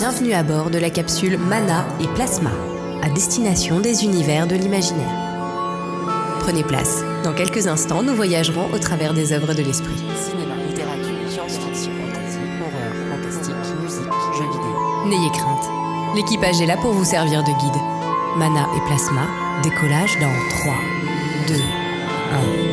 Bienvenue à bord de la capsule Mana et Plasma, à destination des univers de l'imaginaire. Prenez place. Dans quelques instants, nous voyagerons au travers des œuvres de l'esprit. Cinéma, littérature, science-fiction, fantasy, horreur, fantastique, musique, jeux vidéo. N'ayez crainte. L'équipage est là pour vous servir de guide. Mana et Plasma, décollage dans 3, 2, 1.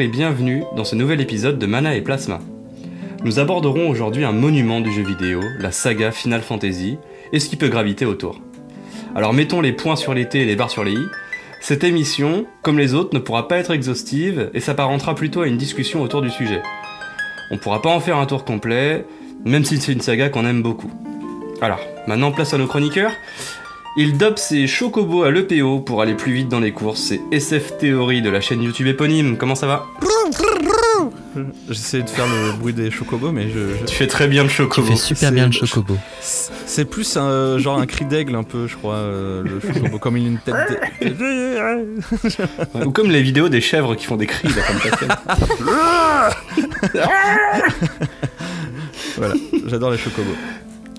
Et bienvenue dans ce nouvel épisode de Mana et Plasma. Nous aborderons aujourd'hui un monument du jeu vidéo, la saga Final Fantasy, et ce qui peut graviter autour. Alors mettons les points sur les T et les barres sur les I. Cette émission, comme les autres, ne pourra pas être exhaustive et s'apparentera plutôt à une discussion autour du sujet. On ne pourra pas en faire un tour complet, même si c'est une saga qu'on aime beaucoup. Alors, maintenant place à nos chroniqueurs. Il dope ses chocobos à l'EPO pour aller plus vite dans les courses. C'est SF Theory de la chaîne YouTube éponyme. Comment ça va J'essaie de faire le bruit des chocobos, mais je. je- Tu fais très bien le Tu chocobo. fais super bien le chocobo. C'est plus un, genre un cri d'aigle, un peu, je crois, euh, le chocobo, comme il a une tête. de- Ou comme les vidéos des chèvres qui font des cris là, comme. Voilà, j'adore les chocobos.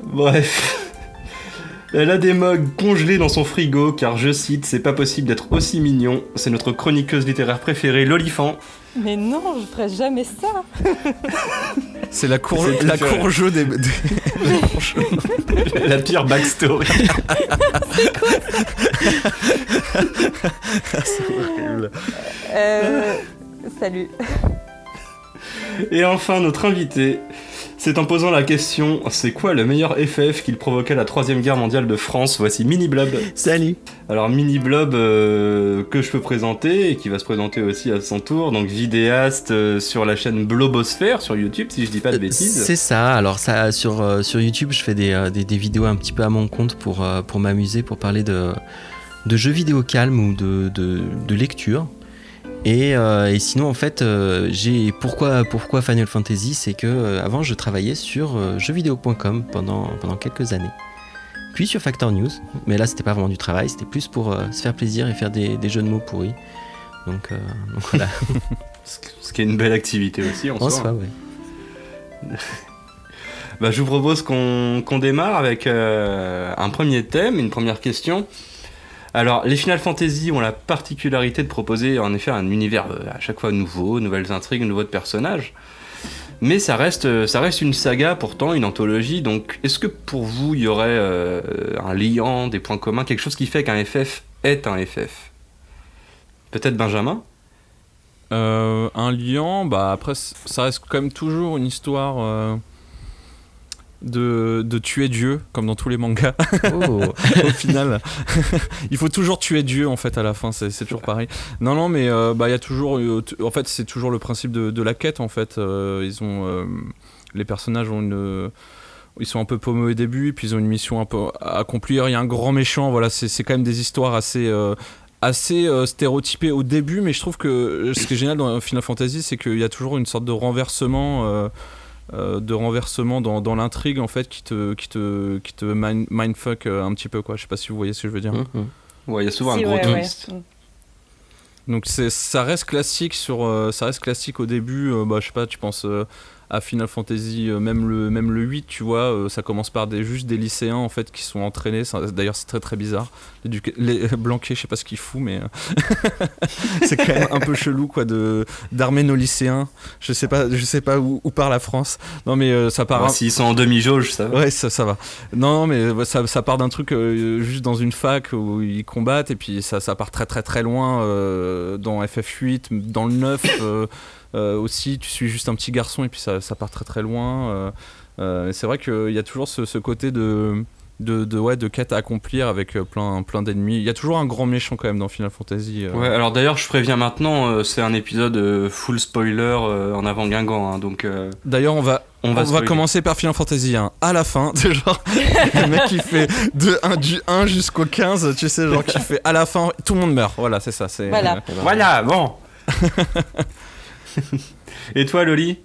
Bref. Elle a des mugs congelés dans son frigo car je cite, c'est pas possible d'être aussi mignon. C'est notre chroniqueuse littéraire préférée, l'olifant. Mais non, je ferais jamais ça. C'est la, cour... La courgeau des. des- la courgeau. La pire backstory. C'est horrible. Euh, salut. Et enfin, notre invité. C'est en posant la question c'est quoi le meilleur FF qu'il provoquait la troisième guerre mondiale de France? Voici Mini Blob. Salut Alors Mini Blob euh, que je peux présenter et qui va se présenter aussi à son tour, donc vidéaste euh, sur la chaîne Blobosphère sur YouTube si je dis pas de bêtises. C'est ça, alors ça sur, euh, sur YouTube je fais des, euh, des, des vidéos un petit peu à mon compte pour, euh, pour m'amuser, pour parler de, de jeux vidéo calmes ou de, de, de lecture. Et, euh, et sinon en fait euh, j'ai pourquoi, pourquoi Final Fantasy c'est que euh, avant je travaillais sur jeuxvideo.com pendant, pendant quelques années. Puis sur Factor News, mais là c'était pas vraiment du travail, c'était plus pour se faire plaisir et faire des, des jeux de mots pourris. Donc, donc voilà, Ce qui est une belle activité aussi en en soi. soi ouais. Bah, je vous propose qu'on démarre avec un premier thème, une première question. Alors, les Final Fantasy ont la particularité de proposer en effet un univers euh, à chaque fois nouveau, nouvelles intrigues, nouveaux personnages. Mais ça reste, euh, ça reste une saga pourtant, une anthologie. Donc, est-ce que pour vous, il y aurait euh, un liant, des points communs, quelque chose qui fait qu'un FF est un FF Peut-être Benjamin? Un lion, bah après, ça reste quand même toujours une histoire de, de tuer Dieu, comme dans tous les mangas. Oh. au final. il faut toujours tuer Dieu en fait à la fin, c'est toujours pareil. Non non mais euh, bah il y a toujours euh, en fait c'est toujours le principe de, de la quête en fait. Euh, ils ont les personnages ont une ils sont un peu paumés au début, puis ils ont une mission un peu à accomplir. Il y a un grand méchant, voilà, c'est quand même des histoires assez assez euh, stéréotypées au début, mais je trouve que ce qui est génial dans Final Fantasy, c'est qu'il y a toujours une sorte de renversement. euh, euh, de renversement dans, dans l'intrigue en fait qui te qui te qui te mind- mindfuck euh, un petit peu quoi. Je sais pas si vous voyez ce que je veux dire. Mhm. Ouais, il y a souvent Si, un gros ouais, donc c'est ça reste classique sur euh, ça reste classique au début euh, bah je sais pas tu penses euh, à Final Fantasy euh, même le même le 8 tu vois euh, ça commence par des juste des lycéens en fait qui sont entraînés d'ailleurs c'est très très bizarre L'éduca- les Blanquet je sais pas ce qu'il fout mais euh, c'est quand même un peu chelou quoi de d'armer nos lycéens je sais pas je sais pas où, où part la France non mais euh, ça part Ouais, un- S'ils sont en demi-jauge, ça va. Ouais, ça, ça va. Non, non, mais ça, ça part d'un truc euh, juste dans une fac où ils combattent et puis ça, ça part très très très loin euh, dans FF8, dans le 9 euh, euh, aussi. Tu suis juste un petit garçon et puis ça, ça part très très loin. euh, euh, c'est vrai qu'il y a toujours ce, ce côté de, de, de, ouais, de quête à accomplir avec euh, plein, plein d'ennemis. Il y a toujours un grand méchant quand même dans Final Fantasy. euh. Ouais, alors d'ailleurs, je préviens maintenant, euh, c'est un épisode euh, full spoiler euh, en avant Guingamp, hein, donc euh, D'ailleurs, on va, on on va, commencer par Final Fantasy 1 à la fin. C'est genre le mec qui fait de 1, du 1 jusqu'au 15, tu sais, genre qui fait à la fin, tout le monde meurt. Voilà, c'est ça. C'est, Voilà. euh, Voilà, bon Et toi, Loli?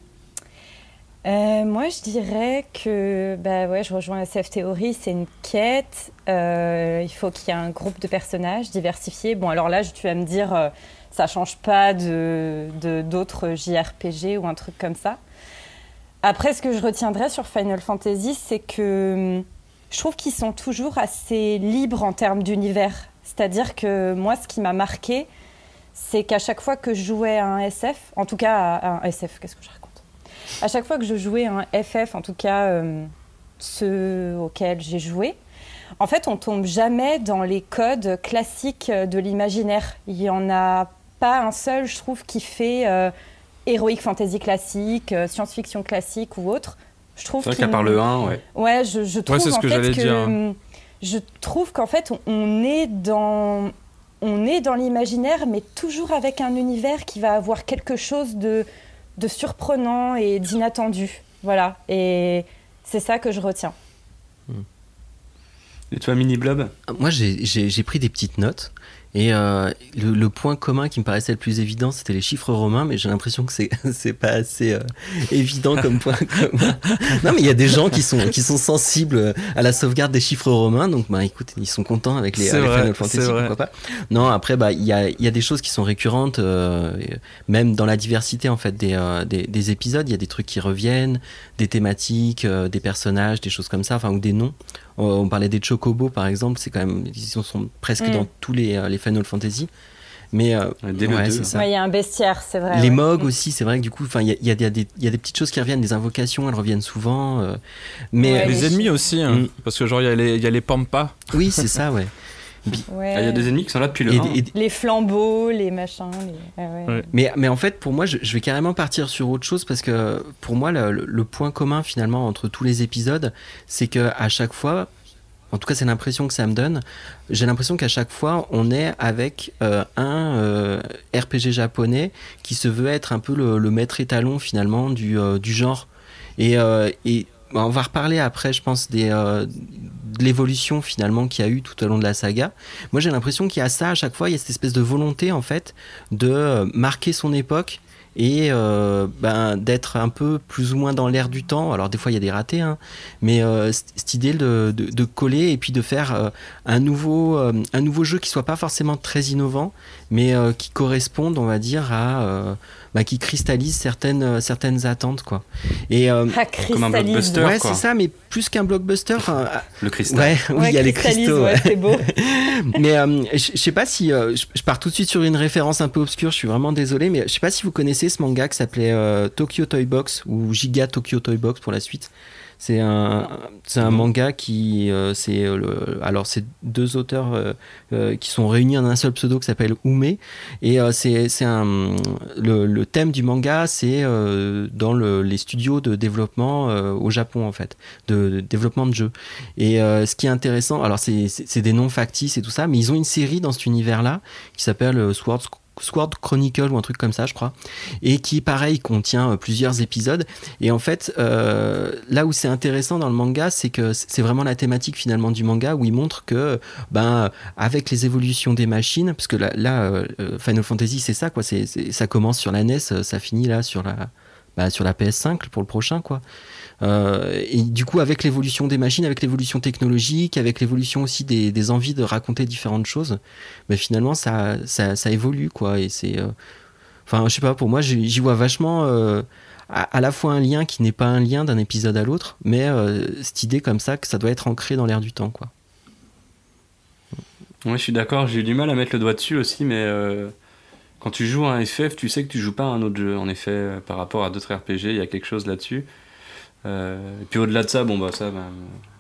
Euh, moi, je dirais que bah ouais, je rejoins SF Theory, c'est une quête. Euh, il faut qu'il y ait un groupe de personnages diversifiés. Bon, alors là, tu vas me dire, euh, ça change pas d'autres JRPG ou un truc comme ça. Après, ce que je retiendrai sur Final Fantasy, c'est que hum, je trouve qu'ils sont toujours assez libres en termes d'univers. C'est-à-dire que moi, ce qui m'a marqué, c'est qu'à chaque fois que je jouais à un SF, en tout cas à à un SF, qu'est-ce que je raconte? À chaque fois que je jouais à un FF, en tout cas euh, ceux auxquels j'ai joué, en fait, on tombe jamais dans les codes classiques de l'imaginaire. Il y en a pas un seul, je trouve, qui fait euh, héroïque fantasy classique, euh, science-fiction classique ou autre. Je trouve C'est vrai qu'il- qu'à part le 1, ouais. Ouais, je, je trouve c'est ce en que fait que dire. je trouve qu'en fait on est dans on est dans l'imaginaire, mais toujours avec un univers qui va avoir quelque chose de de surprenant et d'inattendu. Voilà, et c'est ça que je retiens. Et toi, Mini Blob? Moi, j'ai- j'ai j'ai pris des petites notes. Et euh, le, le point commun qui me paraissait le plus évident, c'était les chiffres romains, mais j'ai l'impression que c'est c'est pas assez euh, évident comme point commun. Non, mais il y a des gens qui sont qui sont sensibles à la sauvegarde des chiffres romains, donc bah écoute, ils sont contents avec les, avec vrai, Final Fantasy, pourquoi pas. Non, après bah il y a il y a des choses qui sont récurrentes, euh, même dans la diversité en fait des, euh, des des épisodes, il y a des trucs qui reviennent, des thématiques, euh, des personnages, des choses comme ça, enfin ou des noms. On, on parlait des Chocobo par exemple, c'est quand même ils sont presque Mm. dans tous les, euh, les Final Fantasy. Mais euh, Dès le ouais, 2. c'est ça. Ouais, Il y a un bestiaire, c'est vrai. Les ouais. MOG aussi, c'est vrai que du coup, enfin, il y a, y a des- il y a des petites choses qui reviennent, des invocations, elles reviennent souvent. euh, mais Ouais, Les les ennemis aussi, hein, Mm. parce que genre il y, a les- il y a les Pampas. oui, c'est ça, ouais. Ouais. Ah, Il y a des ennemis qui sont là depuis le Et 1. des- et des- Les flambeaux, les machins. les- ouais, ouais. Ouais. mais, mais en fait, pour moi, je, je vais carrément partir sur autre chose parce que pour moi, le, le- le point commun finalement entre tous les épisodes, c'est que à chaque fois, en tout cas, c'est l'impression que ça me donne. J'ai l'impression qu'à chaque fois, on est avec euh, un euh, RPG japonais qui se veut être un peu le, le maître étalon finalement du, euh, du genre. Et, euh, et bah, on va reparler après, je pense, des, euh, de l'évolution finalement qu'il y a eu tout au long de la saga. Moi, j'ai l'impression qu'il y a ça à chaque fois. Il y a cette espèce de volonté en fait de euh, marquer son époque et euh, ben, d'être un peu plus ou moins dans l'air du temps. Alors des fois il y a des ratés, hein, mais euh, cette idée de, coller et puis de faire un, nouveau, un nouveau jeu qui soit pas forcément très innovant, mais euh, qui corresponde, on va dire, à... euh, bah, qui cristallise certaines, euh, certaines attentes. Quoi. Et, euh, Ah, Comme un blockbuster. ouais, quoi. c'est ça, mais plus qu'un blockbuster, Le cristal. ouais, oui, Ouais, il y a les cristaux. ouais, c'est beau. Mais euh, je sais pas si euh, je je pars tout de suite sur une référence un peu obscure. Je suis vraiment désolé, mais je sais pas si vous connaissez ce manga qui s'appelait euh, Tokyo Toy Box ou Giga Tokyo Toy Box pour la suite. C'est un, c'est un manga qui, euh, c'est euh, le- alors c'est deux auteurs euh, qui sont réunis en un seul pseudo qui s'appelle Ume. Et euh, c'est, c'est un, le, le thème du manga c'est dans le- les studios de développement au Japon en fait, de, de développement de jeux. Et ce qui est intéressant, alors c'est, c'est, c'est des noms factices et tout ça, mais ils ont une série dans cet univers-là qui s'appelle euh, Sword, Chronicle ou un truc comme ça, je crois, et qui, pareil, contient euh, plusieurs épisodes. Et en fait, euh, là où c'est intéressant dans le manga, c'est que c'est vraiment la thématique finalement du manga où il montre que, ben, avec les évolutions des machines, parce que là, euh, Final Fantasy, c'est ça, quoi, c'est, ça commence sur la NES, ça finit là sur la, bah, sur la PS5 pour le prochain, quoi. Euh, et du coup, avec l'évolution des machines, avec l'évolution technologique, avec l'évolution aussi des, envies de raconter différentes choses, ben finalement, ça, évolue, quoi. Et c'est. euh, Enfin, je sais pas, pour moi, j'y vois vachement euh, à, la fois un lien qui n'est pas un lien d'un épisode à l'autre, mais cette idée comme ça que ça doit être ancré dans l'air du temps, quoi. Ouais, je suis d'accord, j'ai eu du mal à mettre le doigt dessus aussi, mais quand tu joues à un FF, tu sais que tu joues pas à un autre jeu. En effet, par rapport à d'autres RPG, il y a quelque chose là-dessus. Euh, et puis au-delà de ça, bon bah ça, bah,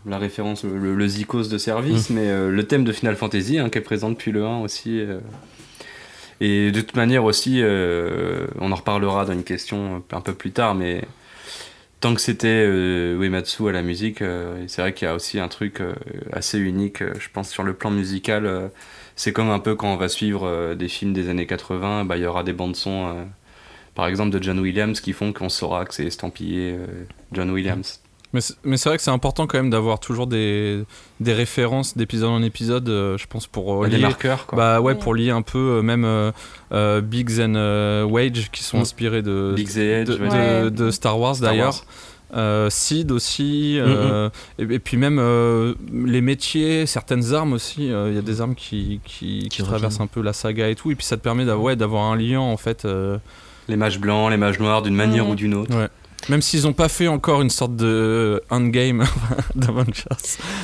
la référence, le, le Zikos de service, mais euh, le thème de Final Fantasy, hein, qui est présent depuis le 1 aussi. euh. et de toute manière aussi, on en reparlera dans une question un peu plus tard, mais tant que c'était Uematsu à la musique, c'est vrai qu'il y a aussi un truc assez unique, je pense, sur le plan musical. c'est comme un peu quand on va suivre des films des années 80, bah, il y aura des bandes-sons, par exemple de John Williams, qui font qu'on saura que c'est estampillé euh, John Williams. Mais c'est mais c'est vrai que c'est important quand même d'avoir toujours des, des références d'épisode en épisode, euh, je pense, pour euh, y a des lier. marqueurs, quoi. Bah ouais, pour lier un peu, euh, même euh, euh, Biggs and euh, Wage qui sont Mm. inspirés de, Biggs et Edge, de, ouais. de- Ouais. de Star Wars Star d'ailleurs. Wars. Euh, Seed aussi, euh, et, et puis même euh, les métiers, certaines armes aussi. euh, Il y a des armes qui, qui, qui Qui traversent un peu la saga et tout. Et puis ça te permet d'avoir ouais, d'avoir un lien en fait. Les mages blancs, les mages noirs, d'une manière Mhm. ou d'une autre. Ouais. Même s'ils n'ont pas fait encore une sorte de endgame d'Avengers.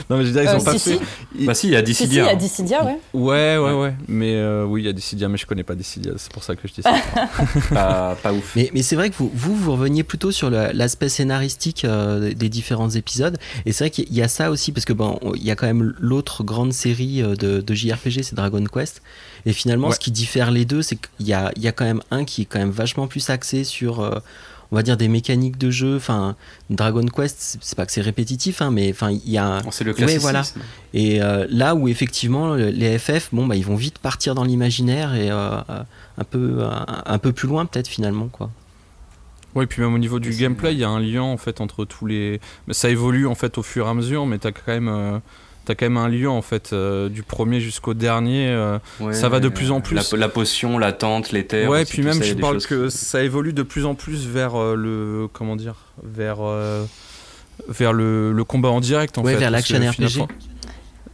Non, mais je veux dire, ils Euh, ont pas si, fait. si. Bah si, il y a Si, si, il y Dissidia. a Dissidia, ouais. Ouais, ouais, Ouais. Mais euh, oui, il y a Dissidia, mais je connais pas Dissidia. C'est pour ça que je dis ça. pas, pas ouf. Mais, mais c'est vrai que vous, vous, vous reveniez plutôt sur l'aspect scénaristique euh, des différents épisodes. Et c'est vrai qu'il y a ça aussi, parce que bon, on- il y a quand même l'autre grande série euh, de, de JRPG, c'est Dragon Quest. Et finalement, Ouais. ce qui diffère les deux, c'est qu'il y a, il y a quand même un qui est quand même vachement plus axé sur, euh, on va dire, des mécaniques de jeu. Enfin, Dragon Quest, c'est- pas que c'est répétitif, hein, mais enfin, il y a un, C'est le Ouais, voilà. Et euh, là où effectivement le- les FF, bon bah ils vont vite partir dans l'imaginaire et euh, euh, un peu un, un peu plus loin peut-être finalement quoi. Ouais, et puis même au niveau du gameplay, il y a un lien en fait entre tous les. mais Ça évolue en fait au fur et à mesure, mais t'as quand même. T'as quand même un lien en fait euh, du premier jusqu'au dernier. euh, Ouais, Ça va de plus en plus. La, la potion, la tente, les terres. ouais, aussi, puis même ça, je parle choses que ça évolue de plus en plus vers euh, le comment dire, vers euh, vers le, le combat en direct en Ouais, fait. vers l'action RPG.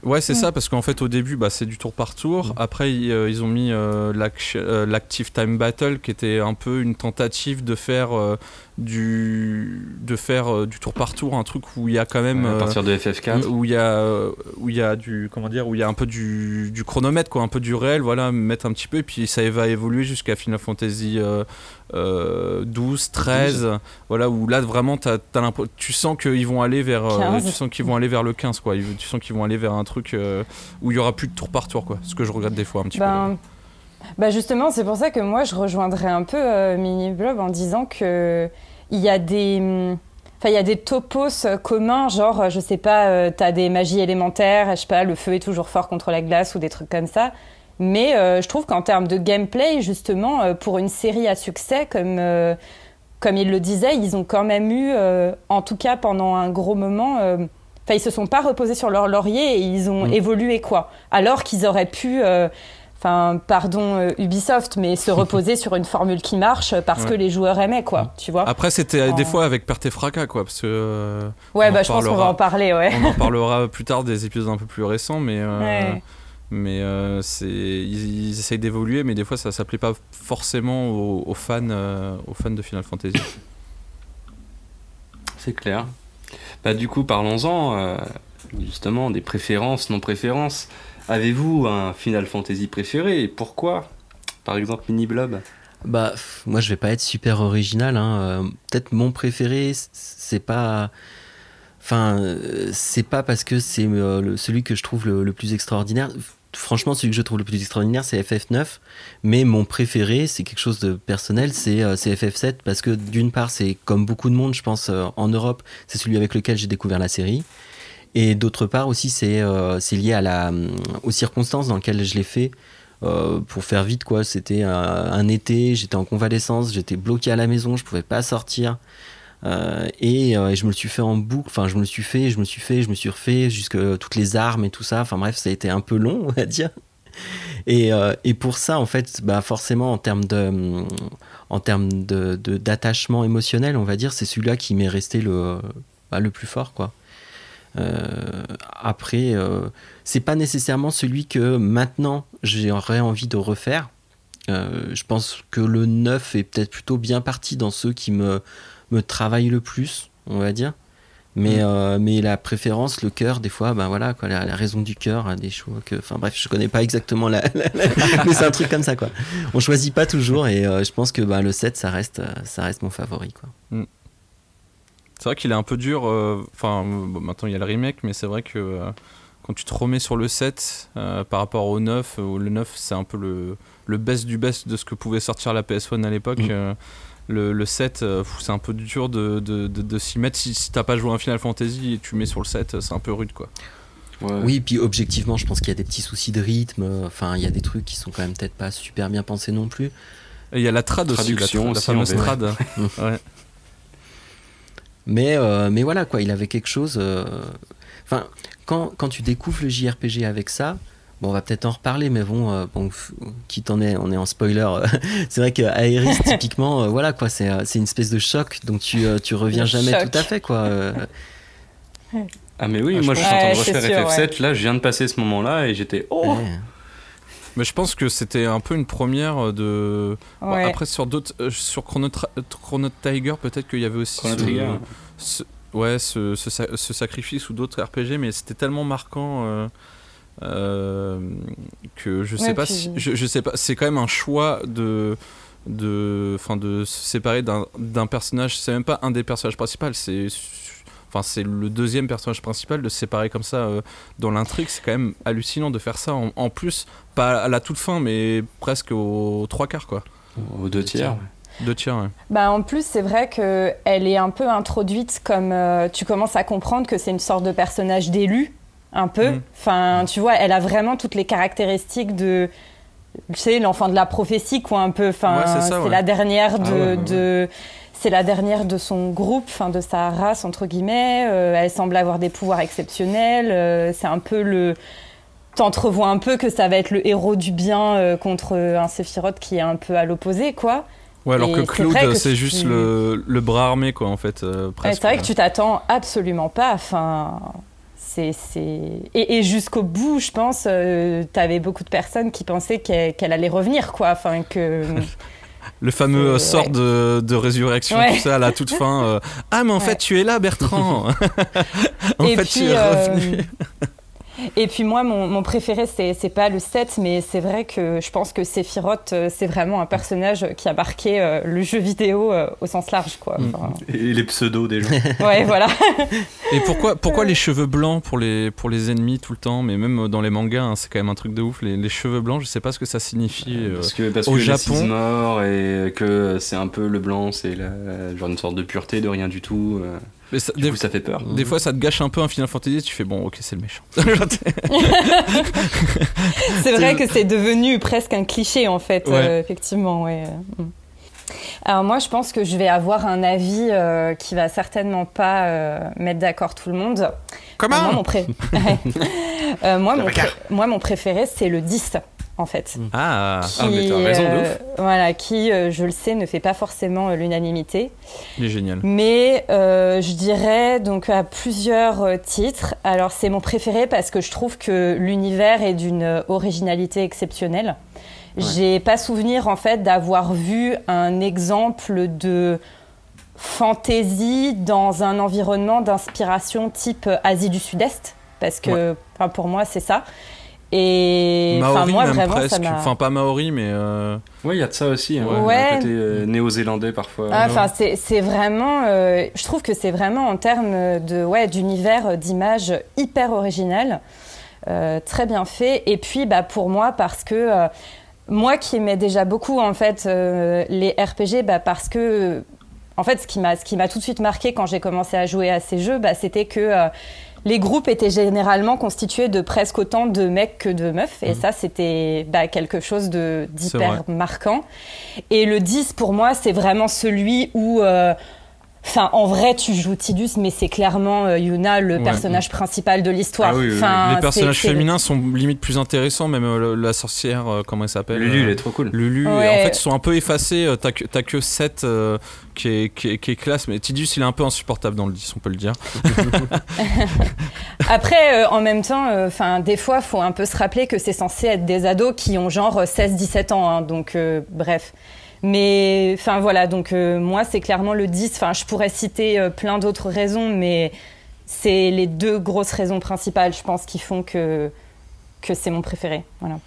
Ouais, c'est Mm. ça, parce qu'en fait, au début, bah, c'est du tour par tour. Mm. Après, ils, euh, ils ont mis euh, euh, l'Active Time Battle, qui était un peu une tentative de faire, euh, du, de faire euh, du tour par tour, un truc où il y a quand même. Ouais, à euh, partir de FF4. où il y a euh, où il y a du comment dire où il y a un peu du, du chronomètre quoi un peu du réel voilà mettre un petit peu et puis ça va évoluer jusqu'à Final Fantasy euh, euh, 12 13 voilà où là vraiment t'as, t'as l'impression- tu sens qu'ils vont aller vers euh, 15. tu sens qu'ils vont aller vers le 15 quoi tu sens qu'ils vont aller vers un truc euh, où il y aura plus de tour par tour quoi ce que je regrette des fois un petit Ben, bah justement, c'est pour ça que moi, je rejoindrais un peu euh, Mini Blob en disant que il y a des, hum, enfin, il y a des topos euh, communs, genre, euh, je sais pas, euh, t'as des magies élémentaires, je sais pas, le feu est toujours fort contre la glace ou des trucs comme ça. Mais euh, je trouve qu'en termes de gameplay, justement, euh, pour une série à succès, comme, comme il le disait, ils ont quand même eu, en tout cas pendant un gros moment, enfin, ils se sont pas reposés sur leur laurier et ils ont Mm. évolué, quoi. Alors qu'ils auraient pu. Enfin, pardon euh, Ubisoft, mais se reposer sur une formule qui marche parce Ouais. que les joueurs aimaient, quoi. Tu vois après c'était des fois avec perte et fracas quoi parce que euh, Ouais, bah je pense qu'on va en parler, ouais. on en parlera plus tard des épisodes un peu plus récents mais euh, Ouais. mais euh, c'est ils, ils essayent d'évoluer mais des fois ça s'appelait pas forcément aux, aux fans euh, aux fans de Final Fantasy C'est clair. Bah, du coup, parlons-en euh, justement des préférences, non-préférences. Avez-vous un Final Fantasy préféré et pourquoi? Par exemple, Mini Blob. Bah moi je vais pas être super original. hein. Euh, Peut-être mon préféré c'est pas, enfin euh, c'est pas parce que c'est euh, celui que je trouve le, plus extraordinaire. Franchement, celui que je trouve le plus extraordinaire, c'est FF9. Mais mon préféré, c'est quelque chose de personnel, c'est euh, c'est FF7. Parce que d'une part, c'est comme beaucoup de monde, je pense, en Europe, c'est celui avec lequel j'ai découvert la série. Et d'autre part aussi, c'est euh, lié à aux circonstances dans lesquelles je l'ai fait. Euh, pour faire vite, quoi, c'était un, été, j'étais en convalescence, j'étais bloqué à la maison, je pouvais pas sortir. Euh, et, je me le suis fait en boucle, enfin je me le suis fait, je me suis fait, je me suis refait jusque toutes les armes et tout ça. Enfin bref, ça a été un peu long, on va dire. Et, pour ça, en fait, bah forcément, en termes de, en d'attachement émotionnel, on va dire, c'est celui-là qui m'est resté le, bah, le plus fort, quoi. Euh, après, euh, c'est pas nécessairement celui que maintenant j'aurais envie de refaire. Euh, je pense que le 9 est peut-être plutôt bien parti dans ceux qui me, me travaillent le plus, on va dire. Mais, euh, mais la préférence, le cœur, des fois, ben voilà, quoi, la, la raison du cœur, a des choix que. Enfin bref, je connais pas exactement la. la- la- mais c'est un truc comme ça, quoi. On choisit pas toujours et euh, je pense que ben, le 7, ça reste, ça reste mon favori, quoi. C'est vrai qu'il est un peu dur euh, enfin bon, maintenant il y a le remake mais c'est vrai que euh, quand tu te remets sur le 7 euh, par rapport au 9 euh, le 9 c'est un peu le, le best du best de ce que pouvait sortir la PS1 à l'époque Mm. euh, le, le 7 euh, pff, c'est un peu dur de, de, de- de s'y mettre si, si t'as pas joué à un Final Fantasy et tu mets sur le 7 c'est un peu rude quoi Ouais. Oui, puis objectivement, je pense qu'il y a des petits soucis de rythme. Enfin, il y a des trucs qui sont quand même peut-être pas super bien pensés non plus. et il y a la trad aussi la, Traduction tra- la fameuse trad ouais. Mais, euh, mais voilà, quoi, il avait quelque chose. euh, Enfin, quand, quand tu découvres le JRPG avec ça, bon, on va peut-être en reparler, mais bon, euh, bon quitte on est, on est en spoiler, euh, c'est vrai que Aeris, typiquement, euh, voilà, quoi, c'est c'est une espèce de choc, donc tu, euh, tu reviens Le jamais choc. tout à fait, quoi. euh. Ah mais oui, Ah, moi je suis en train de refaire sûr, FF7, là je viens de passer ce moment-là et j'étais oh Ouais. Mais je pense que c'était un peu une première de. Bon, après, sur d'autres. euh, sur Chrono, Tra- Chrono Tiger, peut-être qu'il y avait aussi. Chrono ce- Trigger. ce- ouais, ce, ce sa- ce sacrifice ou d'autres RPG, mais c'était tellement marquant. euh, euh, que je sais Ouais, pas puis- si je, je sais pas c'est quand même un choix de de enfin de se séparer d'un d'un personnage c'est même pas un des personnages principaux c'est enfin c'est le deuxième personnage principal de se séparer comme ça euh, dans l'intrigue c'est quand même hallucinant de faire ça en, en plus pas à la toute fin mais presque aux trois quarts quoi aux deux tiers. deux tiers ouais. Bah, en plus, c'est vrai qu'elle est un peu introduite comme euh, tu commences à comprendre que c'est une sorte de personnage d'élu, un peu. Mm. Enfin, tu vois, elle a vraiment toutes les caractéristiques de. Tu sais, l'enfant de la prophétie, quoi, un peu. Enfin, Ouais, c'est ouais. la dernière de. Ah ouais, ouais, ouais. de- c'est la dernière de son groupe, enfin de sa race entre guillemets. Euh, elle semble avoir des pouvoirs exceptionnels. Euh, c'est un peu le, t'entrevois un peu que ça va être le héros du bien euh, contre un Sephiroth qui est un peu à l'opposé, quoi. ouais alors Et que Claude c'est tu- juste le, le bras armé quoi en fait euh, c'est vrai que tu t'attends absolument pas. Enfin, c'est. Et, et jusqu'au bout, je pense, tu avais beaucoup de personnes qui pensaient qu'elle, qu'elle allait revenir, quoi. Enfin, que... Le fameux euh, C'est- sort ouais. de, de résurrection, Ouais. tout ça à la toute fin. euh, ah, mais en Ouais. fait, tu es là, Bertrand. en Et fait, puis, tu es euh, revenu. Et puis moi, mon, mon préféré, c'est, pas le 7, mais c'est vrai que je pense que Sephiroth, euh, c'est vraiment un personnage qui a marqué euh, le jeu vidéo euh, au sens large, quoi. Mm. Enfin, Et les pseudos des gens. ouais, voilà. Et pourquoi, pourquoi les cheveux blancs pour les, pour les ennemis tout le temps Mais même dans les mangas, hein, c'est quand même un truc de ouf. Les, les cheveux blancs, je sais pas ce que ça signifie. euh. Parce que, parce au que Japon- morts et que c'est un peu le blanc, c'est genre une sorte de pureté de rien du tout. Mais ça- Du des, coup, ça fait peur. des fois, ça te gâche un peu un Final Fantasy. Tu fais bon, ok, c'est le méchant. C'est vrai que c'est devenu presque un cliché en fait, Ouais. euh, effectivement. Ouais. euh, mm. Alors moi, je pense que je vais avoir un avis euh, qui va certainement pas euh, mettre d'accord tout le monde. Euh, moi, mon, pré- Ouais. Euh, moi, mon pré- moi, mon préféré, c'est le 10, en fait. Ah, Qui, Ah, mais t'as raison, de euh, ouf. Voilà, qui, euh, je le sais, ne fait pas forcément euh, l'unanimité. il est génial. Mais euh, je dirais donc à plusieurs euh, titres. Alors c'est mon préféré parce que je trouve que l'univers est d'une originalité exceptionnelle. J'ai pas souvenir en fait d'avoir vu un exemple de fantaisie dans un environnement d'inspiration type Asie du Sud-Est parce que pour moi c'est ça. Et enfin Maori, moi même vraiment ça presque. m'a Enfin, pas Maori, mais. euh, Ouais, il y a de ça aussi. hein, Ouais. Un côté euh, néo-zélandais parfois. Ah, Enfin, c'est c'est vraiment. euh, je trouve que c'est vraiment en termes de ouais d'univers, euh, d'image hyper original, euh, très bien fait. Et puis, bah pour moi, parce que euh, moi qui aimais déjà beaucoup en fait euh, les RPG, bah parce que en fait, ce qui m'a ce qui m'a tout de suite marqué quand j'ai commencé à jouer à ces jeux, bah, c'était que euh, les groupes étaient généralement constitués de presque autant de mecs que de meufs. Et ça, c'était bah, quelque chose de- d'hyper marquant. Et le 10, pour moi, c'est vraiment celui où... euh, Enfin, en vrai, tu joues Tidus, mais c'est clairement euh, Yuna, le Ouais. personnage principal de l'histoire. Ah oui, oui, oui. Enfin, les personnages c'est- c'est- féminins sont limite plus intéressants, même euh, la sorcière, euh, comment elle s'appelle Lulu, il est trop cool. Lulu, Ouais. en fait, ils sont un peu effacés. T'as que, t'as que 7 qui, est, qui, est, qui est classe, mais Tidus, il est un peu insupportable dans le 10, on peut le dire. Après, euh, en même temps, euh, enfin, des fois, faut un peu se rappeler que c'est censé être des ados qui ont genre 16-17 ans. hein, donc, euh, bref. Mais, enfin, voilà. Donc, euh, moi, c'est clairement le 10. Enfin, je pourrais citer euh, plein d'autres raisons, mais c'est les deux grosses raisons principales, je pense, qui font que, que c'est mon préféré. Voilà.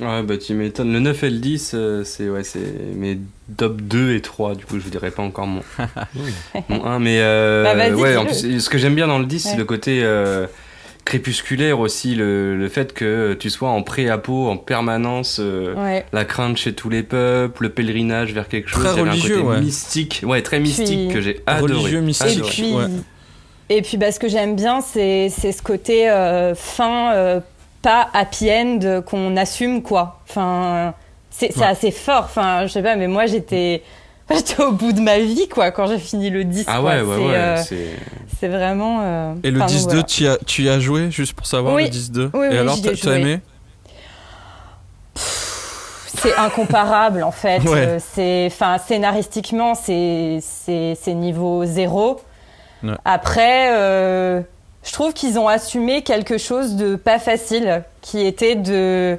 Ouais, bah tu m'étonnes. Le 9 et le 10, euh, c'est ouais, c'est mes top 2 et 3. Du coup, je vous dirai pas encore mon, mon 1. Mais euh, Bah, vas-y, ouais, en plus, ce que j'aime bien dans le 10, c'est le côté euh, crépusculaire aussi. Le, le fait que tu sois en pré-apo en permanence. euh, Ouais. La crainte chez tous les peuples, le pèlerinage vers quelque chose. Très religieux, un côté ouais. mystique. Ouais, très mystique Puis- que j'ai adoré. Religieux, mystique. Et puis, ouais. et puis bah, ce que j'aime bien, c'est c'est ce côté euh, fin, euh, pas happy end qu'on assume, quoi. Enfin, c'est assez fort. Enfin, je sais pas, mais moi, j'étais. J'étais au bout de ma vie, quoi, quand j'ai fini le 10. Ah quoi. ouais, ouais, ouais. euh, c'est- c'est vraiment. euh, Et le enfin, 10-2, voilà. tu, y as, tu y as joué, juste pour savoir, Oui. le 10-2 Oui, Et oui, alors, t'as ai aimé C'est incomparable en fait. Ouais. Euh, c'est, enfin, scénaristiquement, c'est, c'est, c'est niveau zéro. Ouais. Après, euh, je trouve qu'ils ont assumé quelque chose de pas facile, qui était de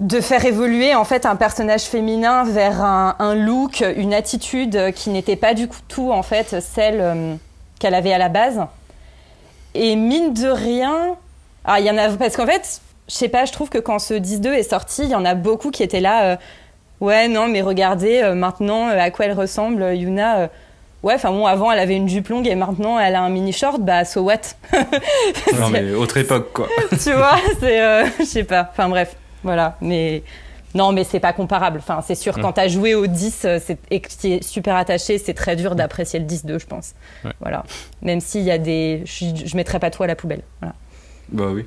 de faire évoluer en fait un personnage féminin vers un, un look, une attitude qui n'était pas du tout en fait celle euh, qu'elle avait à la base. Et mine de rien, ah, il y en a parce qu'en fait, je sais pas, je trouve que quand ce 10-2 est sorti, il y en a beaucoup qui étaient là. euh, ouais, non, mais regardez euh, maintenant à quoi elle ressemble, Yuna. ouais, enfin bon, avant elle avait une jupe longue et maintenant elle a un mini short, bah so what? Non, mais autre époque, quoi. Tu vois, c'est. euh, je sais pas. Enfin bref, voilà. Mais. Non, mais c'est pas comparable. Enfin, c'est sûr, quand t'as joué au 10 euh, c'est- et que tu es super attaché, c'est très dur d'apprécier le 10-2, je pense. Ouais. Voilà. Même s'il y a des. Je, je mettrais pas tout à la poubelle. Voilà. Bah oui.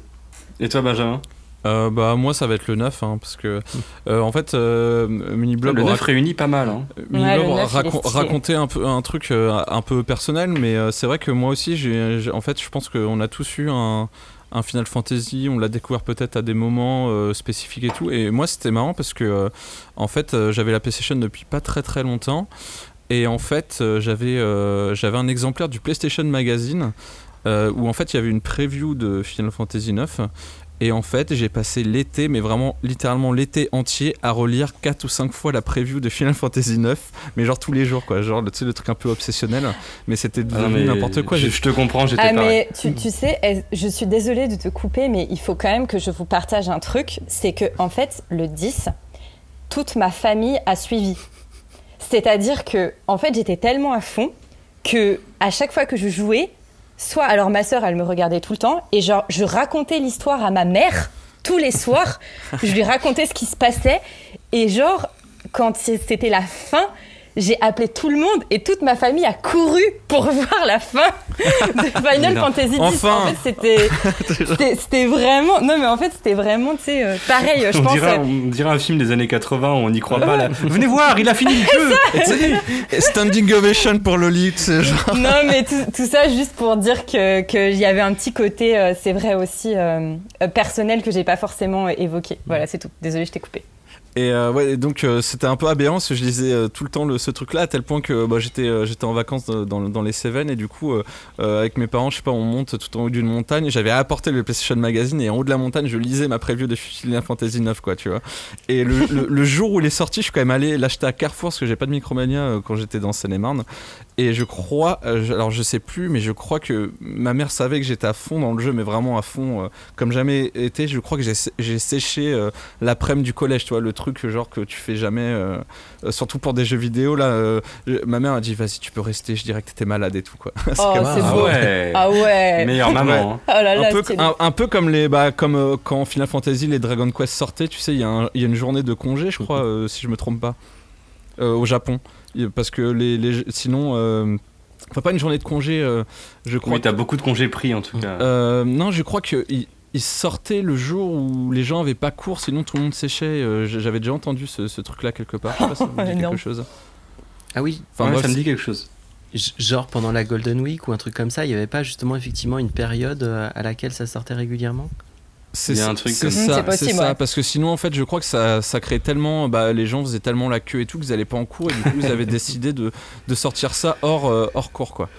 Et toi, Benjamin? Euh, Bah, moi, ça va être le 9, hein, parce que, euh, en fait, euh, Miniblob Le rac- 9 réunit pas mal. Hein. Miniblob Ouais, le 9, il est racon- stylé. racontait un, peu, un truc euh, un peu personnel, mais euh, c'est vrai que moi aussi, j'ai- en fait, je pense qu'on a tous eu un, un Final Fantasy, on l'a découvert peut-être à des moments euh, spécifiques et tout. Et moi, c'était marrant parce que, euh, en fait, euh, j'avais la PlayStation depuis pas très très longtemps. Et en fait, j'avais, j'avais un exemplaire du PlayStation Magazine où en fait il y avait une preview de Final Fantasy 9. Et en fait, j'ai passé l'été, mais vraiment littéralement l'été entier, à relire 4 ou 5 fois la preview de Final Fantasy 9, mais genre tous les jours, quoi. Genre, tu sais, le truc un peu obsessionnel, mais c'était Ah devenu n'importe quoi. Je, te comprends, j'étais Ah, pareil. mais tu, tu sais, je suis désolée de te couper, mais il faut quand même que je vous partage un truc. C'est que, en fait, le 10, toute ma famille a suivi. C'est-à-dire que, en fait, j'étais tellement à fond que à chaque fois que je jouais, soit alors ma sœur, elle me regardait tout le temps, et genre, je racontais l'histoire à ma mère tous les soirs. je lui racontais ce qui se passait, et genre, quand c'était la fin, j'ai appelé tout le monde et toute ma famille a couru pour voir la fin de Final. Fantasy X. Enfin. En fait, c'était, c'était, c'était vraiment, non mais en fait, c'était vraiment, tu sais, euh, pareil. Je on, pense. dirait, euh, on dirait un film des années 80 où on n'y croit pas. Là. Venez voir, il a fini le jeu Standing ovation pour Loli, tu sais, genre. non, mais tout, tout ça juste pour dire que qu'il y avait un petit côté, euh, c'est vrai aussi personnel que j'ai pas forcément évoqué. Voilà, c'est tout. Désolée, je t'ai coupé. Et euh, ouais, donc euh, c'était un peu aberrant parce que je lisais euh, tout le temps le, ce truc-là à tel point que bah, j'étais euh, j'étais en vacances dans, dans, dans les Cévennes et du coup euh, avec mes parents, je sais pas, on monte tout en haut d'une montagne. J'avais apporté le PlayStation Magazine et en haut de la montagne, je lisais ma preview de Final Fantasy 9 quoi, tu vois. Et le, le- le jour où il est sorti, je suis quand même allé l'acheter à Carrefour parce que j'ai pas de Micromania quand j'étais dans Seine-et-Marne. Et je crois, euh, je- alors je sais plus, mais je crois que ma mère savait que j'étais à fond dans le jeu, mais vraiment à fond, euh, comme jamais été. Je crois que j'ai séché euh, l'après-midi du collège, tu vois, le truc euh, genre que tu fais jamais, surtout pour des jeux vidéo. Là, euh, je- ma mère a dit vas-y, tu peux rester. Je dirais que t'étais malade et tout quoi. C'est Oh, comme- c'est Ah ouais Ah ouais. Meilleure maman. hein. Oh là un peu, c'est- un, un peu comme les bah, comme euh, quand Final Fantasy les Dragon Quest sortaient tu sais il y, y a une journée de congé je crois euh, si je me trompe pas euh, au Japon parce que les, les- sinon euh, enfin pas une journée de congé euh, je crois Oui, t'as beaucoup de congés pris en tout cas. euh, non, je crois que il, sortait le jour où les gens avaient pas cours, sinon tout le monde séchait. Euh, J'avais déjà entendu ce, ce truc-là quelque part. Je sais pas si ça vous dit quelque chose. Ah oui, Enfin, Ouais, bref, ça me dit quelque chose. Genre pendant la Golden Week ou un truc comme ça, il n'y avait pas justement effectivement une période à laquelle ça sortait régulièrement? C'est un ça- truc c'est comme- ça, possible, c'est ça. ouais. Parce que sinon, en fait, je crois que ça, ça créait tellement. Bah, les gens faisaient tellement la queue et tout qu'ils n'allaient pas en cours et du coup, ils avaient décidé de, de sortir ça hors, euh, hors cours, quoi.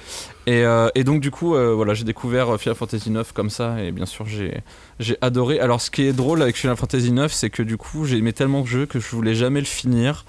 Et, euh, et donc, du coup, euh, voilà, j'ai découvert euh, Final Fantasy 9 comme ça et bien sûr, j'ai j'ai adoré. Alors, ce qui est drôle avec Final Fantasy 9, c'est que du coup, j'ai aimé tellement le jeu que je voulais jamais le finir.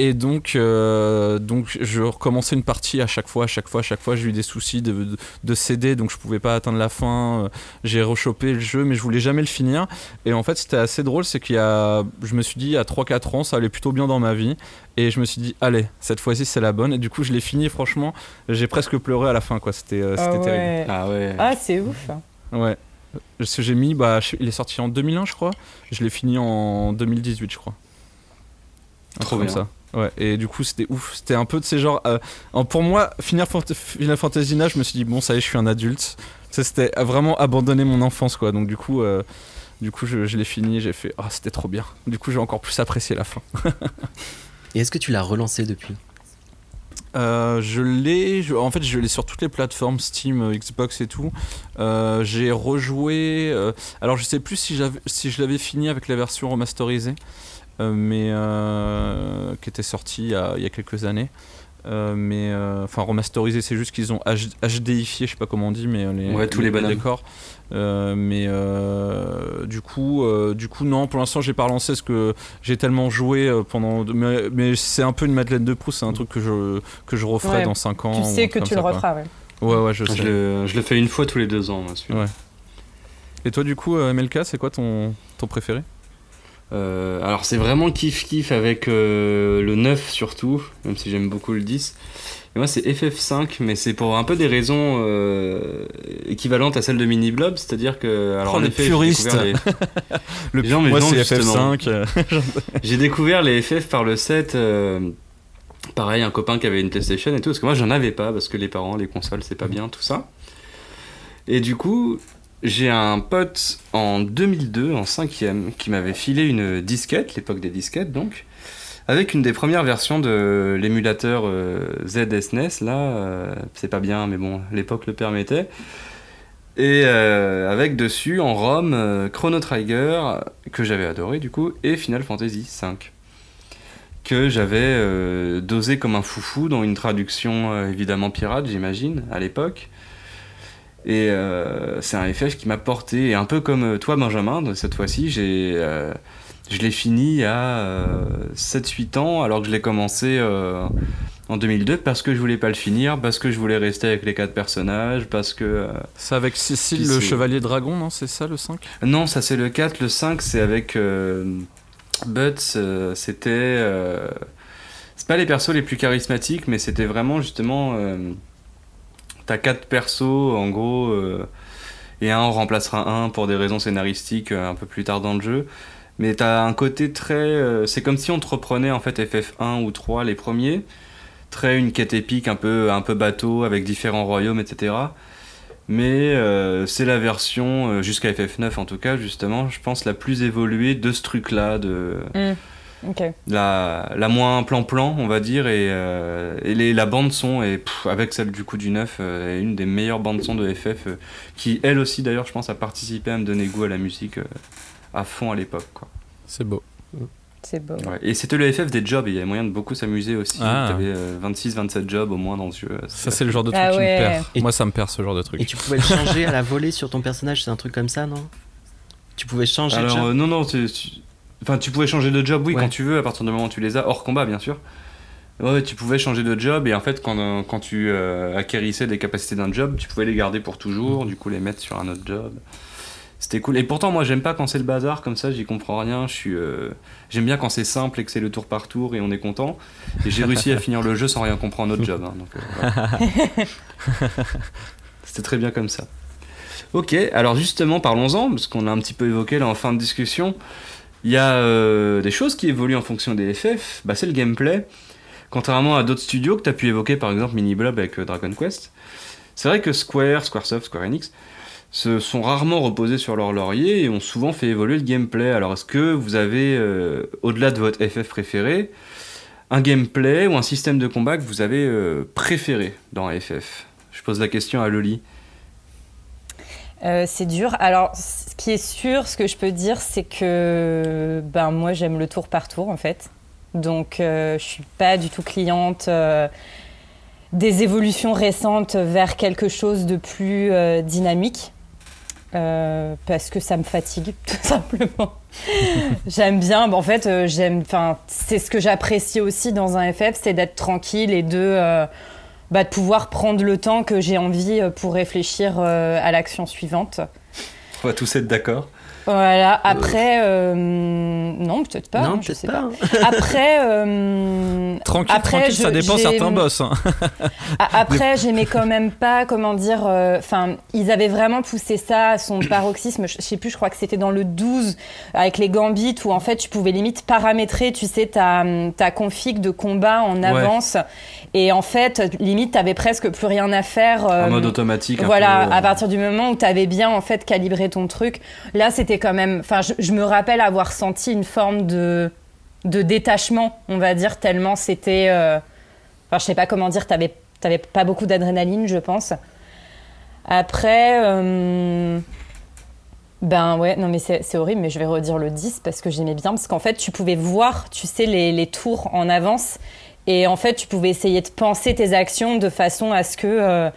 Et donc, euh, donc, je recommençais une partie à chaque fois, à chaque fois, à chaque fois. J'ai eu des soucis de, de, de CD, donc je pouvais pas atteindre la fin. Euh, J'ai rechopé le jeu, mais je voulais jamais le finir. Et en fait, c'était assez drôle, c'est qu'il y a, je me suis dit, à 3-4 ans, ça allait plutôt bien dans ma vie. Et je me suis dit, allez, cette fois-ci, c'est la bonne. Et du coup, je l'ai fini, et franchement, j'ai presque pleuré à la fin, quoi. C'était euh, c'était Ah terrible. Ah ouais. Ah, c'est ouf. Ouais. Ce que j'ai mis, bah, il est sorti en 2001, je crois. Je l'ai fini en 2018, je crois. Un Trop bien. comme ça. Ouais, et du coup, c'était ouf. C'était un peu de ces genres. euh, pour moi, Final, Fant- Final Fantasy 9, je me suis dit, bon, ça y est, je suis un adulte. C'était vraiment abandonner mon enfance, quoi. Donc, du coup, euh, du coup je, je l'ai fini. J'ai fait, ah, c'était trop bien. Du coup, j'ai encore plus apprécié la fin. Et est-ce que tu l'as relancé depuis? Euh, je l'ai, en fait, je l'ai sur toutes les plateformes Steam, Xbox et tout. Euh, j'ai rejoué. euh, alors, je sais plus si, si je l'avais fini avec la version remasterisée, mais euh, qui était sortie il y a, il y a quelques années. Euh, mais euh, enfin remasterisé, c'est juste qu'ils ont HDifié, je sais pas comment on dit, mais euh, les, Ouais, tous les bonhommes. décors. Euh, mais euh, du coup, euh, du coup, non, pour l'instant, j'ai pas relancé parce que j'ai tellement joué euh, pendant. Mais, mais c'est un peu une Madeleine de Proust, c'est un truc que je que je referai Ouais, dans 5 ans. Tu sais que tu ça, le referas, ouais. Ouais, ouais, je sais. Je le, je le fais une fois tous les deux ans, moi, celui-là. Ouais. Et toi, du coup, euh, MLK, c'est quoi ton, ton préféré? Euh, alors c'est vraiment kiff kiff avec euh, le 9 surtout, même si j'aime beaucoup le 10. Et moi c'est FF5, mais c'est pour un peu des raisons euh, équivalentes à celles de Mini Blob, c'est-à-dire que alors Oh, en le effet, puriste. les- Le Moi, non, c'est justement. FF5. euh, j'ai découvert les FF par le 7. euh, pareil, un copain qui avait une PlayStation et tout, parce que moi j'en avais pas, parce que les parents, les consoles, c'est pas bien, tout ça. Et du coup, j'ai un pote en 2002, en 5ème, qui m'avait filé une disquette, l'époque des disquettes donc, avec une des premières versions de l'émulateur euh, ZSNES, là, euh, c'est pas bien, mais bon, l'époque le permettait. Et euh, avec dessus, en ROM, Chrono Trigger, que j'avais adoré du coup, et Final Fantasy V que j'avais dosé comme un foufou dans une traduction évidemment pirate, j'imagine, à l'époque. Et euh, c'est un FF qui m'a porté, et un peu comme euh, toi Benjamin, cette fois-ci, j'ai, euh, je l'ai fini à euh, 7-8 ans, alors que je l'ai commencé en 2002, parce que je voulais pas le finir, parce que je voulais rester avec les quatre personnages, parce que... euh, C'est avec Cécile, le chevalier dragon, non? C'est ça le 5 non, ça c'est le 4. Le 5, c'est avec euh, Butts. euh, c'était. c'est pas les persos les plus charismatiques, mais c'était vraiment justement. T'as 4 persos en gros. euh, et un en remplacera un pour des raisons scénaristiques euh, un peu plus tard dans le jeu. Mais t'as un côté très. euh, c'est comme si on te reprenait en fait FF1 ou 3, les premiers. Très une quête épique, un peu, bateau, avec différents royaumes, etc. Mais c'est la version, jusqu'à FF9 en tout cas, justement, je pense la plus évoluée de ce truc-là, de Ok. la, la moins plan-plan, on va dire, et, euh, et les- la bande-son, pff, avec celle du coup du 9, euh, est une des meilleures bandes-son de FF, euh, qui elle aussi d'ailleurs, je pense, a participé à me donner goût à la musique euh, à fond à l'époque. quoi. C'est beau. C'est beau. Ouais. Et c'était le FF des jobs, il y avait moyen de beaucoup s'amuser aussi. Ah. T'avais 26-27 jobs au moins dans ce jeu. Ça, c'est le genre de truc Ah qui ouais. me perd. Et- Moi, ça me perd ce genre de truc. Et tu pouvais le changer à la volée sur ton personnage, c'est un truc comme ça, non? Tu pouvais changer de Alors, job? euh, non, non, tu, tu- enfin, tu pouvais changer de job, oui, Ouais. quand tu veux, à partir du moment où tu les as, hors combat, bien sûr. Ouais, tu pouvais changer de job, et en fait, quand, euh, quand tu euh, acquérissais des capacités d'un job, tu pouvais les garder pour toujours, du coup, les mettre sur un autre job. C'était cool. Et pourtant, moi, j'aime pas quand c'est le bazar, comme ça, j'y comprends rien. Je suis, euh, J'aime bien quand c'est simple et que c'est le tour par tour et on est content. Et j'ai réussi à finir le jeu sans rien comprendre à notre job. hein, euh. C'était très bien comme ça. Ok, alors justement, parlons-en, parce qu'on a un petit peu évoqué là en fin de discussion. Il y a euh, des choses qui évoluent en fonction des FF, bah, c'est le gameplay. Contrairement à d'autres studios que tu as pu évoquer, par exemple Mini Blob avec euh, Dragon Quest, c'est vrai que Square, Squaresoft, Square Enix se sont rarement reposés sur leur laurier et ont souvent fait évoluer le gameplay. Alors est-ce que vous avez, euh, au-delà de votre FF préféré, un gameplay ou un système de combat que vous avez préféré dans FF Je pose la question à Loli. C'est dur. Alors, qui est sûr, ce que je peux dire, c'est que ben, moi, j'aime le tour par tour, en fait. Donc, euh, je suis pas du tout cliente euh, des évolutions récentes vers quelque chose de plus euh, dynamique. Euh, parce que ça me fatigue, tout simplement. j'aime bien, bah, en fait, j'aime, c'est ce que j'apprécie aussi dans un FF, c'est d'être tranquille et de, bah, de pouvoir prendre le temps que j'ai envie pour réfléchir à l'action suivante. On va tous être d'accord. Voilà. Après, euh, non, peut-être pas. Non, hein, je peut-être sais pas. Après, euh, Tranquille, Après, tranquille, ça dépend certains boss. hein. après, j'aimais quand même pas, comment dire, euh, enfin, ils avaient vraiment poussé ça à son paroxysme. Je je sais plus, je crois que c'était dans le 12 avec les gambits où en fait tu pouvais limite paramétrer, tu sais, ta, ta config de combat en avance. Et en fait, limite, t'avais presque plus rien à faire. En euh, mode automatique. Voilà, peu, euh, à partir du moment où tu avais bien en fait calibré ton truc, là c'était quand même. Enfin, je, je me rappelle avoir senti une forme de de détachement, on va dire, tellement c'était. euh, Enfin, je sais pas comment dire, t'avais t'avais pas beaucoup d'adrénaline, je pense. Après. euh, Ben ouais, non mais c'est c'est horrible, mais je vais redire le 10 parce que j'aimais bien, parce qu'en fait tu pouvais voir, tu sais, les, les tours en avance, et en fait tu pouvais essayer de penser tes actions de façon à ce que euh,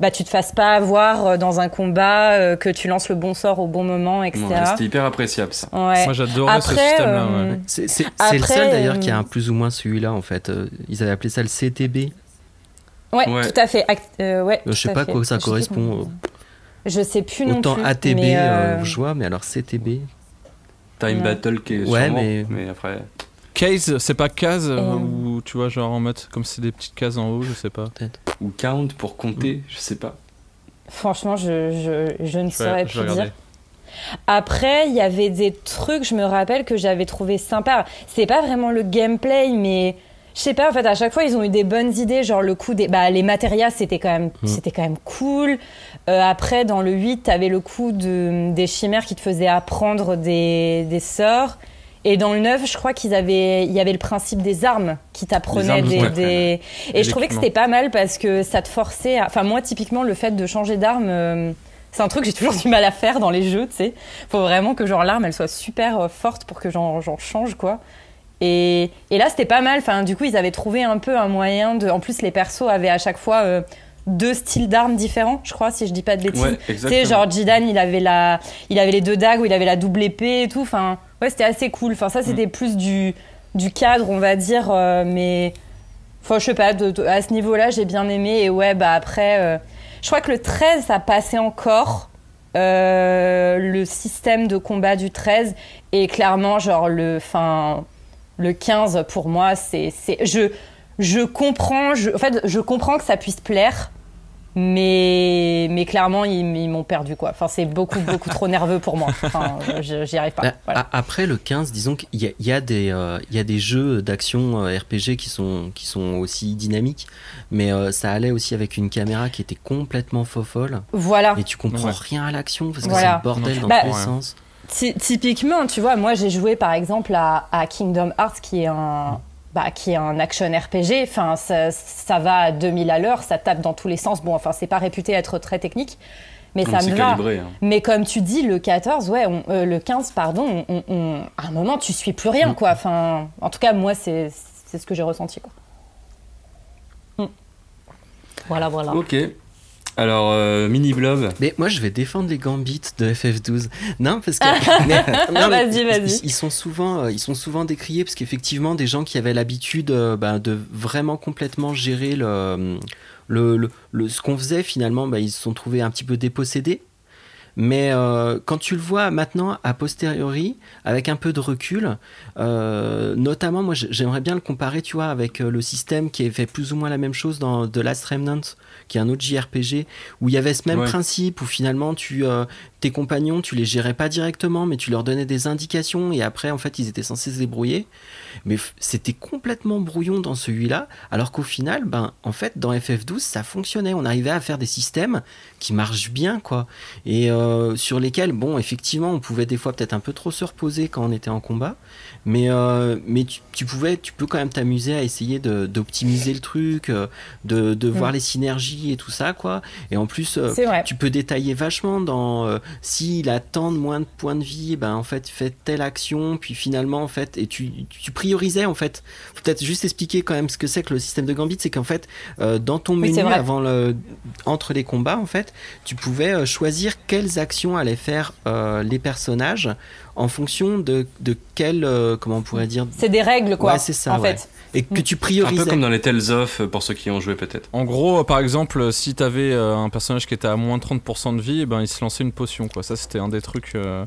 bah, tu te fasses pas avoir euh, dans un combat, euh, que tu lances le bon sort au bon moment, etc. Ouais, C'était hyper appréciable ça. Ouais. Moi j'adorais ce système-là. euh, ouais. C'est le seul d'ailleurs euh, qui a un plus ou moins celui-là en fait. Euh, Ils avaient appelé ça le CTB. ouais, Ouais. tout à fait. Act- euh, ouais, Euh, je sais pas fait. quoi ça Je sais plus correspond, euh, Je sais plus non Autant plus. ATB, mais, euh, euh, je vois, mais alors CTB. Time Ouais. Battle qui est Ouais, sûrement, mais- mais après. Case, c'est pas case Euh. ou tu vois genre en mode comme c'est des petites cases en haut, je sais pas. Ou count pour Mm. compter, je sais pas. Franchement, je, je, je ne Je saurais plus regarder. dire. Après, il y avait des trucs, je me rappelle, que j'avais trouvé sympa. C'est pas vraiment le gameplay, mais je sais pas, en fait, à chaque fois, ils ont eu des bonnes idées. Genre, le coup des. Bah, les matérias, c'était quand, même, Mm. c'était quand même cool. Euh, après, dans le 8, t'avais le coup de, des chimères qui te faisaient apprendre des, des sorts. Et dans le 9, je crois qu'ils avaient, il y avait le principe des armes qui t'apprenaient des, ouais. des- Et je trouvais que c'était pas mal parce que ça te forçait à... Enfin, moi, typiquement, le fait de changer d'arme, euh, c'est un truc que j'ai toujours du mal à faire dans les jeux, tu sais. Faut vraiment que genre l'arme, elle soit super euh, forte pour que j'en change, quoi. Et, et là, c'était pas mal. Enfin, du coup, ils avaient trouvé un peu un moyen de... En plus, les persos avaient à chaque fois euh, deux styles d'armes différents, je crois, si je dis pas de bêtises. Ouais, Tu sais, genre Jidan, il avait, la... il avait les deux dagues où il avait la double épée et tout. Enfin, ouais, c'était assez cool. Enfin, ça, c'était plus du, du cadre, on va dire. euh, mais, enfin, je sais pas, de- de- à ce niveau-là, j'ai bien aimé. Et ouais, bah après, euh, je crois que le 13, ça passait encore. euh, le système de combat du 13. Et clairement, genre, le, fin, le 15, pour moi, c'est. c'est- Je, je comprends, je, en fait, je comprends que ça puisse plaire. Mais, mais clairement, ils, ils m'ont perdu, quoi. Enfin, c'est beaucoup, beaucoup trop nerveux pour moi. Enfin, je- j'y arrive pas. Voilà. a- Après le 15, disons qu'il y, a- il y, a des, euh, y a des jeux d'action euh, RPG qui sont, qui sont aussi dynamiques, mais euh, ça allait aussi avec une caméra qui était complètement faux folle Voilà. et tu comprends Ouais. rien à l'action parce que Voilà. c'est le bordel Non, dans Bah, tous les sens. Ty- typiquement, tu vois, moi j'ai joué par exemple à, à Kingdom Hearts qui est un, bah, qui est un action RPG. Enfin, ça, ça va à 2000 à l'heure, ça tape dans tous les sens. Bon, enfin, c'est pas réputé être très technique, mais ça me va. calibré. hein. Mais comme tu dis, le 14, ouais, on- euh, le 15, pardon, on- on- à un moment, tu suis plus rien, quoi. Enfin, en tout cas, moi, c'est c'est ce que j'ai ressenti, quoi. Mm. Voilà, voilà. Ok. Alors, euh, Mini Blob. Mais moi, je vais défendre les gambits de FF12. Non, parce que. mais- non, mais Vas-y, ils- vas-y. Ils, sont souvent, euh, ils sont souvent décriés parce qu'effectivement, des gens qui avaient l'habitude euh, bah, de vraiment complètement gérer le, le, le- le- ce qu'on faisait, finalement, bah, ils se sont trouvés un petit peu dépossédés. Mais euh, quand tu le vois maintenant, a posteriori, avec un peu de recul, euh, notamment, moi j'aimerais bien le comparer, tu vois, avec le système qui fait plus ou moins la même chose dans The Last Remnant, qui est un autre JRPG, où il y avait ce même Ouais. principe, où finalement, tu, euh, tes compagnons, tu les gérais pas directement, mais tu leur donnais des indications, et après, en fait, ils étaient censés se débrouiller. Mais c'était complètement brouillon dans celui-là, alors qu'au final, ben, en fait, dans FF12, ça fonctionnait. On arrivait à faire des systèmes qui marchent bien, quoi et euh, sur lesquels, bon, effectivement, on pouvait des fois peut-être un peu trop se reposer quand on était en combat, mais, euh, mais tu, tu pouvais, tu peux quand même t'amuser à essayer de- d'optimiser le truc, euh, de, de voir les synergies et tout ça, quoi. Et en plus, euh, tu peux détailler vachement dans euh, s'il a tant de moins de points de vie, ben en fait, fais telle action, puis finalement, en fait, et tu, tu priorisais, en fait. Peut-être juste expliquer quand même ce que c'est que le système de Gambit, c'est qu'en fait, euh, dans ton Oui, menu avant le, entre les combats, en fait, tu pouvais euh, choisir quelles actions allaient faire euh, les personnages en fonction de, de quelle, euh, comment on pourrait dire, C'est des règles, quoi. Ouais, c'est ça, En ouais. fait. et que tu Un priorisais. peu comme dans les Tales of, euh, pour ceux qui ont joué peut-être. En gros, euh, par exemple, si t'avais un personnage qui était à moins 30% de vie, eh ben il se lançait une potion quoi. Ça c'était un des trucs euh,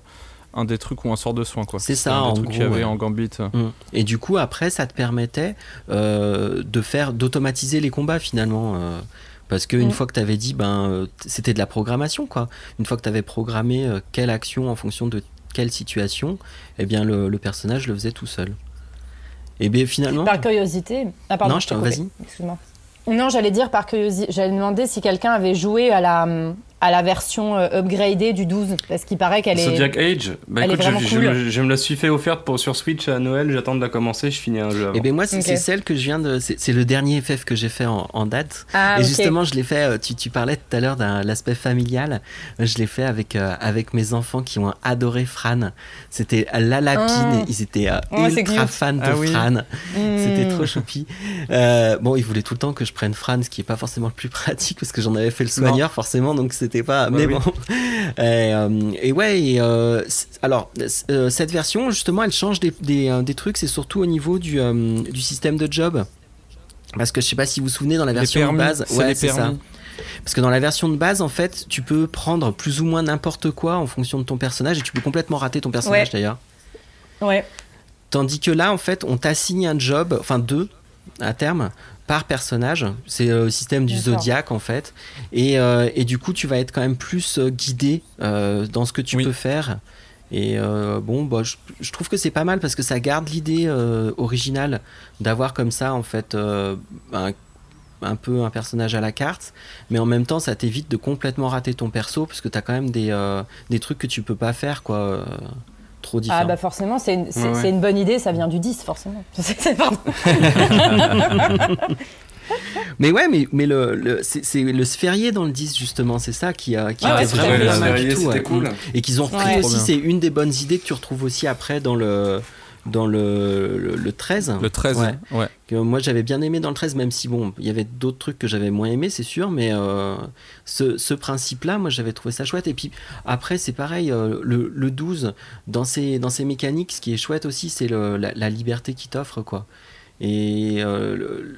un des trucs ou un sort de soin quoi. C'est ça, un des en trucs qu'il y gros, avait ouais. en Gambit. Mm. Et du coup, après, ça te permettait euh, de faire, d'automatiser les combats finalement. euh, parce qu'une Mm. fois que tu avais dit, ben, c'était de la programmation, quoi. Une fois que tu avais programmé euh, quelle action en fonction de quelle situation, eh bien, le, le personnage le faisait tout seul. Et bien, finalement. Par curiosité. Ah, pardon, Non, je t'en- vas-y. Excuse-moi. Non, j'allais dire par curiosité. J'allais demander si quelqu'un avait joué à la, à la version euh, upgradée du 12 parce qu'il paraît qu'elle est. Zodiac Age Bah elle est écoute, je, vraiment je cool. me, je me la suis fait offerte pour, sur Switch à Noël, j'attends de la commencer, je finis un jeu avant. Et ben moi, c'est c'est celle que je viens de. C'est c'est le dernier FF que j'ai fait en, en date. Ah, et justement, je l'ai fait. euh, Tu, tu parlais tout à l'heure de l'aspect familial. Je l'ai fait avec, euh, avec mes enfants qui ont adoré Fran. C'était la lapine. Ah. Ils étaient euh, c'est ultra fans de Ah oui. Fran. C'était Hmm. trop choupi. Euh, bon, ils voulaient tout le temps que je prenne Fran, ce qui est pas forcément le plus pratique parce que j'en avais fait le soigneur, forcément, donc c'était pas. Mais oui. bon. Et, euh, et ouais, et, euh, alors, euh, cette version, justement, elle change des, des, euh, des trucs, c'est surtout au niveau du, euh, du système de job. Parce que je sais pas si vous vous souvenez, dans la Les version de base, ouais, c'est ça. Parce que dans la version de base, en fait, tu peux prendre plus ou moins n'importe quoi en fonction de ton personnage et tu peux complètement rater ton personnage Ouais. d'ailleurs. Ouais. Tandis que là, en fait, on t'assigne un job, enfin deux à terme, par personnage. C'est euh, le système du zodiaque en fait. Et, euh, et du coup, tu vas être quand même plus euh, guidé euh, dans ce que tu Oui. peux faire. Et euh, bon, bah, je, je trouve que c'est pas mal parce que ça garde l'idée euh, originale d'avoir comme ça en fait euh, un, un peu un personnage à la carte, mais en même temps ça t'évite de complètement rater ton perso parce que t'as quand même des, euh, des trucs que tu peux pas faire quoi, euh, trop différents. Ah bah forcément, c'est une, c'est- Ouais, ouais. c'est une bonne idée, ça vient du 10 forcément. Mais ouais, mais, mais le, le- c'est c'est le sphérié dans le 10 justement, c'est ça qui, a qui Ah ouais, vraiment Sphérié, tout. c'était ouais. cool. Et qu'ils ont repris Ouais. aussi, c'est une des bonnes idées que tu retrouves aussi après dans le, dans le, le, le 13. Le 13, Ouais. ouais. Que moi j'avais bien aimé dans le 13, même si bon, il y avait d'autres trucs que j'avais moins aimé, c'est sûr, mais euh, ce, ce principe-là, moi j'avais trouvé ça chouette. Et puis après, c'est pareil, euh, le, le 12, dans ses, dans ses mécaniques, ce qui est chouette aussi, c'est la, la liberté qu'il t'offre, quoi. Et euh,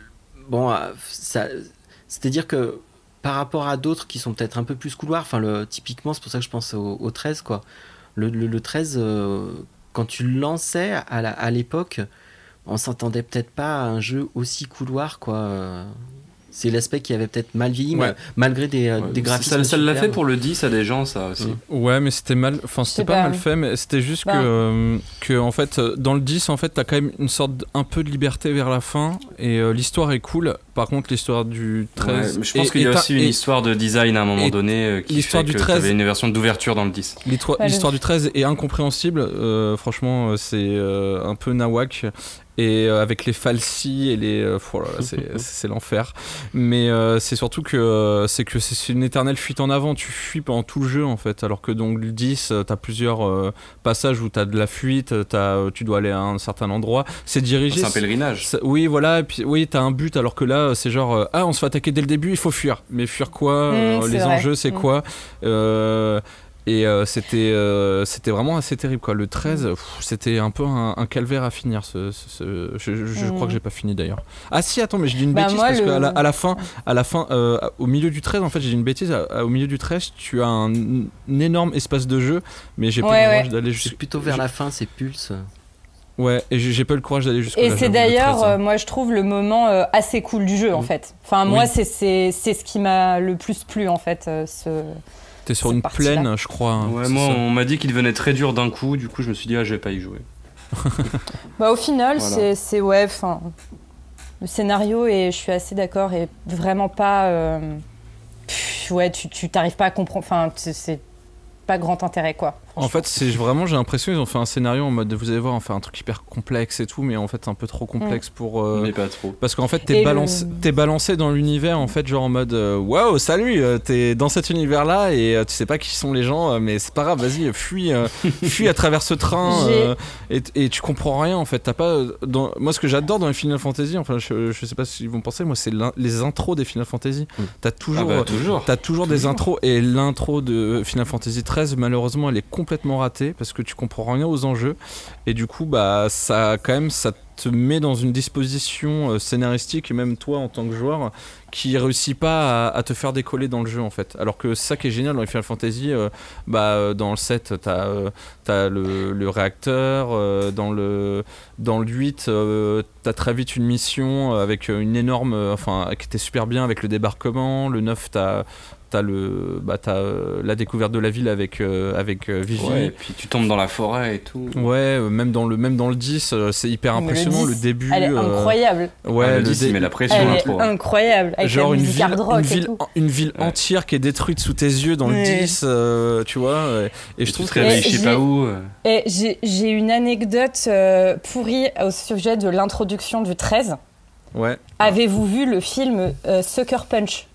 bon, ça, c'est-à-dire que par rapport à d'autres qui sont peut-être un peu plus couloirs, enfin, typiquement, c'est pour ça que je pense au, au 13, quoi. Le, le, le 13, euh, quand tu lançais à la- à l'époque, on s'entendait peut-être pas à un jeu aussi couloir, quoi. Euh, C'est l'aspect qui avait peut-être mal vieilli, Ouais. mais malgré des, euh, Ouais, des graphismes. ça l'a fait pour le 10 à des gens, ça aussi. Mm. Ouais, mais c'était mal. Enfin, c'était pas pas- mal fait, mais c'était juste Bah. que, euh, que, en fait, euh, dans le 10, en fait, t'as quand même une sorte d- un peu de liberté vers la fin, et euh, l'histoire est cool. Par contre, l'histoire du 13. Ouais, je pense et- qu'il y a aussi une et histoire de design à un moment et donné euh, qui l'histoire fait du que 13 t'avais une version d'ouverture dans le 10. L'histoire du 13 est incompréhensible. euh, franchement, euh, c'est euh, un peu nawak. Et euh, avec les falsis et les. euh, oh là là, c'est c'est l'enfer. Mais euh, c'est surtout que euh, c'est que c'est une éternelle fuite en avant. Tu fuis pendant tout le jeu en fait. Alors que donc le 10, euh, t'as plusieurs euh, passages où t'as de la fuite, t'as, euh, tu dois aller à un certain endroit. C'est dirigé. C'est un pèlerinage. Oui, voilà, et puis oui, t'as un but, alors que là, c'est genre, euh, ah, on se fait attaquer dès le début, il faut fuir. Mais fuir quoi Euh, Les vrai. enjeux, c'est Mm. quoi Euh, Et euh, c'était euh, c'était vraiment assez terrible, quoi. Le 13, pff, c'était un peu un, un calvaire à finir. Ce, ce- ce- je je- je Mm. crois que j'ai pas fini d'ailleurs. Ah si, attends, mais j'ai dit une Bah, bêtise moi, parce le- qu'à la, à la fin, à la fin euh, au milieu du 13, en fait, j'ai dit une bêtise. à- à- au milieu du 13, tu as un, un énorme espace de jeu, mais j'ai pas Ouais, le ouais. courage d'aller C'est jusqu'à. plutôt vers la fin, c'est Pulse. Ouais, et j'ai pas le courage d'aller jusqu'à Et c'est le d'ailleurs, 13, hein. moi je trouve le moment euh, assez cool du jeu en Mhm. fait. Enfin, moi Oui. c'est- c'est c'est ce qui m'a le plus plu en fait. euh, ce... T'es sur une plaine, je crois. hein, Ouais, moi, ça. on m'a dit qu'il devenait très dur d'un coup, du coup, je me suis dit, ah, je vais pas y jouer. Bah, au final, Voilà. c'est- ouais, enfin, le scénario et je suis assez d'accord est vraiment pas. euh, pff, ouais, tu t'arrives pas à comprendre. Enfin, c'est pas grand intérêt quoi. En fait, c'est vraiment, j'ai l'impression qu'ils ont fait un scénario en mode, vous allez voir, on fait un truc hyper complexe et tout, mais en fait, un peu trop complexe pour. euh, Mais pas trop. Parce qu'en fait, t'es le- balancé, t'es balancé dans l'univers, en fait, genre en mode, euh, waouh, salut, euh, t'es dans cet univers-là et euh, tu sais pas qui sont les gens, mais c'est pas grave, vas-y, fuis, euh, fuis à travers ce train euh, et, et tu comprends rien, en fait. T'as pas. Dans... Moi, ce que j'adore dans les Final Fantasy, enfin, je, je sais pas si vous pensez, moi, c'est les intros des Final Fantasy. Mm. T'as Ah toujours. bah, euh, toujours. T'as toujours des intros et l'intro de Final Fantasy XIII malheureusement elle est complètement ratée parce que tu comprends rien aux enjeux. Et du coup bah ça quand même ça te met dans une disposition euh, scénaristique et même toi en tant que joueur qui réussit pas à, te faire décoller dans le jeu en fait. Alors que ça qui est génial dans les Final Fantasy euh, bah euh, dans le 7 t'as euh, t'as le, le réacteur dans le dans le 8 euh, t'as très vite une mission avec une énorme enfin qui était super bien avec le débarquement. Le 9 t'as T'as le, bah t'as euh, la découverte de la ville avec euh, avec euh, Vivi. Ouais, et puis tu tombes dans la forêt et tout. Ouais, euh, même dans le même dans le 10, euh, c'est hyper le impressionnant. le début. Elle est euh, incroyable. Ouais, Ah, le le 10, dé- il met la pression Elle est l'intro. incroyable. Avec genre la une ville, une et ville, tout. une ville Ouais. entière qui est détruite sous tes yeux dans le Ouais. 10, euh, tu vois. Et, Et je tu trouve te que je sais pas où. Et j'ai j'ai une anecdote euh, pourrie au sujet de l'introduction du 13. ouais, Avez-vous vu le film euh, Sucker Punch?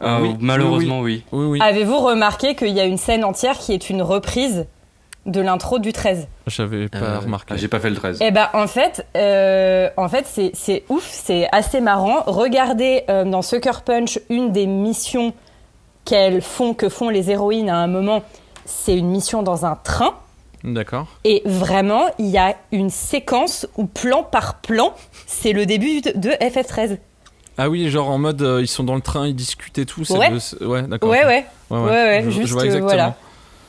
Ah, Oui, malheureusement, oui. oui, oui, Avez-vous remarqué qu'il y a une scène entière qui est une reprise de l'intro du 13 j'avais pas Euh, remarqué. Ah, j'ai pas fait le 13. Eh ben en fait, euh, en fait c'est- ouf, c'est assez marrant. Regardez euh, dans Sucker Punch une des missions qu'elles font, que font les héroïnes à un moment. C'est une mission dans un train. D'accord. Et vraiment, il y a une séquence où plan par plan, c'est le début de FF13. Ah oui, genre en mode euh, ils sont dans le train, ils discutent et tout. c'est Ouais. ouais, d'accord. Ouais, ouais, ouais, ouais, Je- je juste vois euh, exactement. voilà.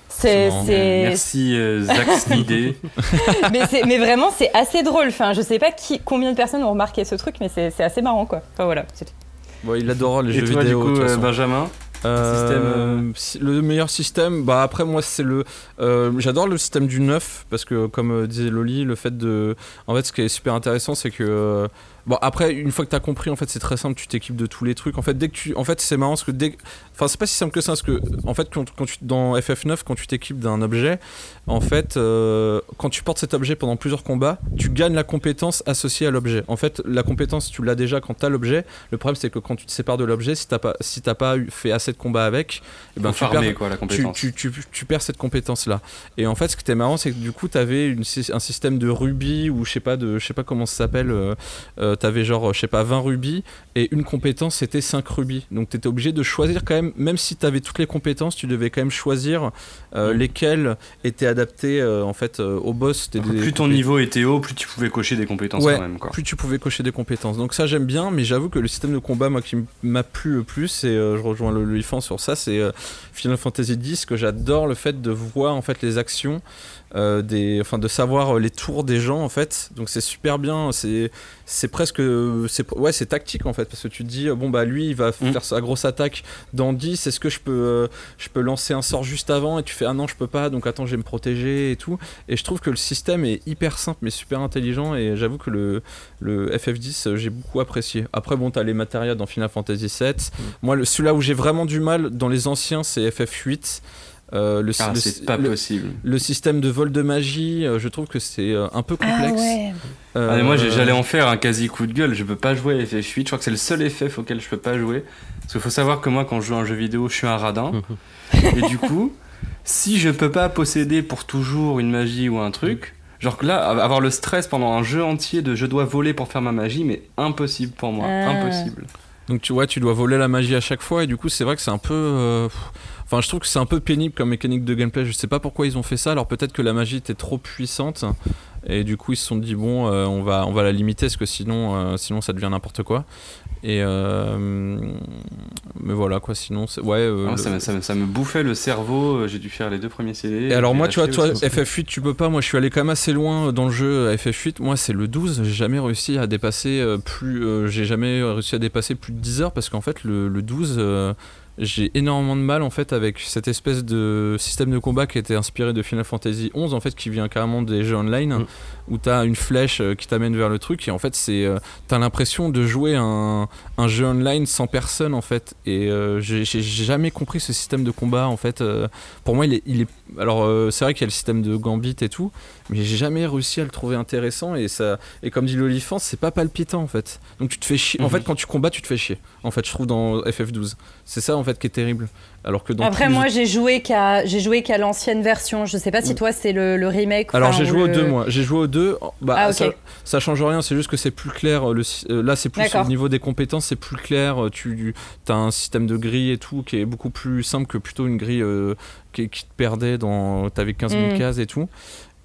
C'est, c'est- Merci euh, Zach Snidé. mais, c'est- mais vraiment, c'est assez drôle. Enfin, je sais pas qui, combien de personnes ont remarqué ce truc, mais c'est, c'est assez marrant, quoi. Enfin voilà. c'est tout. Ouais, il adore les Et jeux toi, du vidéo. coup, de toute euh. Benjamin Euh, système, euh, Le meilleur système, bah après moi c'est le, euh, j'adore le système du neuf parce que comme disait Loli, le fait de, en fait ce qui est super intéressant c'est que, euh, bon après une fois que t'as compris en fait c'est très simple, tu t'équipes de tous les trucs. En fait dès que tu, en fait c'est marrant parce que dès, enfin c'est pas si simple que ça parce que en fait quand tu dans FF9 quand tu t'équipes d'un objet, en fait euh, quand tu portes cet objet pendant plusieurs combats, tu gagnes la compétence associée à l'objet. En fait la compétence tu l'as déjà quand t'as l'objet. Le problème c'est que quand tu te sépares de l'objet, si t'as pas, si t'as pas eu- fait assez de combats avec, et ben tu farmer, perds, quoi, la tu, compétence. tu, tu, tu perds cette compétence là. Et en fait, ce qui était marrant, c'est que du coup, tu avais un système de rubis ou je sais pas de, je sais pas comment ça s'appelle. Euh, euh, t'avais genre, je sais pas, 20 rubis et une compétence c'était 5 rubis. Donc tu étais obligé de choisir quand même, même si tu avais toutes les compétences, tu devais quand même choisir euh, Mm. lesquelles étaient adaptées euh, en fait euh, au boss. Des Plus ton niveau était haut, plus tu pouvais cocher des compétences Ouais, quand même. Quoi. plus tu pouvais cocher des compétences. Donc ça j'aime bien, mais j'avoue que le système de combat moi qui m'a plu le plus, et euh, je rejoins le, le Ifan sur ça, c'est Final Fantasy X que j'adore le fait de voir en fait les actions, euh, des, enfin de savoir euh, les tours des gens en fait. Donc c'est super bien, c'est c'est presque c'est ouais c'est tactique en fait parce que tu te dis euh, bon bah lui il va Mm. faire sa grosse attaque dans 10 est-ce que je peux euh, je peux lancer un sort juste avant et tu fais ah non je peux pas donc attends je vais me protéger et tout. Et je trouve que le système est hyper simple mais super intelligent. Et j'avoue que le, le FF10 euh, j'ai beaucoup apprécié. Après bon t'as les matérias dans Final Fantasy 7 moi le, celui-là où j'ai vraiment du mal dans les anciens c'est FF8 Euh, le, Ah, le- c'est pas le- possible. le système de vol de magie, euh, je trouve que c'est euh, un peu complexe. Euh, Ah, mais moi j'ai- j'allais en faire un quasi coup de gueule, je peux pas jouer à FF8, je crois que c'est le seul FF auquel je peux pas jouer. Parce qu'il faut savoir que moi quand je joue à un jeu vidéo je suis un radin. et du coup, si je peux pas posséder pour toujours une magie ou un truc, genre que là, avoir le stress pendant un jeu entier de je dois voler pour faire ma magie, mais impossible pour moi, Ah. impossible. Donc tu vois, tu dois voler la magie à chaque fois et du coup c'est vrai que c'est un peu... euh, Enfin je trouve que c'est un peu pénible comme mécanique de gameplay, je sais pas pourquoi ils ont fait ça, alors peut-être que la magie était trop puissante et du coup ils se sont dit bon euh, on, va, on va la limiter parce que sinon, euh, sinon ça devient n'importe quoi. Et euh, mais voilà quoi, sinon. Ouais, euh, Ah, le- ça, me, ça me- ça me bouffait le cerveau, euh, j'ai dû faire les deux premiers CD. Et alors moi tu vois, toi aussi. FF8 tu peux pas, moi je suis allé quand même assez loin dans le jeu à FF8, moi c'est le 12, j'ai jamais réussi à dépasser plus, j'ai jamais réussi à dépasser plus de 10 heures parce qu'en fait le, le 12 euh, j'ai énormément de mal en fait avec cette espèce de système de combat qui était inspiré de Final Fantasy 11 en fait qui vient carrément des jeux online Mm. Où t'as une flèche euh, qui t'amène vers le truc et en fait c'est euh, t'as l'impression de jouer un, un jeu online sans personne en fait. Et euh, j'ai jamais compris ce système de combat en fait euh, pour moi il est, il est alors euh, c'est vrai qu'il y a le système de gambit et tout mais j'ai jamais réussi à le trouver intéressant et ça et comme dit l'olifant c'est pas palpitant en fait. Donc tu te fais chier en Mhm. fait quand tu combats tu te fais chier. En fait je trouve dans FF12 c'est ça en fait qui est terrible alors que dans Après, moi, j'ai joué qu'à j'ai joué qu'à l'ancienne version. Je sais pas si Mm. toi, c'est le, le remake. alors j'ai ou joué aux le- deux moi j'ai joué aux deux bah Ah, ça, ça change rien c'est juste que c'est plus clair le, sy- euh, là c'est plus au niveau des compétences c'est plus clair euh, tu as un système de grille et tout qui est beaucoup plus simple que plutôt une grille euh, qui, qui te perdait dans t'avais 15 000 Mm. cases et tout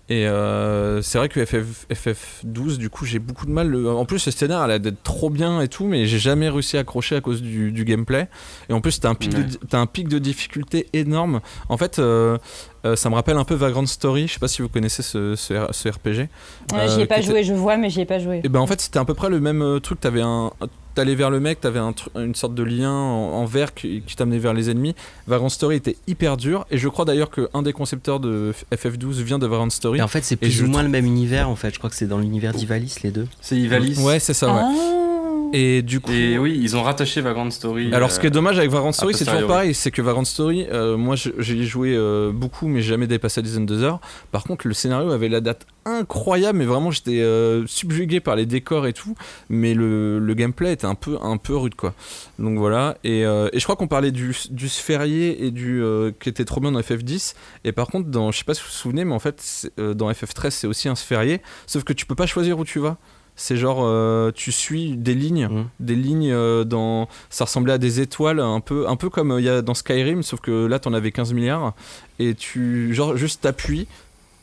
et euh, c'est vrai que FF, FF12 du coup j'ai beaucoup de mal le- en plus le scénario elle a d'être trop bien et tout mais j'ai jamais réussi à accrocher à cause du, du gameplay et en plus t'as un pic Ouais. de un pic de difficulté énorme en fait euh, euh, ça me rappelle un peu Vagrant Story je sais pas si vous connaissez ce, ce, RPG Ouais, j'y ai euh, pas joué, je vois, mais j'y ai pas joué. et ben en fait c'était à peu près le même euh, truc. T'avais un, t'allais vers le mec, t'avais un une sorte de lien en, en vert qui, qui t'amenait vers les ennemis. Vagrant Story était hyper dur, et je crois d'ailleurs qu'un des concepteurs de FF12 vient de Vagrant Story. Et en fait, c'est plus ou moins le même univers. En fait, je crois que c'est dans l'univers d'Ivalis les deux. C'est Ivalice. Ouais, c'est ça, ouais. Ah. Et du coup. Et oui, ils ont rattaché Vagrant Story. Alors, ce qui est euh, dommage avec Vagrant Story, a c'est toujours pareil. C'est que Vagrant Story, euh, moi, j'ai joué euh, beaucoup, mais jamais dépassé la dizaine de heures. Par contre, le scénario avait la date incroyable, mais vraiment, j'étais euh, subjugué par les décors et tout. Mais le, le gameplay était un peu, un peu rude, quoi. Donc voilà. Et, euh, et je crois qu'on parlait du, du sphérié et du euh, qui était trop bien dans FF10. Et par contre, dans, je sais pas si vous vous souvenez, mais en fait, euh, dans FF13, c'est aussi un sphérié. Sauf que tu peux pas choisir où tu vas. C'est genre, euh, tu suis des lignes Mhm. des lignes euh, dans ça ressemblait à des étoiles un peu un peu comme euh, il y a dans Skyrim sauf que là t'en avais 15 milliards. Et tu genre juste t'appuies.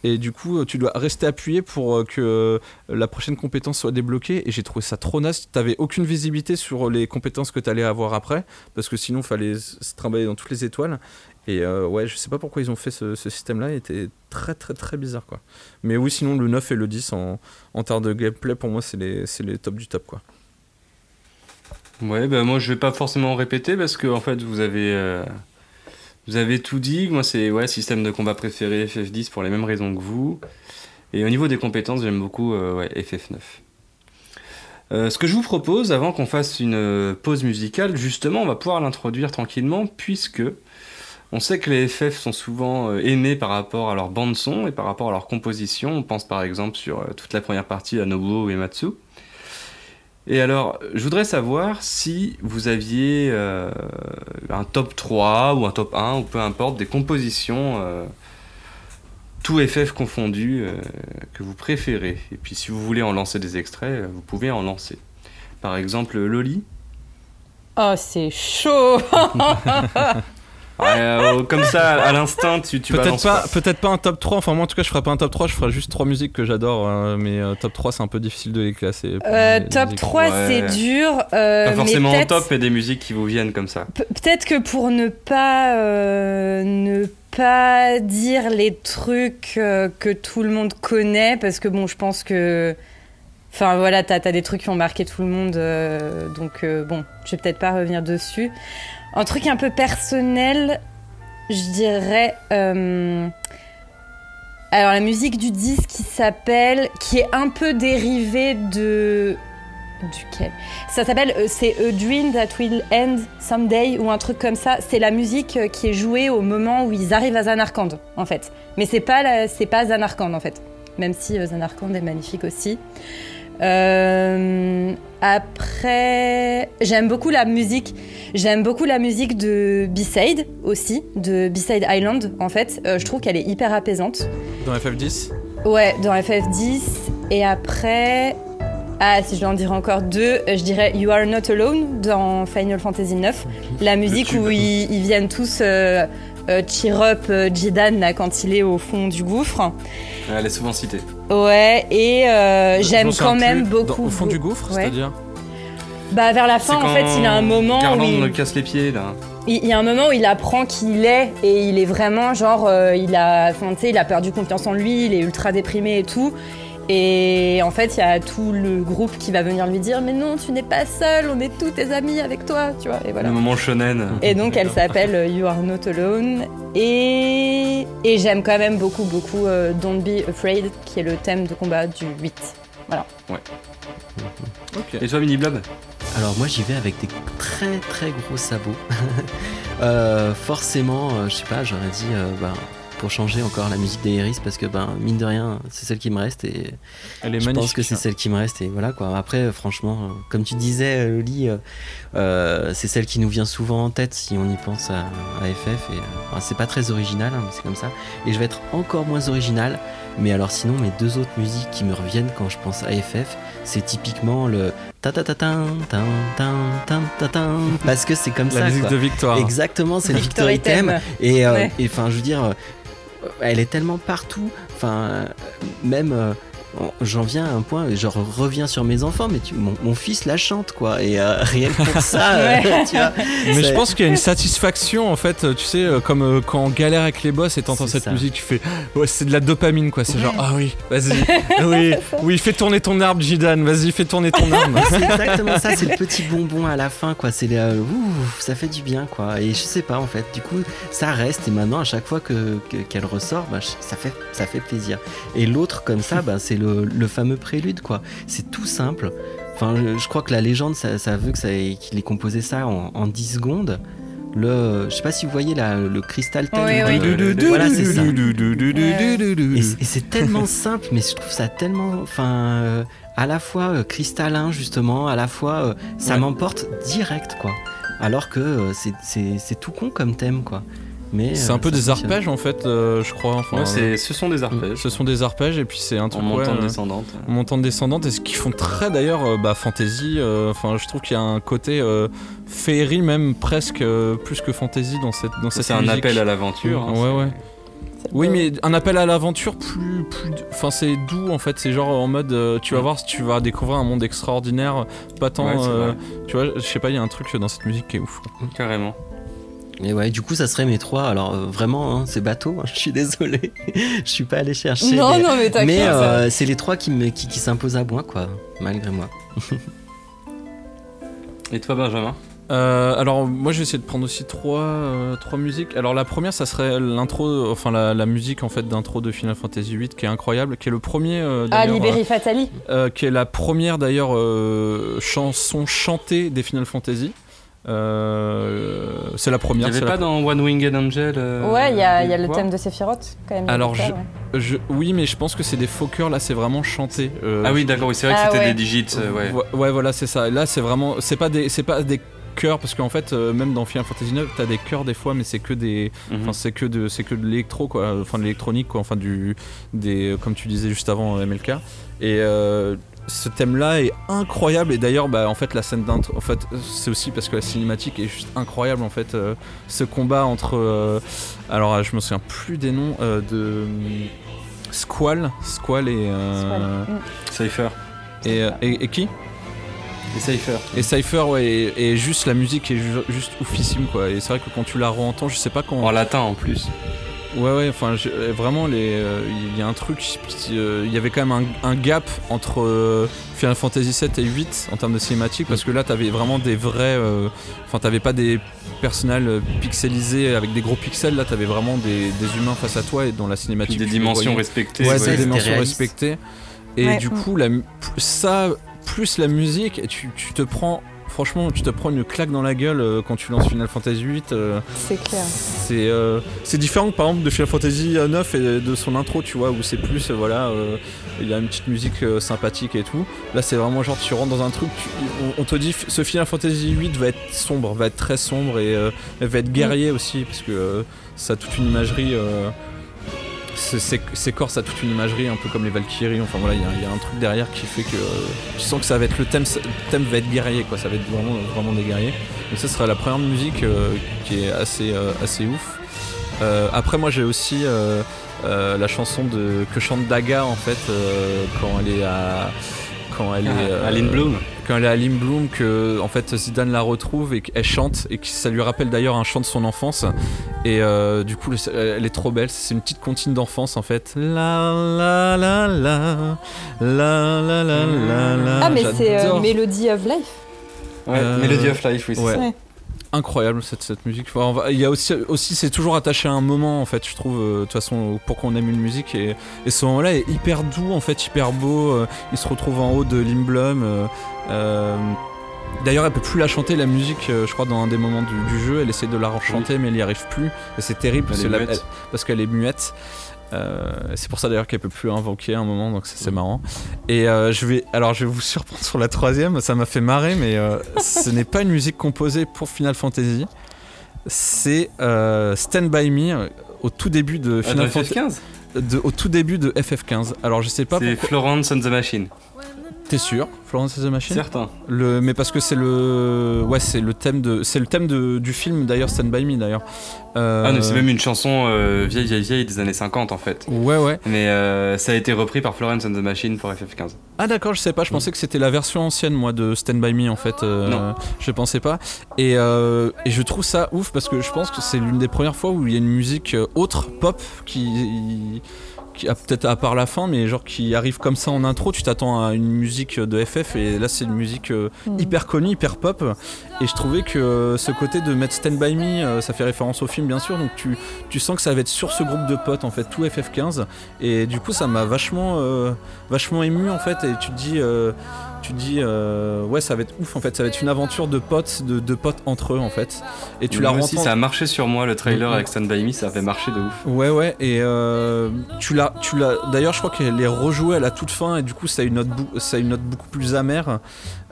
Et du coup tu dois rester appuyé pour que la prochaine compétence soit débloquée. Et j'ai trouvé ça trop naze. T'avais aucune visibilité sur les compétences que t'allais avoir après. Parce que sinon fallait se trimballer dans toutes les étoiles et euh, ouais je sais pas pourquoi ils ont fait ce, ce système là il était très très très bizarre quoi mais oui sinon le 9 et le 10 en, en termes de gameplay pour moi c'est les, les top du top quoi Ouais, bah moi je vais pas forcément répéter parce que en fait vous avez euh, vous avez tout dit. Moi c'est ouais système de combat préféré FF10 pour les mêmes raisons que vous. Et au niveau des compétences j'aime beaucoup euh, ouais, FF9. Euh, ce que je vous propose avant qu'on fasse une pause musicale, justement on va pouvoir l'introduire tranquillement puisque on sait que les FF sont souvent euh, aimés par rapport à leur bande son et par rapport à leur composition. On pense par exemple sur euh, toute la première partie à Nobuo Uematsu. Et alors, je voudrais savoir si vous aviez euh, un top 3 ou un top 1 ou peu importe des compositions, euh, tout FF confondu, euh, que vous préférez. Et puis si vous voulez en lancer des extraits, vous pouvez en lancer. Par exemple, Loli. Oh, c'est chaud euh, comme ça, à l'instinct, tu, tu Peut-être pas, peut-être pas un top 3, enfin moi en tout cas je ferai pas un top 3, je ferai juste trois musiques que j'adore, euh, mais euh, top 3 c'est un peu difficile de les classer. Euh, les- les Top musiques. 3, Ouais. c'est dur. euh, Pas mais forcément en peut-être- top, mais des musiques qui vous viennent comme ça. Pe- Peut-être que pour ne pas euh, ne pas dire les trucs euh, que tout le monde connaît, parce que bon, je pense que, enfin voilà, t'as as des trucs qui ont marqué tout le monde, euh, donc euh, bon, je vais peut-être pas revenir dessus. Un truc un peu personnel, je dirais. euh, alors la musique du disque qui s'appelle, qui est un peu dérivée de duquel? Ça s'appelle, euh, c'est A Dream That Will End Someday ou un truc comme ça. C'est la musique euh, qui est jouée au moment où ils arrivent à Zanarkand, en fait. Mais c'est pas, pas Zanarkand, en fait. Même si Zanarkand est magnifique aussi. Euh, après, j'aime beaucoup la musique. J'aime beaucoup la musique de B-Side aussi, de B-Side Island, en fait. Euh, je trouve qu'elle est hyper apaisante. Dans FF10 Ouais, dans FF10. Et après. Ah, si je dois en dire encore deux, euh, je dirais You Are Not Alone dans Final Fantasy IX. La musique où ils, ils viennent tous euh, euh, cheer up Jidan là, quand il est au fond du gouffre. Elle est souvent citée. Ouais, et euh, j'aime quand même plus. beaucoup. Dans- au fond du gouffre, Ouais. c'est-à-dire Bah, vers la fin, en fait, il a un moment où. Il- me casse les pieds là. il y a un moment où il apprend qu'il est et il est vraiment genre euh, il a enfin, il a perdu confiance en lui, il est ultra déprimé et tout. Et en fait, il y a tout le groupe qui va venir lui dire mais non, tu n'es pas seul, on est tous tes amis avec toi, tu vois. Et voilà. Le moment shonen. Et donc elle s'appelle euh, You Are Not Alone et et j'aime quand même beaucoup beaucoup euh, Don't Be Afraid qui est le thème de combat du 8. Ok. Et toi, Mini Blob Alors moi j'y vais avec des très très gros sabots. Euh, forcément, euh, je sais pas, j'aurais dit euh, ben, pour changer encore la musique d'Aeris parce que ben mine de rien c'est celle qui me reste et Elle est je magnifique. pense que c'est celle qui me reste et voilà quoi. Après euh, franchement, euh, comme tu disais euh, Loli, euh, c'est celle qui nous vient souvent en tête si on y pense à, à FF et enfin, c'est pas très original hein, mais c'est comme ça. Et je vais être encore moins original. Mais alors sinon mes deux autres musiques qui me reviennent quand je pense à FF, c'est typiquement le ta ta ta tan tan tan tan ta tan parce que c'est comme La ça musique quoi. de Victoire. Exactement, c'est le Victory Victory Theme. Theme. Et euh, Ouais. enfin, je veux dire, elle est tellement partout. Enfin, euh, même, euh, j'en viens à un point, je reviens sur mes enfants, mais tu, mon, mon fils la chante, quoi. Et euh, rien que pour ça, euh, tu vois. Mais je pense qu'il y a une satisfaction en fait, tu sais, euh, comme euh, quand on galère avec les boss et t'entends cette ça. musique, tu fais ouais, c'est de la dopamine quoi. C'est genre ah oui, vas-y, oui, oui, fais tourner ton arbre, Jidan, vas-y, fais tourner ton arbre. C'est exactement ça, c'est le petit bonbon à la fin, quoi. C'est le, euh, ouh, ça fait du bien, quoi. Et je sais pas, en fait, du coup, ça reste. Et maintenant, à chaque fois que que- qu'elle ressort, bah, ça fait ça fait plaisir. Et l'autre, comme ça, bah, c'est le, le fameux prélude, quoi. C'est tout simple. Enfin, je, je crois que la légende, ça, ça veut que ça ait- qu'il ait composé ça en, en 10 secondes. Le, je sais pas si vous voyez là, le cristal thème. Oui, oui. de- Voilà, c'est ça. Et c'est tellement simple, mais je trouve ça tellement, enfin, euh, à la fois euh, cristallin justement, à la fois euh, ça Ouais. m'emporte direct quoi. Alors que euh, c'est- c'est c'est tout con comme thème quoi. Mais C'est euh, un peu des fonctionne. arpèges en fait, euh, je crois. Enfin, Ouais, c'est- ce sont des arpèges. ce sont des arpèges et puis c'est un En truc montant ouais, euh, descendante. en montant descendante et ce qui font très d'ailleurs euh, bah, fantasy. euh, Enfin, je trouve qu'il y a un côté euh, féerie même presque euh, plus que fantasy dans cette dans cette C'est un appel à l'aventure. hein, Ouais ouais. Oui, mais un appel à l'aventure plus, plus, enfin c'est doux en fait. C'est genre en mode, euh, tu vas Mm. voir si tu vas découvrir un monde extraordinaire, pas tant. Ouais, euh, tu vois, je sais pas, il y a un truc dans cette musique qui est ouf. Carrément. Et ouais, du coup ça serait mes trois. Alors euh, vraiment, hein, c'est bateau. hein, je suis désolé. je suis pas allé chercher. Non, mais non, mais t'inquiète. mais, euh, c'est les trois qui me qui, qui s'imposent à moi quoi, malgré moi. Et toi, Benjamin? Euh, alors moi j'ai essayé de prendre aussi trois, euh, trois musiques. Alors la première ça serait l'intro, enfin la, la musique en fait d'intro de Final Fantasy VIII qui est incroyable, qui est le premier euh, Ah, Liberi Fatali. qui est la première d'ailleurs euh, chanson chantée des Final Fantasy. Euh, c'est la Il n'y première. avait pas dans One Winged Angel euh, Ouais, il y a, y le thème de Sephiroth quand même. Alors, je- Je- oui, mais je pense que c'est des faux cœurs. Là, c'est vraiment chanté. Euh, Ah oui, d'accord, oui, c'est vrai que Ah c'était ouais. des digits. euh, ouais. Ouais, voilà, c'est ça. Là, c'est vraiment, c'est pas des, c'est pas des chœurs parce qu'en fait, euh, même dans Final Fantasy 9, t'as des chœurs des fois, mais c'est que des, Mhm. enfin, c'est que de, c'est que de l'électro, quoi. Enfin, de l'électronique, quoi. Enfin, du, des, comme tu disais juste avant, MLK. Et euh, ce thème-là est incroyable. Et d'ailleurs, bah, en fait, la scène d'intro, en fait, c'est aussi parce que la cinématique est juste incroyable. En fait, euh, ce combat entre, euh, alors, je me souviens plus des noms euh, de. Squall, Squall et, euh, Squall. Mm. Cypher. et, euh, et- et qui? Et Cypher. Et Cypher, ouais, et, et juste la musique est ju- juste oufissime, quoi. Et c'est vrai que quand tu la re-entends, je sais pas quand. En latin en plus. Ouais, ouais, enfin, je- euh, vraiment, les, euh, il y a un truc. euh, Il y avait quand même un, un gap entre euh, Final Fantasy 7 et 8 en termes de cinématique, parce que là, t'avais vraiment des vrais. euh, Enfin, t'avais pas des personnages euh, pixelisés avec des gros pixels, là, t'avais vraiment des, des humains face à toi et dans la cinématique. des dimensions voyais. respectées. Ouais, Ouais, des dimensions respectées. Et Ouais. du coup, la, ça, plus la musique, et tu, tu te prends. Franchement, tu te prends une claque dans la gueule euh, quand tu lances Final Fantasy 8. C'est clair. c'est euh, c'est différent, par exemple, de Final Fantasy 9 et de son intro, tu vois, où c'est plus, euh, voilà, euh, il y a une petite musique euh, sympathique et tout. Là, c'est vraiment genre, tu rentres dans un truc, tu- on, on te dit, ce Final Fantasy 8 va être sombre, va être très sombre et euh, va être guerrier aussi, parce que euh, ça a toute une imagerie. C'est- c'est c'est corse a toute une imagerie un peu comme les Valkyries. Enfin voilà il y, a- il y a un truc derrière qui fait que tu sens que ça va être le thème le thème va être guerrier quoi. Ça va être vraiment vraiment des guerriers. Donc ça sera la première musique euh, qui est assez euh, assez ouf. Euh, après moi j'ai aussi la chanson de que chante Daga en fait quand elle est à quand elle est euh, Aline Bloom. Quand elle est à Limblum que en fait Zidane la retrouve et qu'elle chante et que ça lui rappelle d'ailleurs un chant de son enfance et euh, du coup le- elle est trop belle c'est une petite comptine d'enfance en fait la la la la la la la la la Ah, mais c'est euh. Melody of Life. Ouais, Euh, Melody of Life, oui, c'est ouais. ça. Incroyable cette, cette musique Enfin, on va- il y a aussi, aussi c'est toujours attaché à un moment en fait je trouve euh, de toute façon pour qu'on aime une musique et, et ce moment là est hyper doux en fait hyper beau euh, il se retrouve en haut de Limblum euh, D'ailleurs, elle peut plus la chanter la musique, je crois, dans un des moments du, du jeu. Elle essaie de la rechanter, mais elle y arrive plus. Et c'est terrible elle- parce qu'elle est muette. Euh, c'est pour ça d'ailleurs qu'elle peut plus invoquer à un moment, donc c'est marrant. Et euh, je vais, alors je vais vous surprendre sur la troisième. Ça m'a fait marrer, mais euh, ce n'est pas une musique composée pour Final Fantasy. C'est euh, Stand by Me au tout début de Ah, Final Fantasy, FF15 de- au tout début de FF15. Alors je sais pas C'est pourquoi. Florence and the Machine. T'es sûr Florence and the Machine Certain. le, Mais parce que c'est le. Ouais, c'est le thème, de, c'est le thème de, du film d'ailleurs, Stand By Me d'ailleurs. Euh, Ah, mais c'est même une chanson euh, vieille, vieille, vieille des années 50 en fait. Ouais, ouais. Mais euh, ça a été repris par Florence and the Machine pour FF15. Ah d'accord, je sais pas, je pensais que c'était la version ancienne moi de Stand By Me en fait. Non. Je pensais pas. Et, et je trouve ça ouf parce que je pense que c'est l'une des premières fois où il y a une musique autre, pop, qui, peut-être à part la fin, mais genre qui arrive comme ça en intro. Tu t'attends à une musique de FF et là c'est une musique euh, Mm. hyper connue, hyper pop. Et je trouvais que euh, ce côté de mettre Stand By Me, euh, ça fait référence au film bien sûr, donc tu, tu sens que ça va être sur ce groupe de potes en fait, tout FF15. Et du coup ça m'a vachement, vachement ému en fait. Et tu te dis, euh, tu te dis euh, ouais ça va être ouf en fait, ça va être une aventure de potes, de, de potes entre eux en fait. Et tu la aussi, ça a marché sur moi le trailer Mhm. avec Stand By Me, ça avait marché de ouf. Ouais ouais et euh, tu l'as tu l'as d'ailleurs je crois qu'elle est rejouée à la toute fin et du coup ça a une note ça a une note beaucoup plus amère.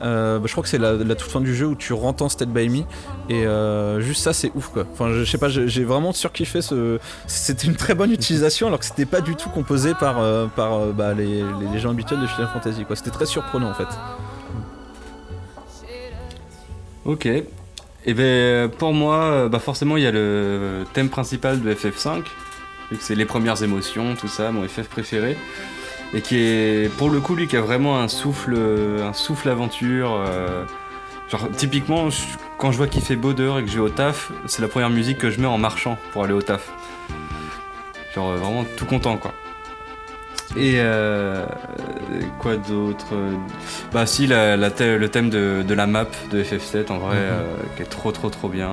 Euh, bah, je crois que c'est la, toute fin du jeu où tu entends Stay by Me et euh, juste ça c'est ouf quoi. Enfin je, sais pas j'ai vraiment surkiffé ce c'était une très bonne utilisation alors que c'était pas du tout composé par euh, par bah, les, les, gens habituels de Final Fantasy quoi. C'était très surprenant en fait. Ok. Et ben pour moi, bah forcément il y a le thème principal de FF5, vu que c'est les premières émotions, tout ça, mon FF préféré, et qui est pour le coup lui qui a vraiment un souffle, un souffle aventure. euh, genre typiquement je- quand je vois qu'il fait beau dehors et que je vais au taf, c'est la première musique que je mets en marchant pour aller au taf. Genre euh, vraiment tout content quoi. Et euh, quoi d'autre Bah si, la, le thème de, de la map de FF7 en vrai, Mhm. euh, qui est trop trop trop bien.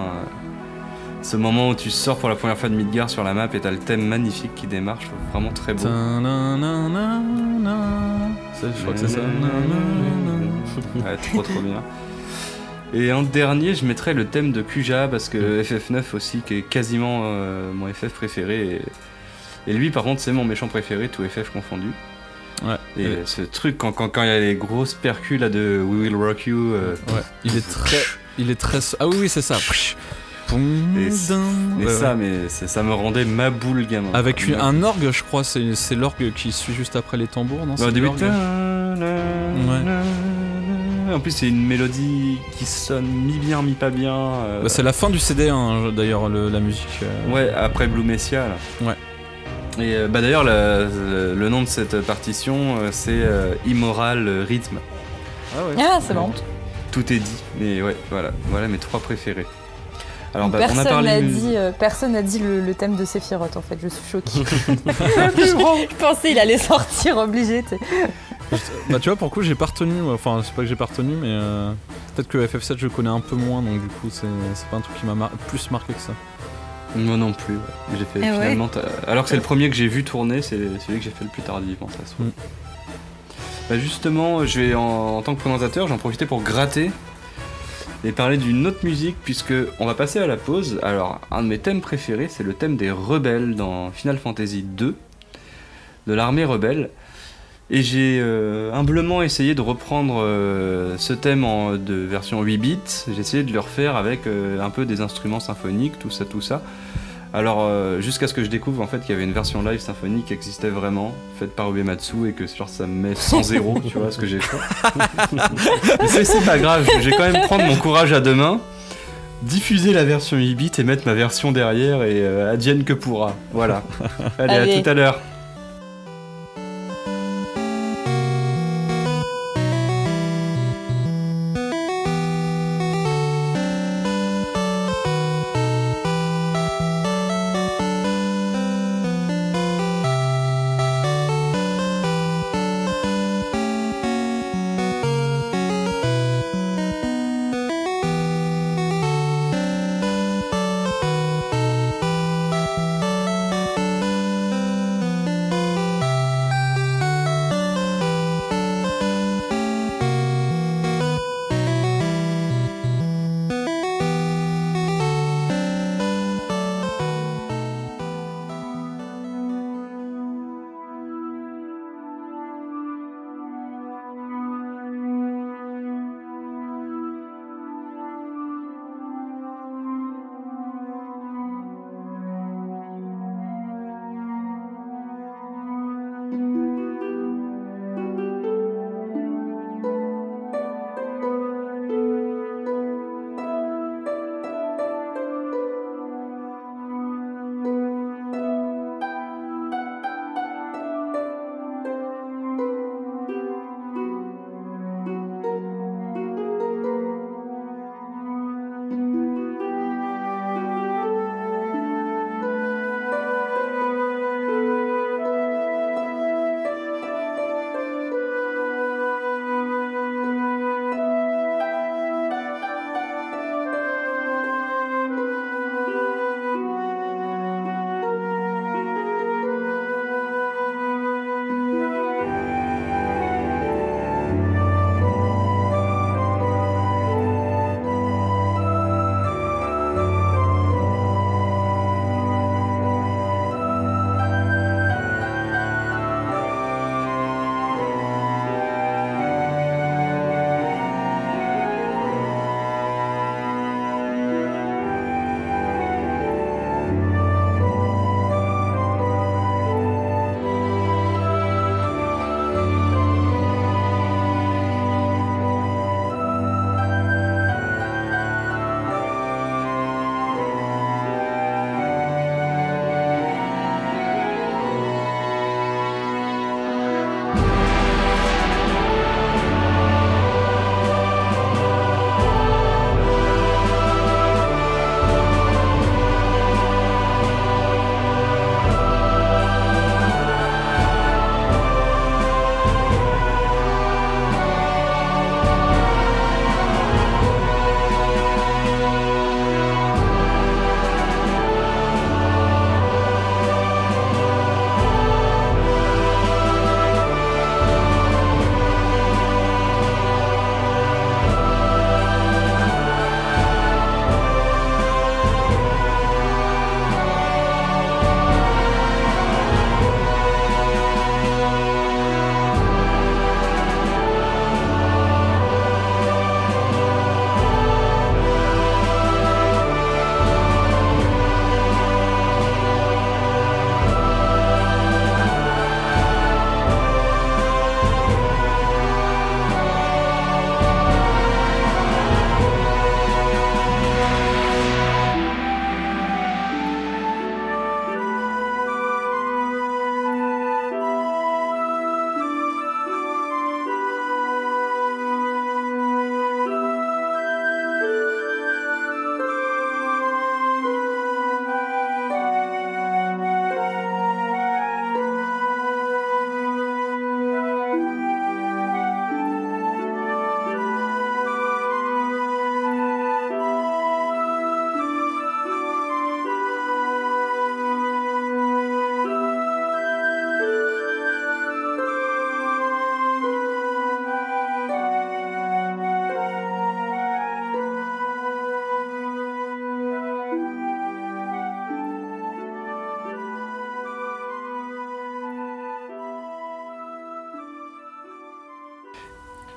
Ce moment où tu sors pour la première fois de Midgar sur la map et t'as le thème magnifique qui démarre, je trouve vraiment très beau. Je crois que c'est ça. Ouais, trop trop bien. Et en dernier, je mettrais le thème de Kuja parce que FF9 aussi, qui est quasiment euh, mon FF préféré. Et, et lui, par contre, c'est mon méchant préféré, tout FF confondu. Ouais. Et Ouais. ce truc, quand quand- quand il y a les grosses percus là de We Will Rock You, euh, Ouais, il est très. Il est très. Ah oui, oui, c'est ça. Poum, Et- Ouais, ça, ouais. mais ça me rendait ma boule gamin. Avec une- un orgue, je crois, c'est l'orgue qui suit juste après les tambours, non Bah, c'est au début, en plus c'est une mélodie qui sonne mi bien mi pas bien. euh, Bah, c'est la fin du CD, hein, d'ailleurs, le- la musique. euh. Ouais, après Blue Messia là. Ouais. Et euh, bah d'ailleurs le, nom de cette partition c'est euh, Immoral Rhythm. Ah, c'est bon. Tout est dit. Mais ouais, voilà, voilà mes trois préférés. Alors bah, on a personne parlé. n'a dit, euh, personne n'a dit le, le thème de Sephiroth en fait, je suis choquée. je pensais il allait sortir obligé. Bah, tu vois, pour le coup, j'ai pas retenu. Enfin, c'est pas que j'ai pas retenu, mais euh, peut-être que FF7 je connais un peu moins, donc du coup, c'est pas un truc qui m'a mar- plus marqué que ça. Moi non plus. ouais. J'ai fait finalement. t'as- Alors que c'est le premier que j'ai vu tourner, c'est celui que j'ai fait le plus tardivement, ça se trouve. Mm. Bah justement, je vais en, en tant que présentateur, j'en profiter pour gratter et parler d'une autre musique puisque on va passer à la pause. Alors, un de mes thèmes préférés, c'est le thème des rebelles dans Final Fantasy 2, de l'armée rebelle. Et j'ai euh, humblement essayé de reprendre euh, ce thème en, de version 8 bits. J'ai essayé de le refaire avec euh, un peu des instruments symphoniques, tout ça, tout ça. Alors, euh, jusqu'à ce que je découvre en fait qu'il y avait une version live symphonique qui existait vraiment, faite par Uematsu, et que genre ça me met 100 zéro, tu vois ce que j'ai fait. Mais c'est- c'est pas grave, je vais quand même prendre mon courage à deux mains, diffuser la version 8 bits et mettre ma version derrière, et euh, advienne que pourra. Voilà. Allez, Allez. à tout à l'heure.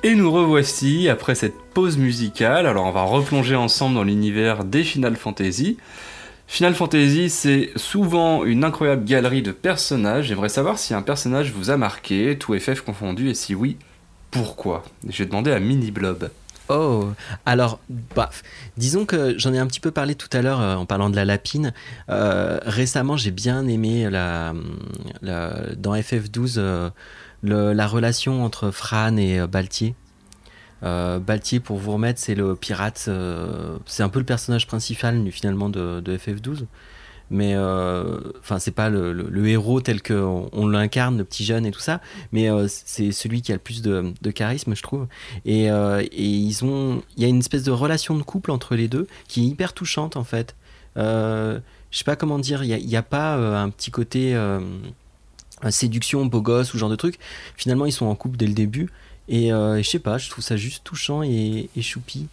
Et nous revoici après cette pause musicale. Alors on va replonger ensemble dans l'univers des Final Fantasy. Final Fantasy, c'est souvent une incroyable galerie de personnages. J'aimerais savoir si un personnage vous a marqué, tout FF confondu, et si oui, pourquoi? Je vais demander à Mini Blob. Oh, alors, bah, disons que j'en ai un petit peu parlé tout à l'heure euh, en parlant de la lapine. Euh, récemment, j'ai bien aimé la, dans FF12 euh, la relation entre Fran et euh, Baltier. Euh, Baltier, pour vous remettre, c'est le pirate. euh, c'est un peu le personnage principal finalement de, de FF12. Mais euh, enfin, c'est pas le, héros tel qu'on on l'incarne, le petit jeune et tout ça. Mais euh, c'est celui qui a le plus de, charisme, je trouve. Et, euh, ils ont, il y a une espèce de relation de couple entre les deux qui est hyper touchante en fait. Euh, je sais pas comment dire, il n'y a, pas euh, un petit côté euh, séduction, beau gosse ou genre de truc. Finalement, ils sont en couple dès le début. Et euh, je sais pas, je trouve ça juste touchant et, et choupi.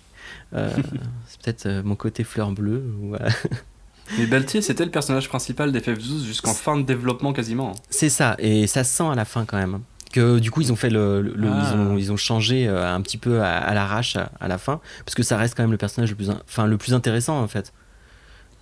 Euh, c'est peut-être euh, mon côté fleur bleue. voilà. Mais Baltier, c'était le personnage principal des FF12 jusqu'en fin de développement quasiment. C'est ça, et ça se sent à la fin quand même. Que du coup, ils ont fait le, le- le- Ah. ils, ont, ils ont changé euh, un petit peu à, à l'arrache à, à la fin, parce que ça reste quand même le personnage le plus, in- enfin, le plus intéressant en fait.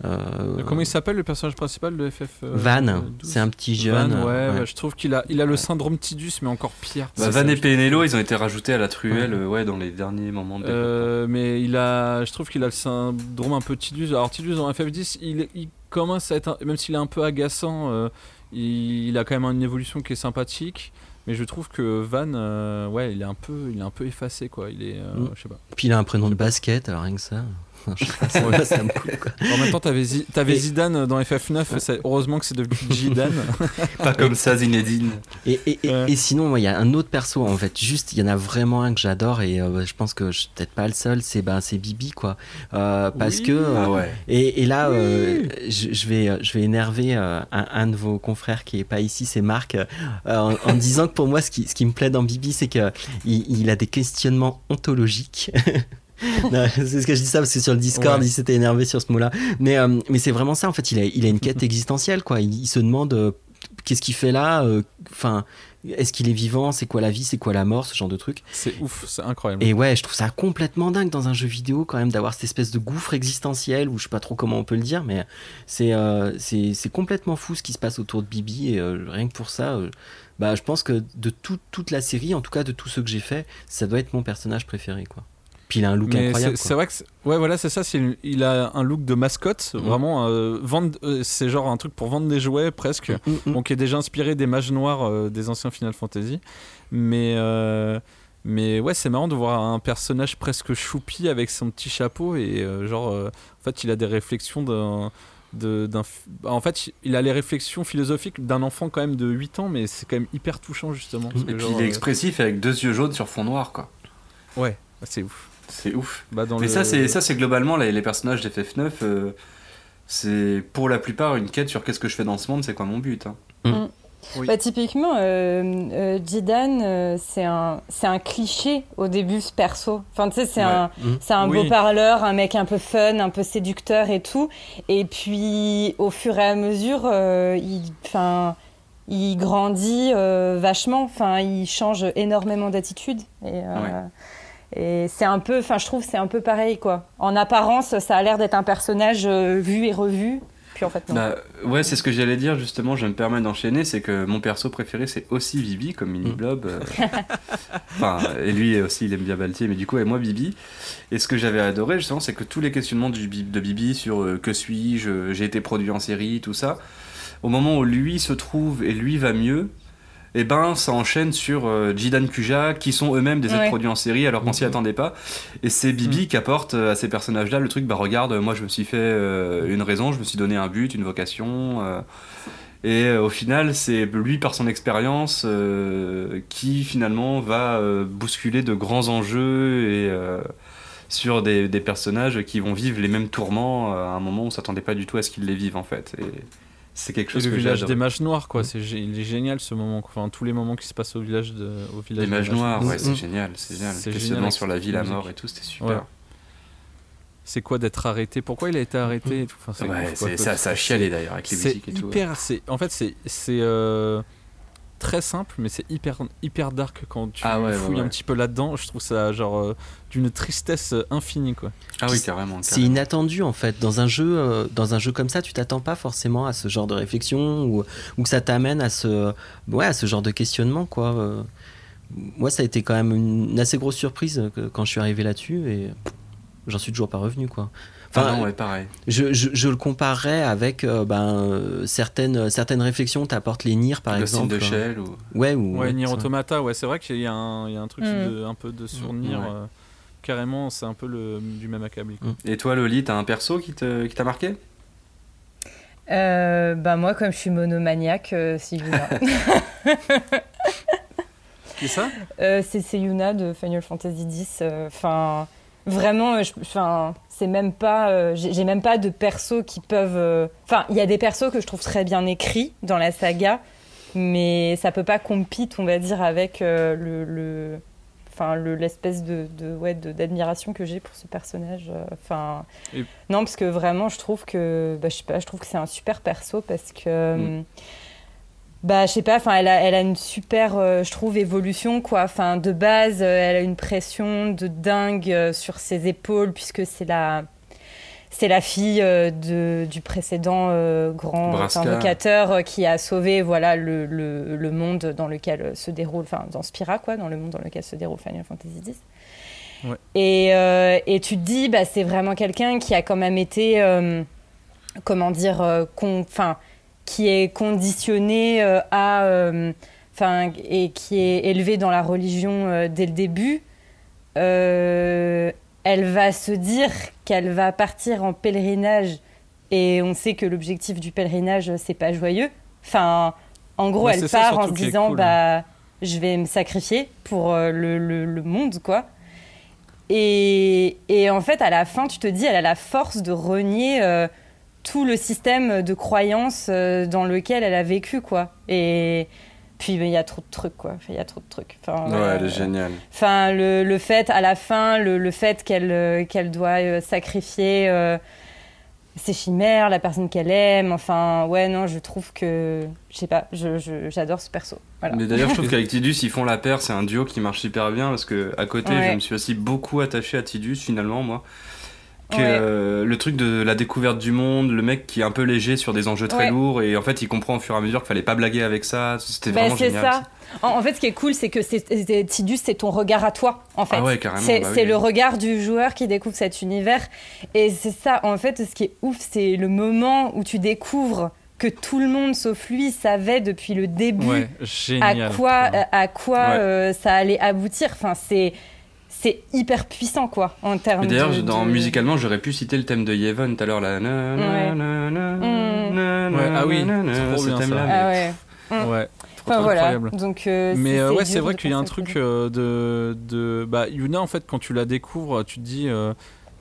Euh, Comment il s'appelle le personnage principal de FF euh, Van, 12? c'est un petit Van, jeune. ouais, euh, bah, je trouve qu'il a, il a le syndrome Tidus, mais encore pire. Bah, Van et Penelo, ils ont été rajoutés à la truelle euh, ouais, dans les derniers moments de développement. Euh, mais il a, je trouve qu'il a le syndrome un peu Tidus. Alors Tidus dans FF10, il, il commence à être, un- même s'il est un peu agaçant, euh, il, il a quand même une évolution qui est sympathique. Mais je trouve que Van, euh, ouais, il est un peu, il est un peu effacé quoi. Il est, euh, Mm. je sais pas. Puis il a un prénom de basket, alors rien que ça. Ça, me coule, quoi. En même temps, t'avais, Zi- t'avais Et- Zidane dans FF9. c'est- heureusement que c'est devenu Zidane. Pas comme ça, Zinedine. Et, et, et- Ouais. et sinon, il y a un autre perso en fait. Juste, il y en a vraiment un que j'adore et euh, je pense que je suis peut-être pas le seul. C'est ben, c'est Bibi quoi. Euh, parce Oui. que euh, Ah ouais. Et, et là, euh, je, je vais, je vais énerver euh, un, un de vos confrères qui est pas ici, c'est Marc, euh, en, en disant que pour moi, ce qui, ce qui me plaît dans Bibi, c'est que il, il a des questionnements ontologiques. C'est ce que je dis ça parce que sur le Discord, Ouais. il s'était énervé sur ce mot-là. Mais, euh, mais c'est vraiment ça, en fait, il a, il a une quête existentielle, quoi. Il, il se demande euh, qu'est-ce qu'il fait là, euh, enfin, est-ce qu'il est vivant, c'est quoi la vie, c'est quoi la mort, ce genre de truc. c'est ouf, c'est incroyable. Et ouais, je trouve ça complètement dingue dans un jeu vidéo quand même d'avoir cette espèce de gouffre existentiel ou je sais pas trop comment on peut le dire, mais c'est c'est c'est complètement fou ce qui se passe autour de Bibi et rien que pour ça, bah je pense que de tout- toute la série, en tout cas de tous ceux que j'ai fait, ça doit être mon personnage préféré quoi. Puis il a un look Mais incroyable. c'est vrai que c'est- ouais voilà c'est ça une- il a un look de mascotte Mhm. vraiment euh, vendre euh, c'est genre un truc pour vendre des jouets presque Mm, mm. bon qui est déjà inspiré des mages noirs euh, des anciens Final Fantasy mais euh, mais ouais c'est marrant de voir un personnage presque choupi avec son petit chapeau et euh, genre euh, en fait il a des réflexions d'un de- d'un f- en fait il a les réflexions philosophiques d'un enfant quand même de 8 ans mais c'est quand même hyper touchant justement Et puis genre, il est euh, expressif avec deux yeux jaunes sur fond noir, quoi. ouais c'est ouf C'est ouf. bah, dans Mais le- ça, c'est ça, c'est globalement les, les personnages d'FF9. euh, c'est pour la plupart une quête sur qu'est-ce que je fais dans ce monde, c'est quoi mon but. hein. Oui. Bah, typiquement, euh, euh, Jidan, euh, c'est un, c'est un cliché au début, ce perso. Enfin, tu sais, c'est Ouais. un, Mm. c'est un Oui. beau parleur, un mec un peu fun, un peu séducteur et tout. Et puis, au fur et à mesure, euh, il, enfin, il grandit euh, vachement. Enfin, il change énormément d'attitude. Et, euh, et c'est un peu, enfin, je trouve, c'est un peu pareil, quoi. En apparence, ça a l'air d'être un personnage euh, vu et revu. Puis en fait, non. Bah, ouais, c'est ce que j'allais dire justement. Je me permets d'enchaîner, c'est que mon perso préféré c'est aussi Bibi comme mini blob. euh. enfin, et lui aussi il aime bien Baltier, mais du coup et moi Bibi. Et ce que j'avais adoré justement, c'est que tous les questionnements du, de Bibi sur euh, que suis-je, j'ai été produit en série, tout ça, au moment où lui se trouve et lui va mieux. Et ben, ça enchaîne sur euh, Jidan Kuja, qui sont eux-mêmes des êtres Ouais. produits en série, alors qu'on s'y attendait pas. Et c'est Bibi Mm. qui apporte euh, à ces personnages-là le truc, bah regarde, moi je me suis fait euh, une raison, je me suis donné un but, une vocation. euh, et au final, c'est lui par son expérience euh, qui finalement va euh, bousculer de grands enjeux et euh, sur des, des personnages qui vont vivre les mêmes tourments à un moment où on s'attendait pas du tout à ce qu'ils les vivent en fait. Et c'est quelque Et chose le que j'ai village des mages noirs, quoi. Mm. C'est il est génial ce moment. Enfin, tous les moments qui se passent au village de, au village des mages noirs, ouais, Mm. c'est génial, c'est génial. C'est Le génial questionnement sur la vie, la mort et tout, c'était super. Ouais. C'est quoi d'être arrêté? Pourquoi il a été arrêté? Et tout. Enfin, Ouais, ouf, quoi. ça, ça a chialé d'ailleurs avec les musiques et tout. hyper. C'est en fait c'est c'est. euh, très simple, mais c'est hyper, hyper dark quand tu Ah ouais, fouilles ouais. un petit peu là-dedans. Je trouve ça genre euh, d'une tristesse infinie, quoi. Ah oui, carrément. C'est inattendu en fait. Dans un jeu, euh, dans un jeu comme ça, tu t'attends pas forcément à ce genre de réflexion ou, ou que ça t'amène à ce, ouais, à ce genre de questionnement quoi. Euh, moi, ça a été quand même une, assez grosse surprise euh, que- quand je suis arrivé là-dessus et j'en suis toujours pas revenu quoi. Ah Enfin, non, ouais, pareil. je, je- je le comparerais avec euh, ben, euh, certaines, certaines réflexions t'apportent les Nier par in exemple. the Shell ou... Ouais, ou, Ouais, Nier ça. Automata, ouais, c'est vrai qu'il y, a un il y a un truc Mm. de- un peu de souvenir. Ouais. euh, carrément, c'est un peu le, du même acabit. quoi. Et toi, Loli, t'as un perso qui te- qui t'a marqué? Euh, bah moi, comme je suis monomaniaque, euh, c'est Yuna. C'est ça? Euh, c'est Yuna de Final Fantasy X. euh, Enfin, vraiment, euh, je- enfin, c'est même pas. euh, J'ai même pas de persos qui peuvent. euh, Enfin, il y a des persos que je trouve très bien écrits dans la saga, mais ça peut pas compete, on va dire, avec euh, le. le- Enfin, le- l'espèce de, de, ouais, d'admiration que j'ai pour ce personnage. Enfin, Et- non, parce que vraiment, je trouve que, bah, je sais pas, je trouve que c'est un super perso parce que, Mm. Bah, je sais pas, enfin, elle a, elle a une super, euh, je trouve, évolution, quoi. Enfin, de base, euh, elle a une pression de dingue euh, sur ses épaules puisque c'est la, c'est la fille de, du précédent grand invocateur qui a sauvé, voilà, le, le, le monde dans lequel se déroule, enfin, dans Spira, quoi, dans le monde dans lequel se déroule Final Fantasy X. Ouais. Et, et tu te dis, bah, c'est vraiment quelqu'un qui a quand même été, comment dire, enfin, qui est conditionné euh, à, euh, enfin, et qui est élevé dans la religion euh, dès le début. Euh, elle va se dire qu'elle va partir en pèlerinage et on sait que l'objectif du pèlerinage c'est pas joyeux. Enfin, en gros, Ouais, elle ça, part en se disant cool. bah je vais me sacrifier pour le, le- le monde quoi. Et, et en fait, à la fin, tu te dis, elle a la force de renier tout le système de croyances euh, dans lequel elle a vécu, quoi. Et puis, ben, il y a trop de trucs, quoi. Il y a trop de trucs. Enfin, Ouais, euh, elle est géniale. Enfin, le, le fait, à la fin, le, le fait qu'elle euh, qu'elle doit euh, sacrifier euh, ses chimères, la personne qu'elle aime. Enfin, ouais, non, je trouve que. Je sais pas, j'adore ce perso. Voilà. Mais d'ailleurs, je trouve qu'avec Tidus, ils font la paire, c'est un duo qui marche super bien parce que à côté, Ouais. je me suis aussi beaucoup attaché à Tidus finalement, moi. Que Ouais. euh, le truc de la découverte du monde, le mec qui est un peu léger sur des enjeux très Ouais. lourds et en fait, il comprend au fur et à mesure qu'il fallait pas blaguer avec ça. C'était Bah, vraiment génial. ça. En, en fait, ce qui est cool, c'est que c'est- c'est- Tidus, c'est ton regard à toi, en fait. Ah ouais, carrément. C'est bah oui. le regard du joueur qui découvre cet univers. Et c'est ça, en fait, ce qui est ouf, c'est le moment où tu découvres que tout le monde, sauf lui, savait depuis le début Ouais, à quoi, à quoi Ouais. euh, ça allait aboutir. Enfin, c'est c'est hyper puissant, quoi, en termes d'ailleurs, de, dans de- musicalement, j'aurais pu citer le thème de Yevon tout à l'heure. Là. Ah oui, ce bien, ça. thème-là, Ah mais- ouais. Mm. Ouais, Enfin, voilà. incroyable. Donc, euh, Mais euh, c'est ouais, c'est vrai qu'il y a un truc euh, de, de. Bah, Yuna, en fait, quand tu la découvres, tu te dis.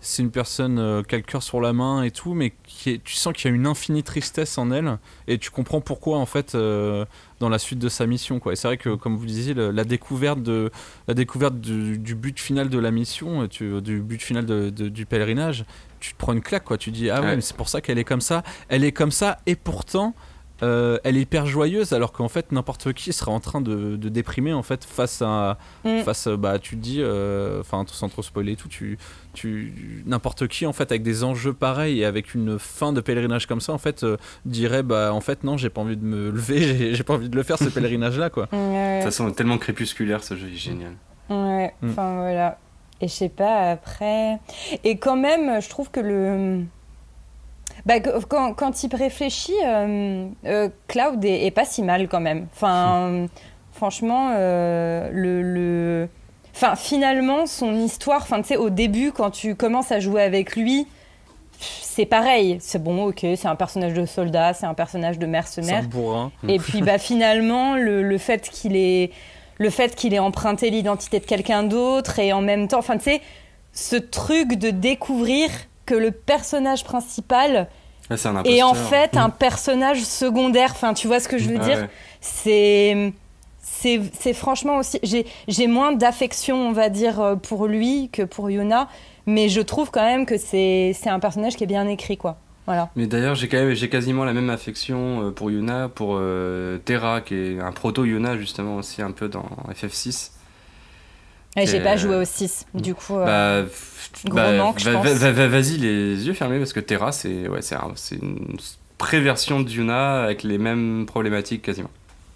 Euh, c'est une personne euh, qui a le cœur sur la main et tout, mais qui est- tu sens qu'il y a une infinie tristesse en elle, et tu comprends pourquoi, en fait, euh, dans la suite de sa mission. Quoi. Et c'est vrai que, comme vous disiez, le- la découverte, de, la découverte du, du but final de la mission, tu- du but final de- de- du pèlerinage, tu te prends une claque, quoi. Tu dis, ah ouais, Ouais. mais c'est pour ça qu'elle est comme ça. Elle est comme ça, et pourtant. Euh, elle est hyper joyeuse alors qu'en fait n'importe qui serait en train de, de déprimer en fait face à Mm. face euh, bah tu te dis euh, enfin sans trop spoiler et tout tu tu n'importe qui en fait avec des enjeux pareils et avec une fin de pèlerinage comme ça en fait euh, dirait bah en fait non j'ai pas envie de me lever j'ai- pas envie de le faire ce pèlerinage là quoi Ouais. Toute façon, tellement crépusculaire, ce jeu est génial. Ouais, Mm. enfin voilà. Et je sais pas, après. Et quand même, je trouve que le. Bah, quand, quand il réfléchit, euh, euh, Cloud est, est pas si mal quand même. Enfin, franchement, euh, le. le... Enfin, finalement, son histoire, enfin, au début, quand tu commences à jouer avec lui, c'est pareil. C'est bon, ok, c'est un personnage de soldat, c'est un personnage de mercenaire. bourrin Et puis bah finalement le, le fait qu'il ait le fait qu'il ait emprunté l'identité de quelqu'un d'autre et en même temps enfin tu sais ce truc de découvrir que le personnage principal un est en fait un personnage secondaire enfin tu vois ce que je veux Ah dire ouais. c'est c'est franchement aussi j'ai j'ai moins d'affection on va dire euh, pour lui que pour Yuna mais je trouve quand même que c'est c'est un personnage qui est bien écrit quoi Voilà. Mais d'ailleurs, j'ai quand même, j'ai quasiment la même affection euh, pour Yuna, pour euh, Terra, qui est un proto Yuna justement aussi un peu dans FF6. Et j'ai pas euh, joué au 6, du coup. euh, Bah, gros bah, manque, je pense. va- va- va- vas-y les yeux fermés parce que Terra, c'est ouais, c'est un- c'est une préversion de Yuna avec les mêmes problématiques quasiment.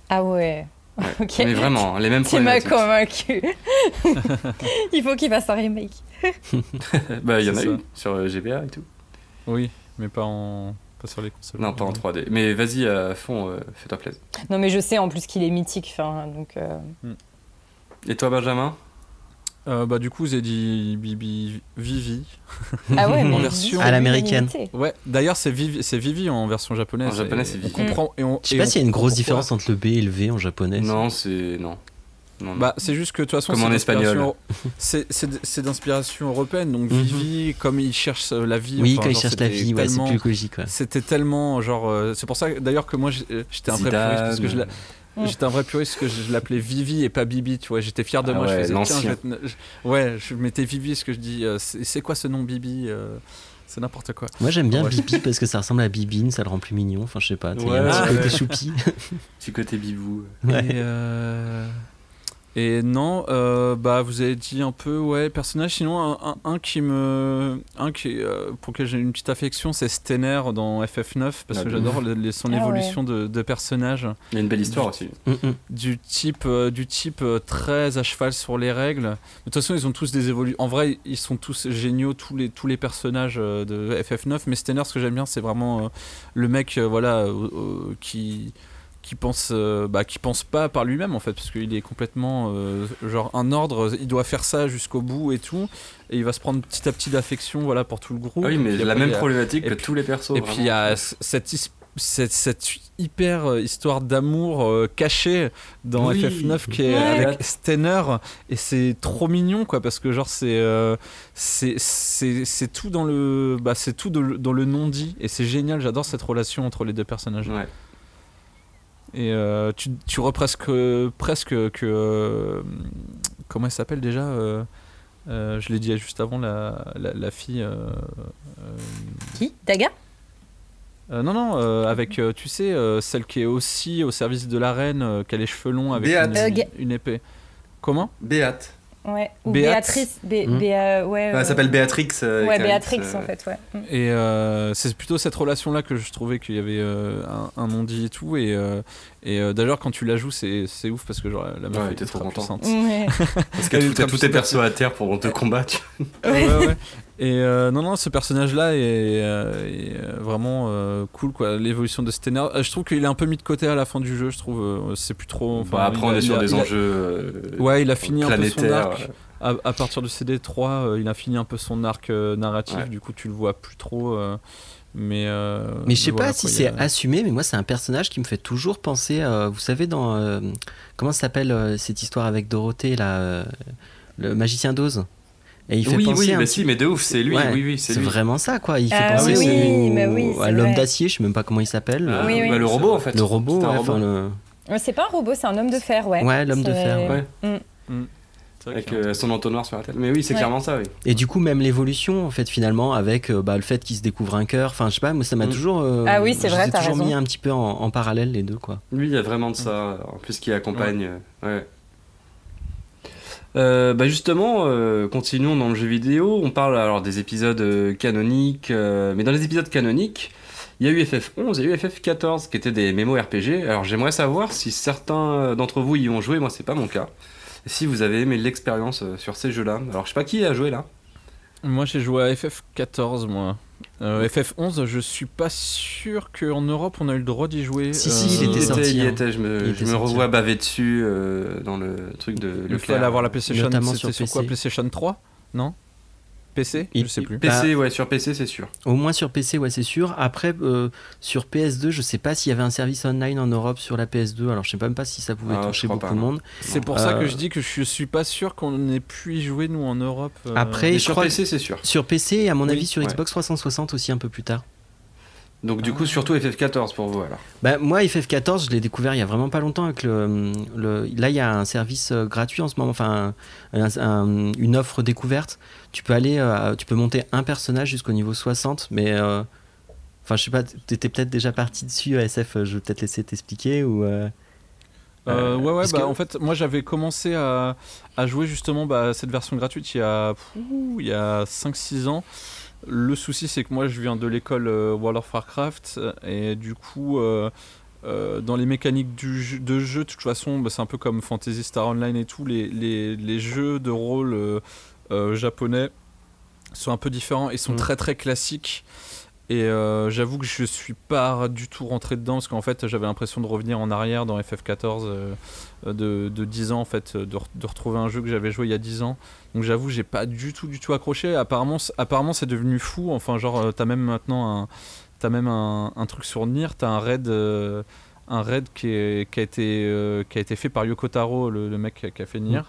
Ah ouais. Ouais. ok. Mais vraiment, les mêmes Tu m'as problématiques. convaincu. Il faut qu'il fasse un remake. bah, il y en a ça. sur euh, GBA et tout. Oui, mais pas en pas sur les consoles. Non, pas en 3D. Mais vas-y à fond, euh, fais-toi plaisir. Non, mais je sais en plus qu'il est mythique. Enfin, donc. euh, Et toi, Benjamin? Euh, bah du coup, j'ai dit Bibi Vivi. Ah ouais, mais En version- À l'américaine. Ouais, d'ailleurs c'est Vivi, c'est Vivi en version japonaise. En japonais, c'est on Vivi. comprend et on. Je sais pas s'il y a une comprend grosse différence entre le B et le V en japonais. Non, c'est. Non. Non, non. Bah, c'est juste que de toute façon, Comme c'est en d'inspiration- C'est d'inspiration européenne. Donc Mhm. Vivi, comme il cherche euh, la vie. oui, enfin, quand il genre, cherche la vie, ouais, c'est plus logique. Ouais. C'était tellement genre. euh, c'est pour ça d'ailleurs que moi j'étais un puriste parce que je Mm. J'étais un vrai puriste parce que je l'appelais Vivi et pas Bibi, tu vois. J'étais fier de Ah moi. ouais, je faisais, tiens, l'ancien. je vais te- je- ouais, je mettais Vivi parce que je dis, euh, c'est quoi ce nom Bibi euh, C'est n'importe quoi. Moi j'aime bien Ouais. Bibi parce que ça ressemble à Bibine, ça le rend plus mignon. Enfin, je sais pas, il y a Ouais, un petit ouais. côté choupi. Petit côté bibou. Ouais. Et, euh, et non, euh, bah vous avez dit un peu, ouais, personnage. Sinon, un, un- un qui me. Un qui, euh, pour lequel j'ai une petite affection, c'est Stenner dans FF9, parce Ah, que j'adore son Ah ouais. évolution de, de personnage. Il y a une belle histoire aussi. Mm, mm. du type euh, du type euh, très à cheval sur les règles. De toute façon, ils ont tous des évolutions. En vrai, ils sont tous géniaux tous les tous les personnages de FF9. Mais Stenner, ce que j'aime bien, c'est vraiment euh, le mec, euh, voilà, euh, euh, qui qui pense euh, bah, qui pense pas par lui-même en fait parce qu'il est complètement euh, genre un ordre il doit faire ça jusqu'au bout et tout et il va se prendre petit à petit d'affection voilà pour tout le groupe Ah oui, mais la après, même a- problématique que puis- tous les persos. et puis il y a cette, cette, cette hyper euh, histoire d'amour euh, cachée dans Oui. FF9 qui est Ouais. avec Stenner et c'est trop mignon quoi parce que genre c'est euh, c'est tout dans le bah c'est tout de- dans le non dit et c'est génial j'adore cette relation entre les deux personnages Ouais. Et euh, tu tu vois presque presque que euh, comment elle s'appelle déjà euh, euh, je l'ai dit juste avant la, la, la fille euh, euh, Qui? Daga? Euh, non, non, euh, avec, euh, tu sais, euh, celle qui est aussi au service de la reine, euh, qui a les cheveux longs avec une, une épée. Comment? Béate. Ouais. Ou Béat. Béatrice. Bé- Hmm. Béa- ouais, Ah, euh, elle s'appelle Béatrix. euh, Ouais, Béatrix euh, en fait, ouais. Mm. Et euh, c'est plutôt cette relation-là que je trouvais qu'il y avait euh, un, un non-dit et tout. Et, euh, et euh, d'ailleurs, quand tu la joues, c'est ouf parce que genre, la meuf Ouais, t'es trop ultra content. puissante. Ouais. Parce que Elle est tout, ultra tout tes persos à terre pour te combattre. Ouais, ouais. Et euh, non, non, ce personnage-là est, euh, est, euh, vraiment euh, cool, quoi. L'évolution de Stenner. Je trouve qu'il est un peu mis de côté à la fin du jeu, je trouve. c'est plus trop. enfin, Bah, après, il on a- est sur des a- enjeux. Ouais, il a fini un peu son arc. À, à partir du CD3, euh, il a fini un peu son arc euh, narratif, Ouais. du coup tu le vois plus trop. euh, mais euh, Mais je sais voilà, pas si quoi, c'est a- assumé, mais moi c'est un personnage qui me fait toujours penser, euh, vous savez, dans. euh, comment s'appelle euh, cette histoire avec Dorothée, là euh, Le magicien d'Oz? Et il fait Oui, penser oui, un mais petit- si, mais de ouf, c'est lui. Ouais, Oui, oui, c'est vraiment ça, quoi. Il fait Ah penser oui, au- mais oui, à l'homme d'acier, je sais même pas comment il s'appelle. Ah, Oui, oui. bah, le robot, en fait. Le robot, ouais, robot. enfin, le- C'est pas un robot, c'est un homme de fer, ouais. Ouais, l'homme de fer, ouais. Mm. C'est vrai Avec euh, son entonnoir sur la tête. Mais oui, c'est Ouais. clairement ça, oui. Et du coup, même l'évolution, en fait, finalement, avec euh, bah, le fait qu'il se découvre un cœur, enfin, je sais pas, moi ça m'a Mm. toujours. euh, Ah oui, c'est vrai, toujours raison. mis un petit peu en, en parallèle, les deux, quoi. Lui, il y a vraiment de ça, en plus qui accompagne. Ouais. Euh, bah justement, euh, continuons dans le jeu vidéo. On parle alors des épisodes euh, canoniques, mais dans les épisodes canoniques, il y a eu FF11 et il y a eu FF14 qui étaient des mémo RPG. Alors j'aimerais savoir si certains d'entre vous y ont joué, moi c'est pas mon cas. Si vous avez aimé l'expérience sur ces jeux-là. Alors je sais pas qui a joué là. Moi j'ai joué à FF14, moi. Euh, FF11, je suis pas sûr qu'en Europe on a eu le droit d'y jouer. Si, si, Euh, il était il sorti, il y hein. était, je me, Il je était me sorti. revois baver dessus euh, dans le truc de Il fallait avoir la PlayStation. C'était sur sur quoi. PlayStation 3 Non? PC Il- Je sais plus. PC, ouais, sur PC c'est sûr. Au moins sur PC, ouais, c'est sûr. Après, euh, sur PS2, je sais pas s'il y avait un service online en Europe sur la PS2. Alors, je sais même pas si ça pouvait Ah, toucher beaucoup de monde. C'est pour ça Euh, que je dis que je suis pas sûr qu'on ait pu y jouer nous en Europe. euh, Après, je sur crois PC c'est sûr. Sur PC et à mon Oui, avis sur ouais. Xbox 360 aussi un peu plus tard. Donc du coup surtout FF14 pour vous alors. Bah, moi, FF14, je l'ai découvert il y a vraiment pas longtemps. Avec le, le- là, il y a un service euh, gratuit en ce moment, enfin un- un- une offre découverte. Tu peux aller, euh, tu peux monter un personnage jusqu'au niveau 60, mais euh, Enfin, je sais pas, t'étais peut-être déjà parti dessus, SF, je vais peut-être laisser t'expliquer ou. Euh, ouais, ouais, bah, en fait, moi j'avais commencé à, à, jouer justement bah, cette version gratuite il y a, il y a 5-6 ans. Le souci, c'est que moi je viens de l'école World of Warcraft et du coup, euh, dans les mécaniques du de jeu, de toute façon, bah, c'est un peu comme Fantasy Star Online et tout, les, les, les jeux de rôle euh, euh, japonais sont un peu différents et sont mm. très très classiques. Et j'avoue que je suis pas du tout rentré dedans parce qu'en fait j'avais l'impression de revenir en arrière dans FF14 de, de, 10 ans en fait, de, de retrouver un jeu que j'avais joué il y a 10 ans. Donc j'avoue j'ai pas du tout du tout accroché. Apparemment, apparemment c'est devenu fou. Enfin genre t'as même maintenant un T'as même un, un, truc sur Nier, t'as un raid, euh, un raid qui, est, qui, a été, euh, qui a été fait par Yoko Taro, le, le mec qui a fait Nier.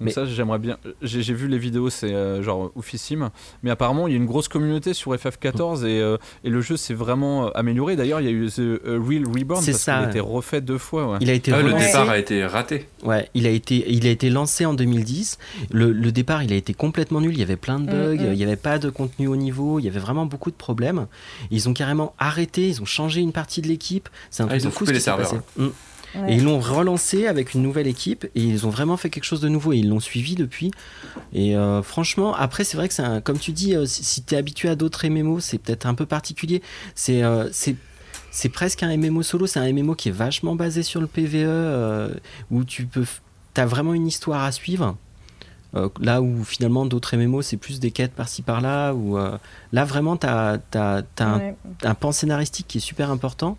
Mm. Ça, j'aimerais bien. J'ai vu les vidéos, c'est euh, genre oufissime. Mais apparemment, il y a une grosse communauté sur FF14 et, et, le jeu s'est vraiment amélioré. D'ailleurs, il y a eu The Real Reborn parce qu'il a été refait deux fois. Il a été ah, le départ a été raté. Ouais, il a été, il a été lancé en 2010. Le, le départ, il a été complètement nul. Il y avait plein de bugs. Mm, mm. Il n'y avait pas de contenu au niveau. Il y avait vraiment beaucoup de problèmes. Ils ont carrément arrêté. Ils ont changé une partie de l'équipe. C'est un ah, ils ont Mm. Et ils l'ont relancé avec une nouvelle équipe et ils ont vraiment fait quelque chose de nouveau et ils l'ont suivi depuis. Et euh, franchement, après, c'est vrai que c'est comme tu dis, euh, si, tu es habitué à d'autres MMO, c'est peut-être un peu particulier. C'est euh, c'est presque un MMO solo, c'est un MMO qui est vachement basé sur le PVE, où tu peux, as vraiment une histoire à suivre. là où finalement d'autres MMO c'est plus des quêtes par-ci par-là, où là vraiment tu as, un, un, pan scénaristique qui est super important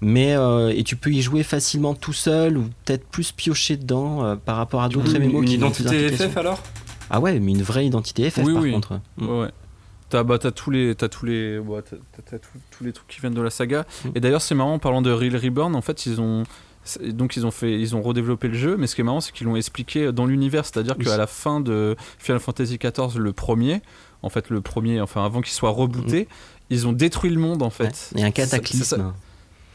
mais euh, et tu peux y jouer facilement tout seul ou peut-être plus piocher dedans euh, par rapport à d'autres MMO une identité FF alors? Ah ouais mais une vraie identité FF par contre. Mm. ouais, T'as bah, tous les as tous les tous les trucs qui viennent de la saga. Mm. et d'ailleurs c'est marrant en parlant de Real Reborn en fait ils ont donc ils ont fait ils ont redéveloppé le jeu mais ce qui est marrant c'est qu'ils l'ont expliqué dans l'univers. C'est-à-dire qu'à la fin de Final Fantasy XIV le premier en fait le premier enfin avant qu'il soit rebooté mm. ils ont détruit le monde en fait. Il y a un cataclysme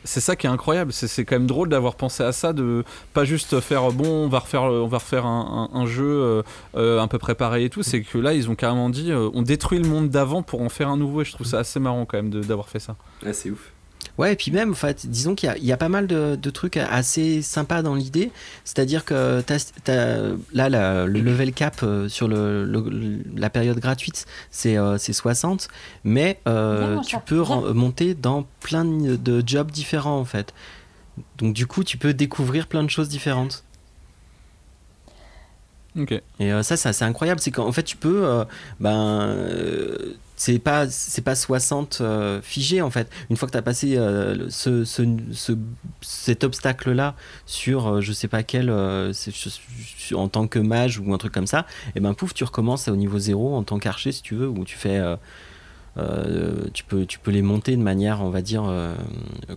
c'est ça qui est incroyable. C'est quand même drôle d'avoir pensé à ça, de pas juste faire bon, on va refaire, on va refaire un, jeu euh, euh, un peu préparé et tout. C'est que là, ils ont carrément dit, euh, on détruit le monde d'avant pour en faire un nouveau. Et je trouve ça assez marrant quand même d'avoir fait ça. C'est ouf. Ouais, et puis même, en fait, disons qu'il y, a pas mal de, trucs assez sympas dans l'idée. C'est-à-dire que là, le level cap euh, sur le, la période gratuite, c'est 60, euh, mais euh, tu peux monter dans plein de jobs différents, en fait. Donc, du coup, tu peux découvrir plein de choses différentes. Ok. Et ça, c'est incroyable. C'est qu'en fait, tu peux. ben c'est pas c'est pas 60 euh, figé en fait une fois que tu as passé euh, ce, ce, cet obstacle là sur euh, je sais pas quel en tant que mage ou un truc comme ça et ben pouf tu recommences au niveau zéro en tant qu'archer si tu veux ou tu fais tu peux tu peux les monter de manière on va dire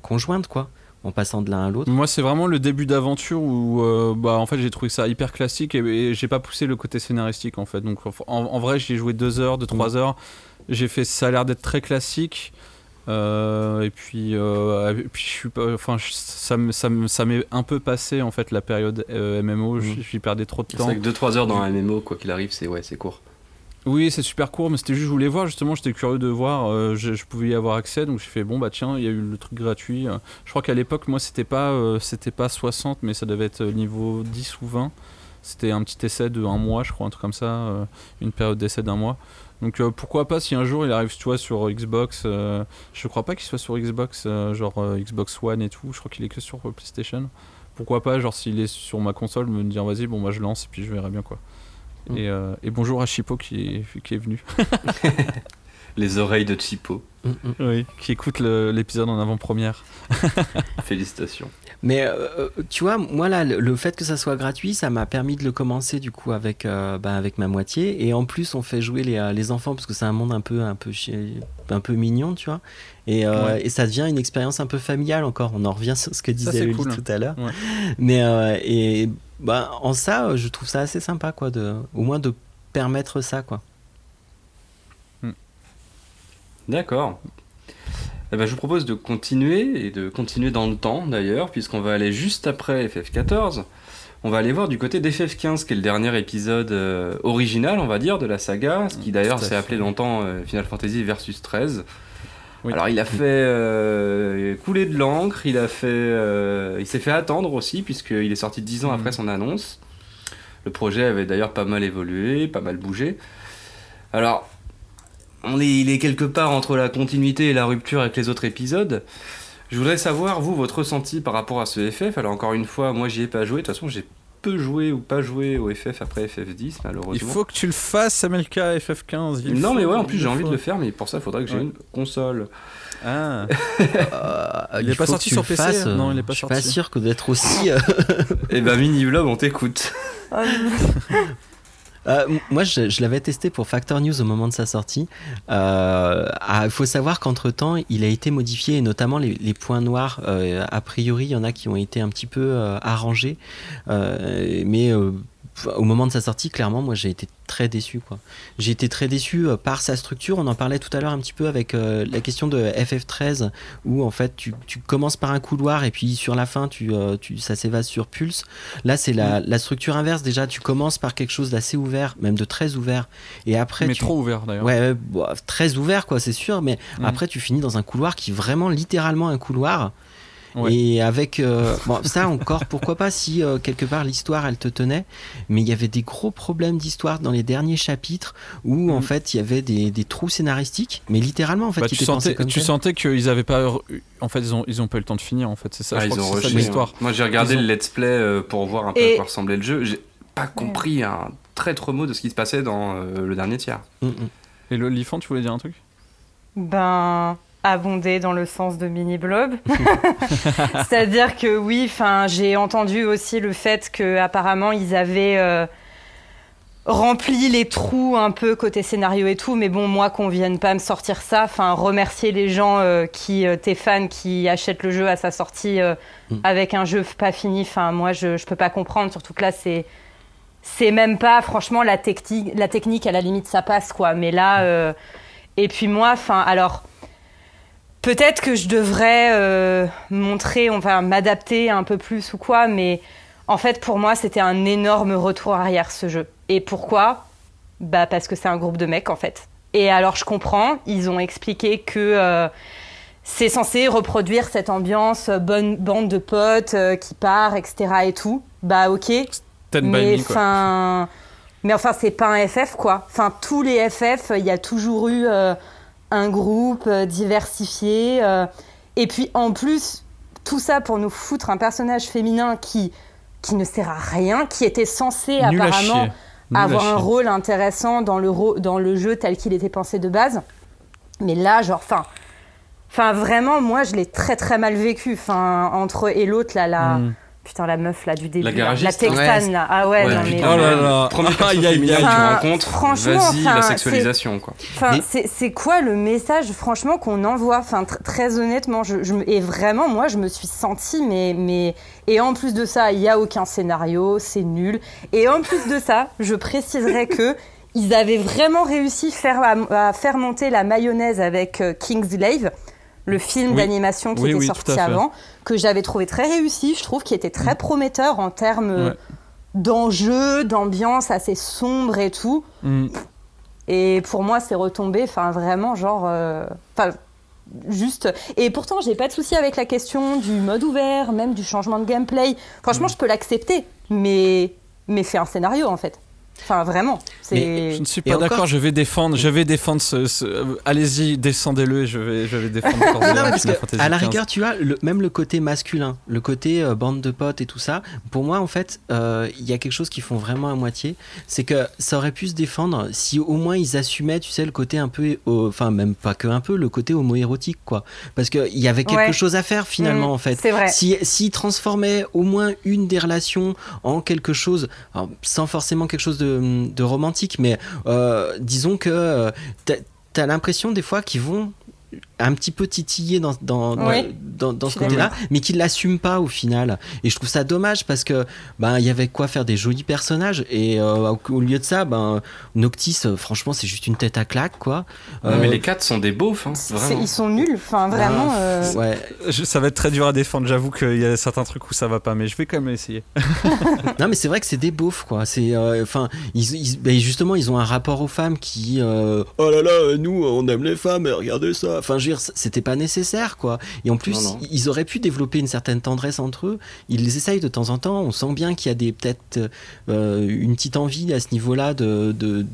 conjointe quoi en passant de l'un à l'autre Moi, c'est vraiment le début d'aventure où, bah, en fait, j'ai trouvé ça hyper classique et, j'ai pas poussé le côté scénaristique, en fait. Donc, en, vrai, j'ai joué deux heures, deux, trois heures. J'ai fait, ça a l'air d'être très classique. Euh, et puis, euh, puis je suis pas, enfin, ça, ça, ça m'est un peu passé en fait la période euh, MMO. Mmh. J'y perdais trop de temps. C'est que 2-3 heures dans un MMO, quoi qu'il arrive, c'est ouais, c'est court. Oui, c'est super court, mais c'était juste, je voulais voir justement, j'étais curieux de voir, je, pouvais y avoir accès, donc j'ai fait bon bah tiens, il y a eu le truc gratuit. Je crois qu'à l'époque, moi, c'était pas, c'était pas 60, mais ça devait être niveau 10 ou 20. C'était un petit essai de un mois, je crois, un truc comme ça, une période d'essai d'un mois. Donc euh, pourquoi pas si un jour il arrive tu vois sur Xbox euh, je crois pas qu'il soit sur Xbox euh, genre Xbox One et tout je crois qu'il est que sur PlayStation. Pourquoi pas genre s'il est sur ma console me dire vas-y bon moi je lance et puis je verrai bien quoi. Mm. et, bonjour à Chipo qui est, qui est venu les oreilles de Chipo mm, oui qui écoute l'épisode en avant-première félicitations mais euh, euh, tu vois, moi là, le, fait que ça soit gratuit, ça m'a permis de le commencer du coup avec, euh, bah, avec ma moitié. Et en plus, on fait jouer les, les enfants parce que c'est un monde un peu, un peu, un peu mignon, tu vois. Et, et ça devient une expérience un peu familiale encore. On en revient sur ce que disait Lily tout à l'heure. Mais et bah, en ça, je trouve ça assez sympa, quoi, de, au moins de permettre ça, quoi. D'accord. Eh ben, je vous propose de continuer, et de continuer dans le temps d'ailleurs, puisqu'on va aller juste après FF14. On va aller voir du côté d'FF15, qui est le dernier épisode euh, original, on va dire, de la saga, ce qui d'ailleurs s'est appelé longtemps euh, Final Fantasy Versus 13. Oui. Alors il a fait euh, couler de l'encre, il a fait, il s'est fait attendre aussi puisqu'il est sorti dix ans Mhm. après son annonce. Le projet avait d'ailleurs pas mal évolué, pas mal bougé. Alors, on est, il est quelque part entre la continuité et la rupture avec les autres épisodes. Je voudrais savoir, vous, votre ressenti par rapport à ce FF. Alors, encore une fois, moi, j'y ai pas joué. De toute façon, j'ai peu joué ou pas joué au FF après FF10, malheureusement. Il faut que tu le fasses, MLK FF15. il Non, faut, mais ouais, en plus, il j'ai envie de le faire, mais pour ça, il faudrait que j'ai Ouais. une console. Ah. Euh, Il est pas sorti sur PC, fasses, non, il est euh, pas Je suis sorti. pas sûr que d'être aussi. euh, Eh ben, Mini Vlog, on t'écoute. Euh, moi, je, l'avais testé pour Factor News au moment de sa sortie. Euh, ah, Il faut savoir qu'entre temps, il a été modifié, et notamment les, points noirs. euh, a priori, il y en a qui ont été un petit peu arrangés. Mais au moment de sa sortie, clairement, moi, j'ai été très déçu. quoi. J'ai été très déçu euh, par sa structure. On en parlait tout à l'heure un petit peu avec euh, la question de FF13, où en fait, tu, tu commences par un couloir et puis sur la fin, tu, euh, tu, ça s'évase sur Pulse. Là, c'est la, la structure inverse. Déjà, tu commences par quelque chose d'assez ouvert, même de très ouvert. Et après, mais tu... trop ouvert d'ailleurs. Ouais, bon, très ouvert, quoi, c'est sûr. Mais Mhm. après, tu finis dans un couloir qui est vraiment littéralement un couloir. Ouais. Et avec. euh, bon, ça encore, pourquoi pas si euh, quelque part l'histoire elle te tenait. Mais il y avait des gros problèmes d'histoire dans les derniers chapitres où en Mhm. fait il y avait des, des trous scénaristiques. Mais littéralement, en fait, Bah, tu sentais, comme tu tel. sentais qu'ils avaient pas. eu- En fait, ils ont, ils ont pas eu le temps de finir. En fait, c'est ça. Ah, je ils crois ont que c'est ça rushé, l'histoire. hein. Moi, j'ai regardé ont- le let's play euh, pour voir un peu Et- à quoi ressemblait le jeu. J'ai pas compris un traître mot de ce qui se passait dans euh, le dernier tiers. Mm, mm. Et le Lifan, tu voulais dire un truc? Ben, abondé dans le sens de mini blob. C'est-à-dire que oui, enfin, j'ai entendu aussi le fait que apparemment ils avaient euh, rempli les trous un peu côté scénario et tout, mais bon, moi qu'on vienne pas me sortir ça, enfin, remercier les gens euh, qui, euh, tes fans, qui achètent le jeu à sa sortie Mm. avec un jeu pas fini, enfin, moi je, je peux pas comprendre, surtout que là c'est c'est même pas, franchement, la technique, la technique à la limite ça passe quoi, mais là, et puis moi, enfin, alors. Peut-être que je devrais euh, montrer, enfin m'adapter un peu plus ou quoi, mais en fait pour moi c'était un énorme retour arrière ce jeu. Et pourquoi? Bah parce que c'est un groupe de mecs en fait. Et alors je comprends, ils ont expliqué que euh, c'est censé reproduire cette ambiance euh, bonne bande de potes euh, qui part, etc. et tout. Bah ok, mais enfin, mais enfin, c'est pas un FF quoi. Enfin, tous les FF, il y a toujours eu un groupe euh, diversifié. euh, et puis en plus, tout ça pour nous foutre un personnage féminin qui qui ne sert à rien, qui était censé Nul apparemment avoir un rôle intéressant dans le, dans le jeu tel qu'il était pensé de base. Mais là, genre, enfin, enfin vraiment, moi, je l'ai très très mal vécu. Enfin, entre et l'autre là, la Mm. Putain la meuf là du début, La garagiste, la texane ouais. là, ah ouais, Ouais, non mais. Oh là là. Premier perso Aïe, aïe, féminin aïe. que tu Enfin, rencontres, franchement, vas-y, enfin, la sexualisation, quoi. Enfin, Mais- c'est- quoi le message, franchement, qu'on envoie? Enfin, tr- très honnêtement, je, je me- et vraiment, moi, je me suis sentie, mais, mais, et en plus de ça, il y a aucun scénario, c'est nul. Et en plus de ça, je préciserai que ils avaient vraiment réussi faire, à, à faire monter la mayonnaise avec euh, Kingsglaive, le film Oui. d'animation qui Oui, était oui, sorti avant, que j'avais trouvé très réussi, je trouve, qui était très prometteur en termes Ouais. d'enjeux, d'ambiance assez sombre et tout. Mm. Et pour moi, c'est retombé, enfin vraiment, genre, euh, enfin, juste. Et pourtant, j'ai pas de souci avec la question du mode ouvert, même du changement de gameplay. Franchement, je peux l'accepter, mais mais fais un scénario en fait. Enfin, vraiment. C'est. Je ne suis pas d'accord, je vais défendre, je vais défendre ce. ce- euh, Allez-y, descendez-le et je vais, je vais défendre Non, mais parce que, Fantasy à la rigueur, tu vois, le, même le côté masculin, le côté euh, bande de potes et tout ça, pour moi, en fait, euh, il y a quelque chose qu'ils font vraiment à moitié. C'est que ça aurait pu se défendre si au moins ils assumaient, tu sais, le côté un peu, euh, enfin, même pas que un peu, le côté homo-érotique, quoi. Parce qu'il y avait quelque Ouais. chose à faire finalement, Mm, en fait. C'est vrai. Si, s'ils transformaient au moins une des relations en quelque chose, alors, sans forcément quelque chose de, de romantique, mais euh, disons que euh, t'as, l'impression des fois qu'ils vont un petit peu titiller dans, dans, Oui. dans, ce côté-là, mais qu'ils l'assument pas au final. Et je trouve ça dommage parce que ben il y avait quoi faire des jolis personnages et euh, au, au lieu de ça, ben Noctis, euh, franchement, c'est juste une tête à claque quoi. Non, Euh, mais les quatre sont des beaufs, hein. Ils sont nuls. Enfin, vraiment. ah, euh, Ouais. Je- ça va être très dur à défendre, j'avoue qu'il y a certains trucs où ça va pas, mais je vais quand même essayer. Non, mais c'est vrai que c'est des beaufs, quoi. C'est, euh, enfin, ils, ils- ben, justement, ils ont un rapport aux femmes qui, euh, oh là là, nous, on aime les femmes, et regardez ça. Enfin, je je veux dire, c'était pas nécessaire, quoi. Et en plus, Non, non. ils auraient pu développer une certaine tendresse entre eux. Ils les essayent de temps en temps. On sent bien qu'il y a des peut-être euh, une petite envie à ce niveau-là de, de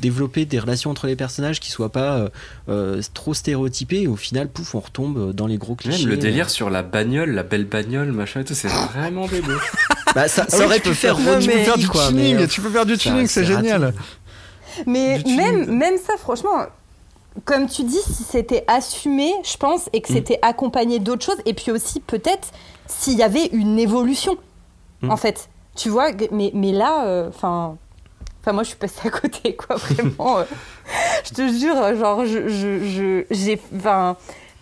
développer des relations entre les personnages qui soient pas euh, euh, trop stéréotypées. Et au final, pouf, on retombe dans les gros clichés. Même le délire sur la bagnole, la belle bagnole, machin et tout, c'est vraiment bébé. Bah, ça, ça Ah oui, aurait pu faire faire- peux du quoi, tuning, mais, euh, tu peux faire du tuning, c'est raté. génial. Mais même, même ça, franchement, comme tu dis, si c'était assumé, je pense, et que Mm. c'était accompagné d'autres choses, et puis aussi peut-être s'il y avait une évolution, Mm. en fait. Tu vois, mais, mais là, enfin. Enfin, moi, je suis passée à côté, quoi, vraiment. euh. je te jure, genre, je, je, j'ai. Enfin,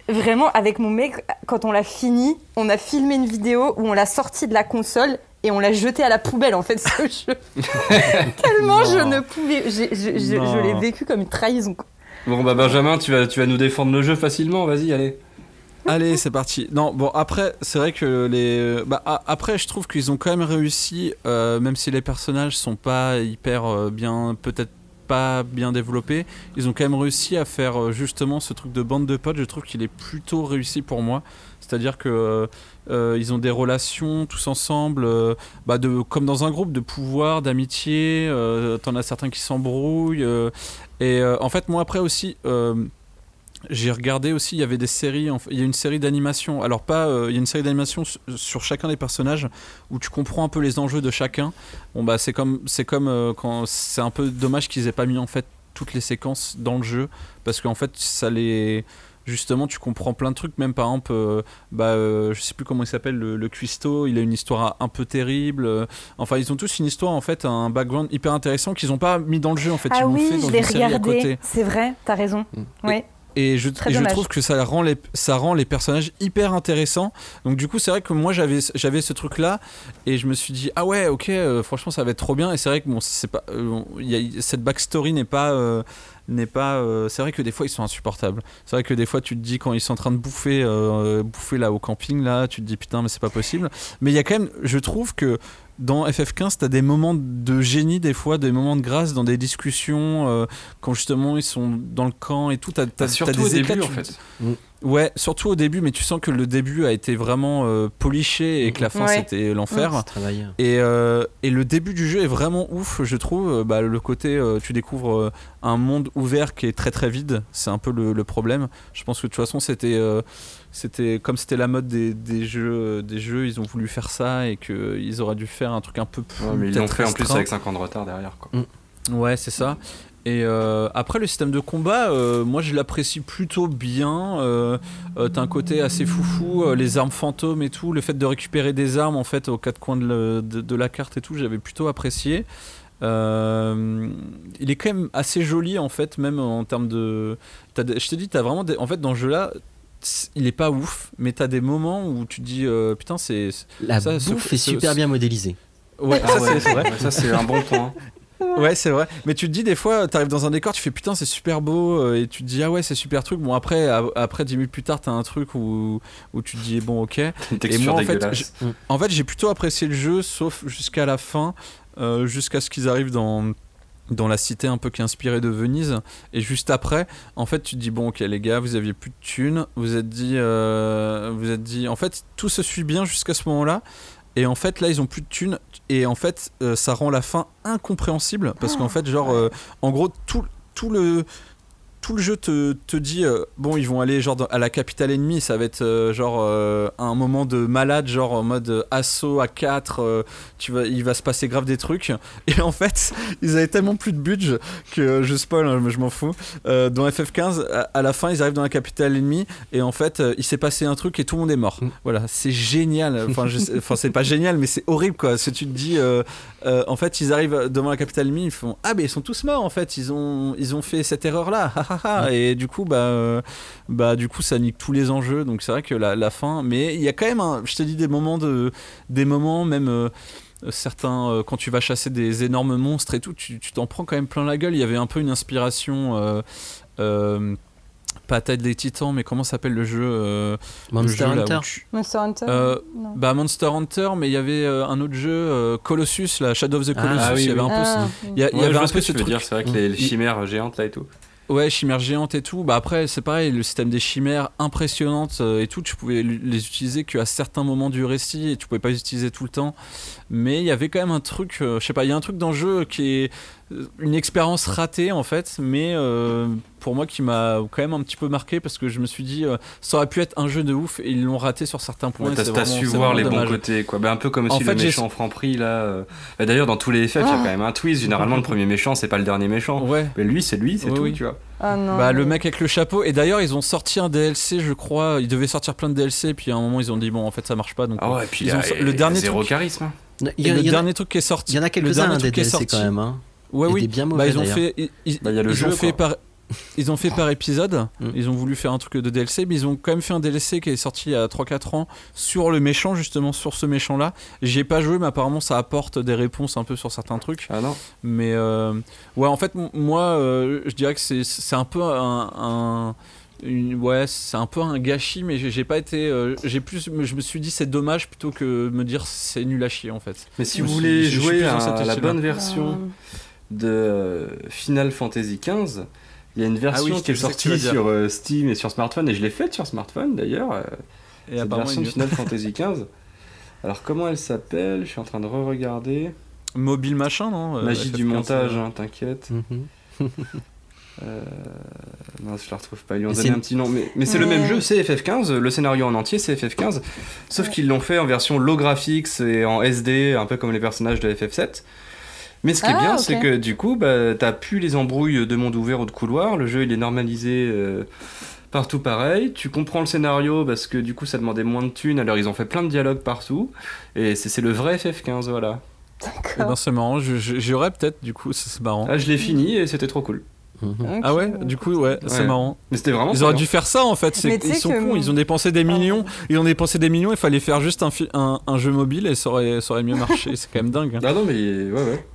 vraiment, avec mon mec, quand on l'a fini, on a filmé une vidéo où on l'a sorti de la console et on l'a jeté à la poubelle, en fait, ce jeu. Tellement je ne pouvais. je je- l'ai vécu comme une trahison. quoi. Bon bah Benjamin, tu vas, tu vas nous défendre le jeu facilement, vas-y, allez. Allez, c'est parti. Non, bon, après, c'est vrai que les. Bah, a- après, je trouve qu'ils ont quand même réussi, euh, même si les personnages sont pas hyper euh, bien. Peut-être pas bien développés, ils ont quand même réussi à faire euh, justement ce truc de bande de potes. Je trouve qu'il est plutôt réussi pour moi. C'est-à-dire que euh, euh, ils ont des relations tous ensemble, euh, bah, de, comme dans un groupe de pouvoir, d'amitié. euh, T'en as certains qui s'embrouillent. Et euh, en fait, moi après aussi. euh, j'ai regardé aussi, il y avait des séries, il y a une série d'animation. Alors pas, euh, il y a une série d'animation su- sur chacun des personnages où tu comprends un peu les enjeux de chacun. Bon bah c'est comme, c'est comme euh, quand c'est un peu dommage qu'ils aient pas mis en fait toutes les séquences dans le jeu parce qu'en fait ça les justement tu comprends plein de trucs même par exemple euh, bah euh, je sais plus comment il s'appelle le, le cuistot il a une histoire un peu terrible euh, enfin ils ont tous une histoire en fait un background hyper intéressant qu'ils ont pas mis dans le jeu en fait ils ah l'ont oui, fait dans je l'ai une série à regardé. côté C'est vrai, t'as raison. Mm. Ouais. et je, et trouve que ça rend les, ça rend les personnages hyper intéressants. Donc du coup, c'est vrai que moi j'avais j'avais ce truc là et je me suis dit ah ouais ok euh, franchement ça va être trop bien et c'est vrai que bon c'est pas euh, il y a- cette backstory n'est pas euh, n'est pas euh, c'est vrai que des fois ils sont insupportables. C'est vrai que des fois tu te dis quand ils sont en train de bouffer euh, bouffer là au camping là, tu te dis putain mais c'est pas possible. Mais il y a quand même je trouve que dans FF15, t'as des moments de génie des fois, des moments de grâce dans des discussions euh, quand justement ils sont dans le camp et tout. T'as, t'as- T'as t'as surtout des au début éclats, en tu- fait. Ouais, surtout au début, mais tu sens que le début a été vraiment euh, poliché et que la fin Ouais. c'était l'enfer. Et, euh, et le début du jeu est vraiment ouf, je trouve. Bah, le côté, euh, tu découvres euh, un monde ouvert qui est très très vide, c'est un peu le, le problème. Je pense que de toute façon, c'était, euh, c'était comme c'était la mode des, des jeux, des jeux, ils ont voulu faire ça et qu'ils auraient dû faire un truc un peu plus. Ouais, mais ils l'ont fait en plus avec 5 ans de retard derrière quoi. Ouais, c'est ça. Et euh, après, le système de combat, euh, moi je l'apprécie plutôt bien. Euh, euh, T'as un côté assez foufou, euh, les armes fantômes et tout, le fait de récupérer des armes en fait aux quatre coins de, le- de- de la carte et tout, j'avais plutôt apprécié. Euh, il est quand même assez joli en fait, même en termes de. je te dis, t'as vraiment. Des, en fait, dans ce jeu-là, il est pas ouf, mais t'as des moments où tu te dis euh, putain, c'est. c'est- La Ça, ce- bouffe est ce- super ce- bien modélisée. Ouais, Ah ça ouais, c'est vrai. ouais, ça c'est un bon point. Ouais, c'est vrai. Mais tu te dis des fois, t'arrives dans un décor, tu fais putain, c'est super beau, euh, et tu te dis ah ouais, c'est super truc. Bon, après, à- après 10 minutes plus tard, t'as un truc où, où tu te dis bon, ok. Une texture moi, en fait. En fait, j'ai plutôt apprécié le jeu, sauf jusqu'à la fin, euh, jusqu'à ce qu'ils arrivent dans dans la cité un peu qui est inspirée de Venise et juste après en fait tu te dis bon ok les gars vous aviez plus de thunes vous êtes dit euh, vous êtes dit en fait tout se suit bien jusqu'à ce moment là et en fait là ils ont plus de thunes. Et en fait euh, ça rend la fin incompréhensible parce qu'en fait genre euh, en gros tout tout le tout le jeu te, te dit euh, bon ils vont aller genre dans- à la capitale ennemie ça va être euh, genre euh, un moment de malade genre en mode assaut à 4 tu vas il va se passer grave des trucs. Et en fait ils avaient tellement plus de budget que je spoil hein, mais je m'en fous. Dans FF15 à, à la fin ils arrivent dans la capitale ennemie et en fait il s'est passé un truc et tout le monde est mort. Mm. voilà c'est génial. Enfin c'est pas génial mais c'est horrible quoi. Si tu te dis en fait ils arrivent devant la capitale ennemie ils font ah mais ils sont tous morts en fait. Ils ont ils ont fait cette erreur là et du coup bah euh, bah du coup ça nique tous les enjeux donc c'est vrai que la, la fin mais il y a quand même un, je te dis des moments de des moments même euh, certains euh, quand tu vas chasser des énormes monstres et tout tu tu t'en prends quand même plein la gueule il y avait un peu une inspiration euh, euh, pas Tête des Titans mais comment s'appelle le jeu euh, le Monster là, Hunter. tu- Monster Hunter Euh, bah Monster Hunter mais il y avait euh, un autre jeu euh, Colossus la Shadow of the Ah, Colossus oui, il y avait oui. un peu Ah, il y, a- il y avait un ce peu que ce truc dire, c'est vrai que les, les chimères géantes là et tout. Ouais, chimères géantes et tout. Bah après, c'est pareil, le système des chimères impressionnantes euh, et tout, tu pouvais les utiliser qu'à certains moments du récit et tu pouvais pas les utiliser tout le temps. Mais il y avait quand même un truc, euh, je sais pas, il y a un truc dans le jeu qui est euh, une expérience ratée en fait, mais euh, pour moi qui m'a quand même un petit peu marqué parce que je me suis dit, euh, ça aurait pu être un jeu de ouf et ils l'ont raté sur certains points. Ouais, t'as su voir les bons côtés, quoi. Bah, un peu comme En aussi fait, le méchant Franprix, là. Bah, D'ailleurs, dans tous les FF, il y a Ah. quand même un twist. Généralement, le premier méchant, c'est pas le dernier méchant. Ouais. Mais lui, c'est lui, c'est tout, oui. tu vois. Ah non. Bah, le mec avec le chapeau. Et d'ailleurs, ils ont sorti un DLC, je crois. Ils devaient sortir plein de DLC. Puis à un moment, ils ont dit, bon, en fait, ça marche pas. Donc, Ah ouais, et puis Ils y ont- y le y dernier zéro truc- charisme. Il y, le a- dernier truc qui est sorti. il y en a le quelques-uns hein, des truc qui est DLC sorti- quand même. Hein. Ouais, Et oui. bien Bah, mauvais ils ont fait. Ils, Bah, il y a le ils jeu, ont fait par. Ils ont fait par épisode, Mm. ils ont voulu faire un truc de DLC, mais ils ont quand même fait un DLC qui est sorti il y a 3-4 ans sur le méchant, justement sur ce méchant-là. J'y ai pas joué, mais apparemment ça apporte des réponses un peu sur certains trucs. Ah non Mais euh, ouais, en fait, moi, euh, je dirais que c'est- c'est un peu un. un- une- ouais, c'est un peu un gâchis, mais j'ai j'ai pas été. euh, j'ai plus, je me suis dit c'est dommage plutôt que me dire c'est nul à chier en fait. Mais si Je vous suis- voulez jouer à cet la bonne version de euh, Final Fantasy XV, il y a une version Ah oui, qui est sortie sur euh, Steam et sur smartphone, et je l'ai faite sur smartphone d'ailleurs, euh, Et cette apparemment, version de Final Fantasy XV. Alors comment elle s'appelle? Je suis en train de re-regarder. mobile machin, non? Euh, Magie du FF15, montage, hein, t'inquiète. Mhm. Euh, non, je la retrouve pas. Ils ont donné un petit nom. Mais, mais c'est le même jeu, c'est FF15. Le scénario en entier, c'est FF15. Sauf qu'ils l'ont fait en version low graphics et en SD, un peu comme les personnages de FF7. Mais ce qui est Ah, bien, c'est que du coup, bah, t'as plus les embrouilles de monde ouvert ou de couloir. Le jeu, il est normalisé euh, partout pareil. Tu comprends le scénario parce que du coup, ça demandait moins de thunes. Alors, ils ont fait plein de dialogues partout. Et c'est le vrai FF15, voilà. Ben, c'est marrant, j'aurais peut-être du coup, c'est marrant. Ah, je l'ai fini et c'était trop cool. Mhm. Ah ouais, du coup, ouais, c'est marrant. Mais c'était vraiment Ils auraient dû faire ça en fait. c'est- Ils sont cons, mon- ils ont dépensé des millions. Ils ont dépensé des millions. Il fallait faire juste un, un, un jeu mobile et ça aurait, ça aurait mieux marché. c'est quand même dingue. hein. Ah non, mais ouais, ouais.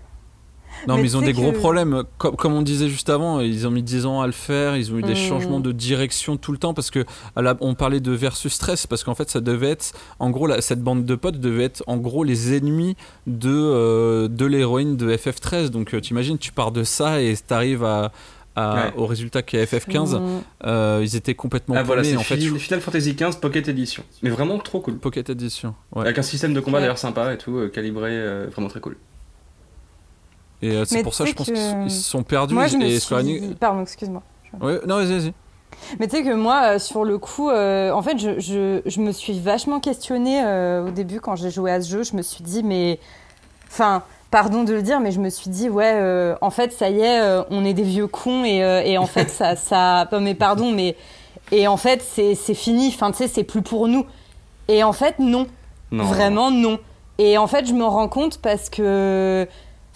Non, mais, Mais ils ont des gros problèmes. Comme, comme on disait juste avant, ils ont mis 10 ans à le faire. Ils ont eu des Mm. changements de direction tout le temps parce que à la- on parlait de versus stress parce qu'en fait, ça devait être en gros la- cette bande de potes devait être en gros les ennemis de euh, de l'héroïne de FF13. Donc euh, t'imagines, tu pars de ça et t'arrives à, à- Ouais. au résultat qui est FF15. Mm. Euh, ils étaient complètement Ah voilà, en fait. Final, Final Fantasy XV Pocket Edition. Mais vraiment trop cool. Pocket Edition. Ouais. Avec un système de combat Ouais. d'ailleurs sympa et tout, euh, calibré, euh, vraiment très cool. Et euh, c'est pour ça, je pense qu'ils se sont perdus. Moi, je me et suis Square Enix- dit- Pardon, excuse-moi. Ouais, non, vas-y, vas-y. Mais tu sais que moi, euh, sur le coup, euh, en fait, je, je- je me suis vachement questionnée euh, au début quand j'ai joué à ce jeu. Je me suis dit, mais. Enfin, pardon de le dire, mais je me suis dit, ouais, euh, en fait, ça y est, euh, on est des vieux cons et, euh, et en fait, ça. ça pas mais pardon, mais. Et en fait, c'est c'est fini. Enfin, tu sais, c'est plus pour nous. Et en fait, non. Non. Vraiment non. Et en fait, je me rends compte parce que,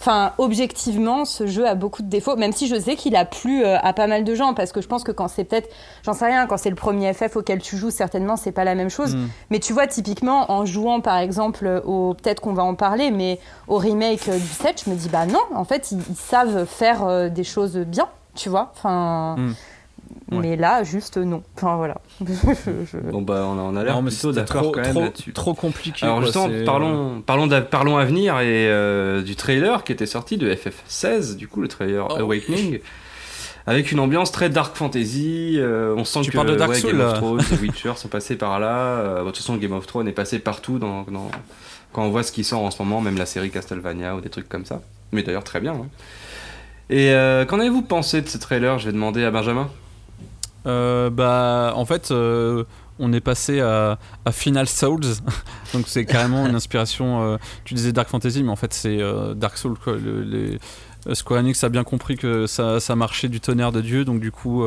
enfin, objectivement, ce jeu a beaucoup de défauts, même si je sais qu'il a plu euh, à pas mal de gens, parce que je pense que quand c'est peut-être, j'en sais rien, quand c'est le premier FF auquel tu joues, certainement, c'est pas la même chose. Mm. Mais tu vois, typiquement, en jouant par exemple au, peut-être qu'on va en parler, mais au remake euh, du 7, je me dis, bah non, en fait, ils, ils savent faire euh, des choses bien, tu vois. Enfin. Mm. Ouais. Mais là, juste non. Enfin, voilà. Je- je- Bon bah on a, on a l'air plutôt d'accord trop, quand même trop, là-dessus. trop compliqué. Alors quoi, justement, parlons, parlons, d'a- parlons avenir et euh, du trailer qui était sorti de FF16, du coup le trailer Oh. Awakening, avec une ambiance très dark fantasy. euh, on sent Tu que parles de Dark ouais, Souls, Game of là. Thrones, The Witcher sont passés par là. Euh, de toute façon, Game of Thrones est passé partout dans, dans- quand on voit ce qui sort en ce moment, même la série Castlevania ou des trucs comme ça. Mais d'ailleurs très bien. hein. Et euh, qu'en avez-vous pensé de ce trailer? Je vais demander à Benjamin. Euh, bah, en fait, euh, on est passé à, Final Souls. Donc, c'est carrément une inspiration. euh, tu disais Dark Fantasy, mais en fait, c'est Dark Souls. Quoi. Square Enix a bien compris que ça, marchait du tonnerre de Dieu. Donc, du coup,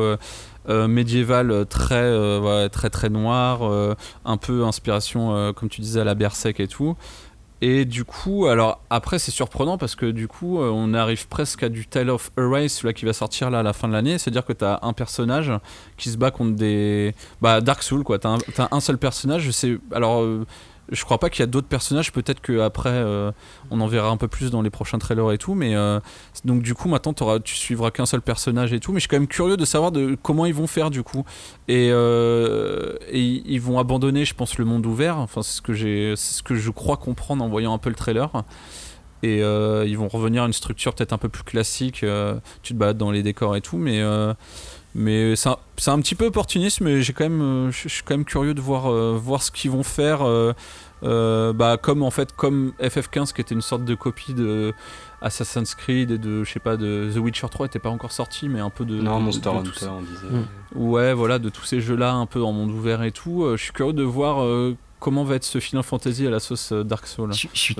médiéval très, très, très noir. un peu inspiration, comme tu disais, à la Berserk et tout. Et du coup, alors après c'est surprenant parce que du coup euh, on arrive presque à du Tale of Arise, celui qui va sortir là à la fin de l'année. C'est-à-dire que tu as un personnage qui se bat contre des. Bah, Dark Souls quoi. T'as un, t'as un seul personnage. Je sais. Alors. euh, je crois pas qu'il y a d'autres personnages, peut-être qu'après euh, on en verra un peu plus dans les prochains trailers et tout, mais euh, donc du coup maintenant tu suivras qu'un seul personnage et tout, mais je suis quand même curieux de savoir comment ils vont faire du coup. Et, euh, et ils vont abandonner, je pense, le monde ouvert, enfin c'est ce que j'ai, ce que je crois comprendre en voyant un peu le trailer. Et euh, ils vont revenir à une structure peut-être un peu plus classique. tu te balades dans les décors et tout, mais, mais c'est un, c'est un petit peu opportuniste, mais j'ai quand même, euh, je suis quand même curieux de voir, euh, voir ce qu'ils vont faire. euh, euh, bah, comme en fait, comme FF15 qui était une sorte de copie de Assassin's Creed et de, je sais pas, de The Witcher 3 était pas encore sorti, mais un peu de. Non, de- Monster de tout Hunter, on disait. Mm. Ouais, voilà, de tous ces jeux-là, un peu en monde ouvert et tout. euh, je suis curieux de voir euh, comment va être ce Final Fantasy à la sauce euh, Dark Souls. Je, je suis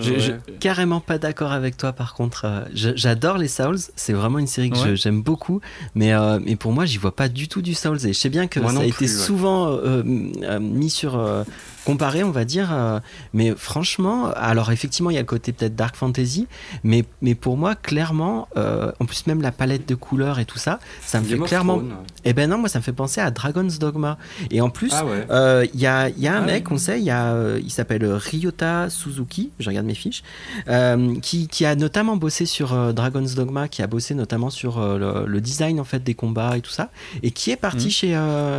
carrément pas d'accord avec toi par contre. Euh, J'adore les Souls, c'est vraiment une série que Ouais. j'aime beaucoup, mais, euh, mais pour moi j'y vois pas du tout du Souls et je sais bien que Moi ça a été ouais. souvent euh, euh, mis sur... comparé on va dire, euh, mais franchement, alors effectivement il y a le côté peut-être Dark Fantasy, mais, mais pour moi clairement, euh, en plus même la palette de couleurs et tout ça, ça me Game fait clairement... Eh ben non, moi ça me fait penser à Dragon's Dogma. Et en plus, Ah ouais. euh, Il y, a, y a un Ah mec, oui. on sait, il, y a, il s'appelle Ryota Suzuki, je regarde mes fiches, qui, qui a notamment bossé sur Dragon's Dogma, qui a bossé notamment sur le, le design en fait des combats et tout ça, et qui est parti Mhm. chez,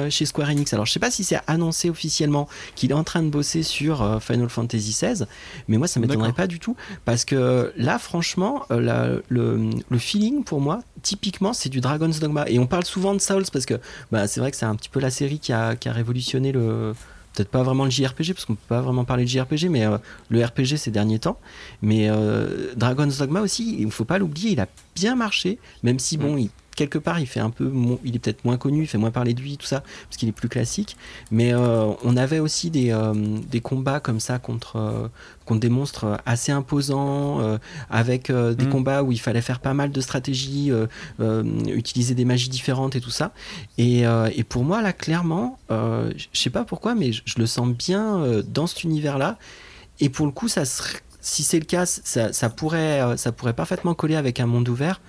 chez Square Enix. Alors je sais pas si c'est annoncé officiellement qu'il est en train de bosser sur euh, Final Fantasy XVI, mais moi ça m'étonnerait pas du tout, parce que là franchement, euh, la- le, le feeling pour moi, typiquement c'est du Dragon's Dogma. Et on parle souvent de Souls parce que bah, c'est vrai que c'est un petit peu la série qui a, qui a révolutionné le. Peut-être pas vraiment le JRPG, parce qu'on peut pas vraiment parler de JRPG, mais euh, le RPG ces derniers temps. Mais euh, Dragon's Dogma aussi, il faut pas l'oublier, il a bien marché, même si, bon, il- quelque part, il fait un peu. Il est peut-être moins connu, il fait moins parler de lui, tout ça, parce qu'il est plus classique. Mais euh, on avait aussi des, euh, des combats comme ça contre, euh, contre des monstres assez imposants, avec des Mm. combats où il fallait faire pas mal de stratégies, utiliser des magies différentes et tout ça. Et, et pour moi, là, clairement, je sais pas pourquoi, mais je, le sens bien dans cet univers-là. Et pour le coup, ça serait- si c'est le cas, ça, ça pourrait, ça pourrait parfaitement coller avec un monde ouvert.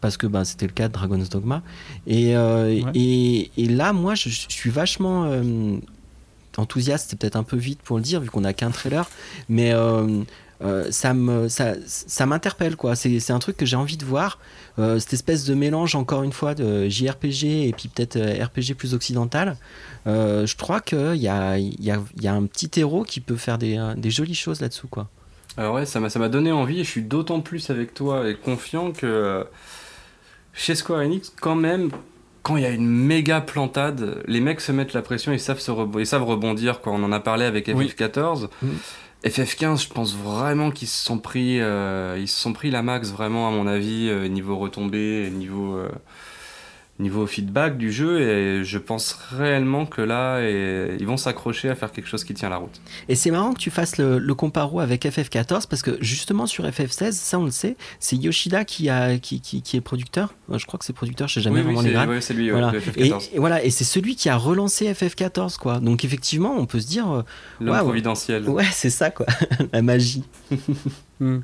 Parce que bah, c'était le cas de Dragon's Dogma. Et, euh, Ouais. et, et là, moi, je, je suis vachement euh, enthousiaste. C'est peut-être un peu vite pour le dire, vu qu'on a qu'un trailer. Mais euh, euh, ça me ça, ça m'interpelle quoi c'est c'est un truc que j'ai envie de voir Euh, cette espèce de mélange encore une fois de JRPG et puis peut-être RPG plus occidental Euh, je crois qu'il y a, il y, a, il y a un petit héros qui peut faire des, des jolies choses là-dessous quoi Alors ouais, ça m'a ça m'a donné envie et je suis d'autant plus avec toi et confiant que euh, chez Square Enix, quand même, quand il y a une méga plantade, les mecs se mettent la pression et savent, se ils savent rebondir. Quoi. On en a parlé avec Oui. FF14. Mhm. FF15, je pense vraiment qu'ils se sont pris, euh, ils se sont pris la max vraiment à mon avis euh, niveau retombée, niveau euh, niveau feedback du jeu et je pense réellement que là et, ils vont s'accrocher à faire quelque chose qui tient la route. et c'est marrant que tu fasses le, le comparo avec FF14 parce que justement sur FF16 ça on le sait c'est Yoshida qui, a, qui, qui, qui est producteur je crois que c'est producteur je sais jamais oui, oui, vraiment les c'est grades ouais, c'est lui, ouais, voilà. le Et, FF14. et voilà, et c'est celui qui a relancé FF14, quoi. Donc effectivement, on peut se dire, euh, L'homme Waouh. providentiel. ouais, c'est ça, quoi, la magie. Hmm.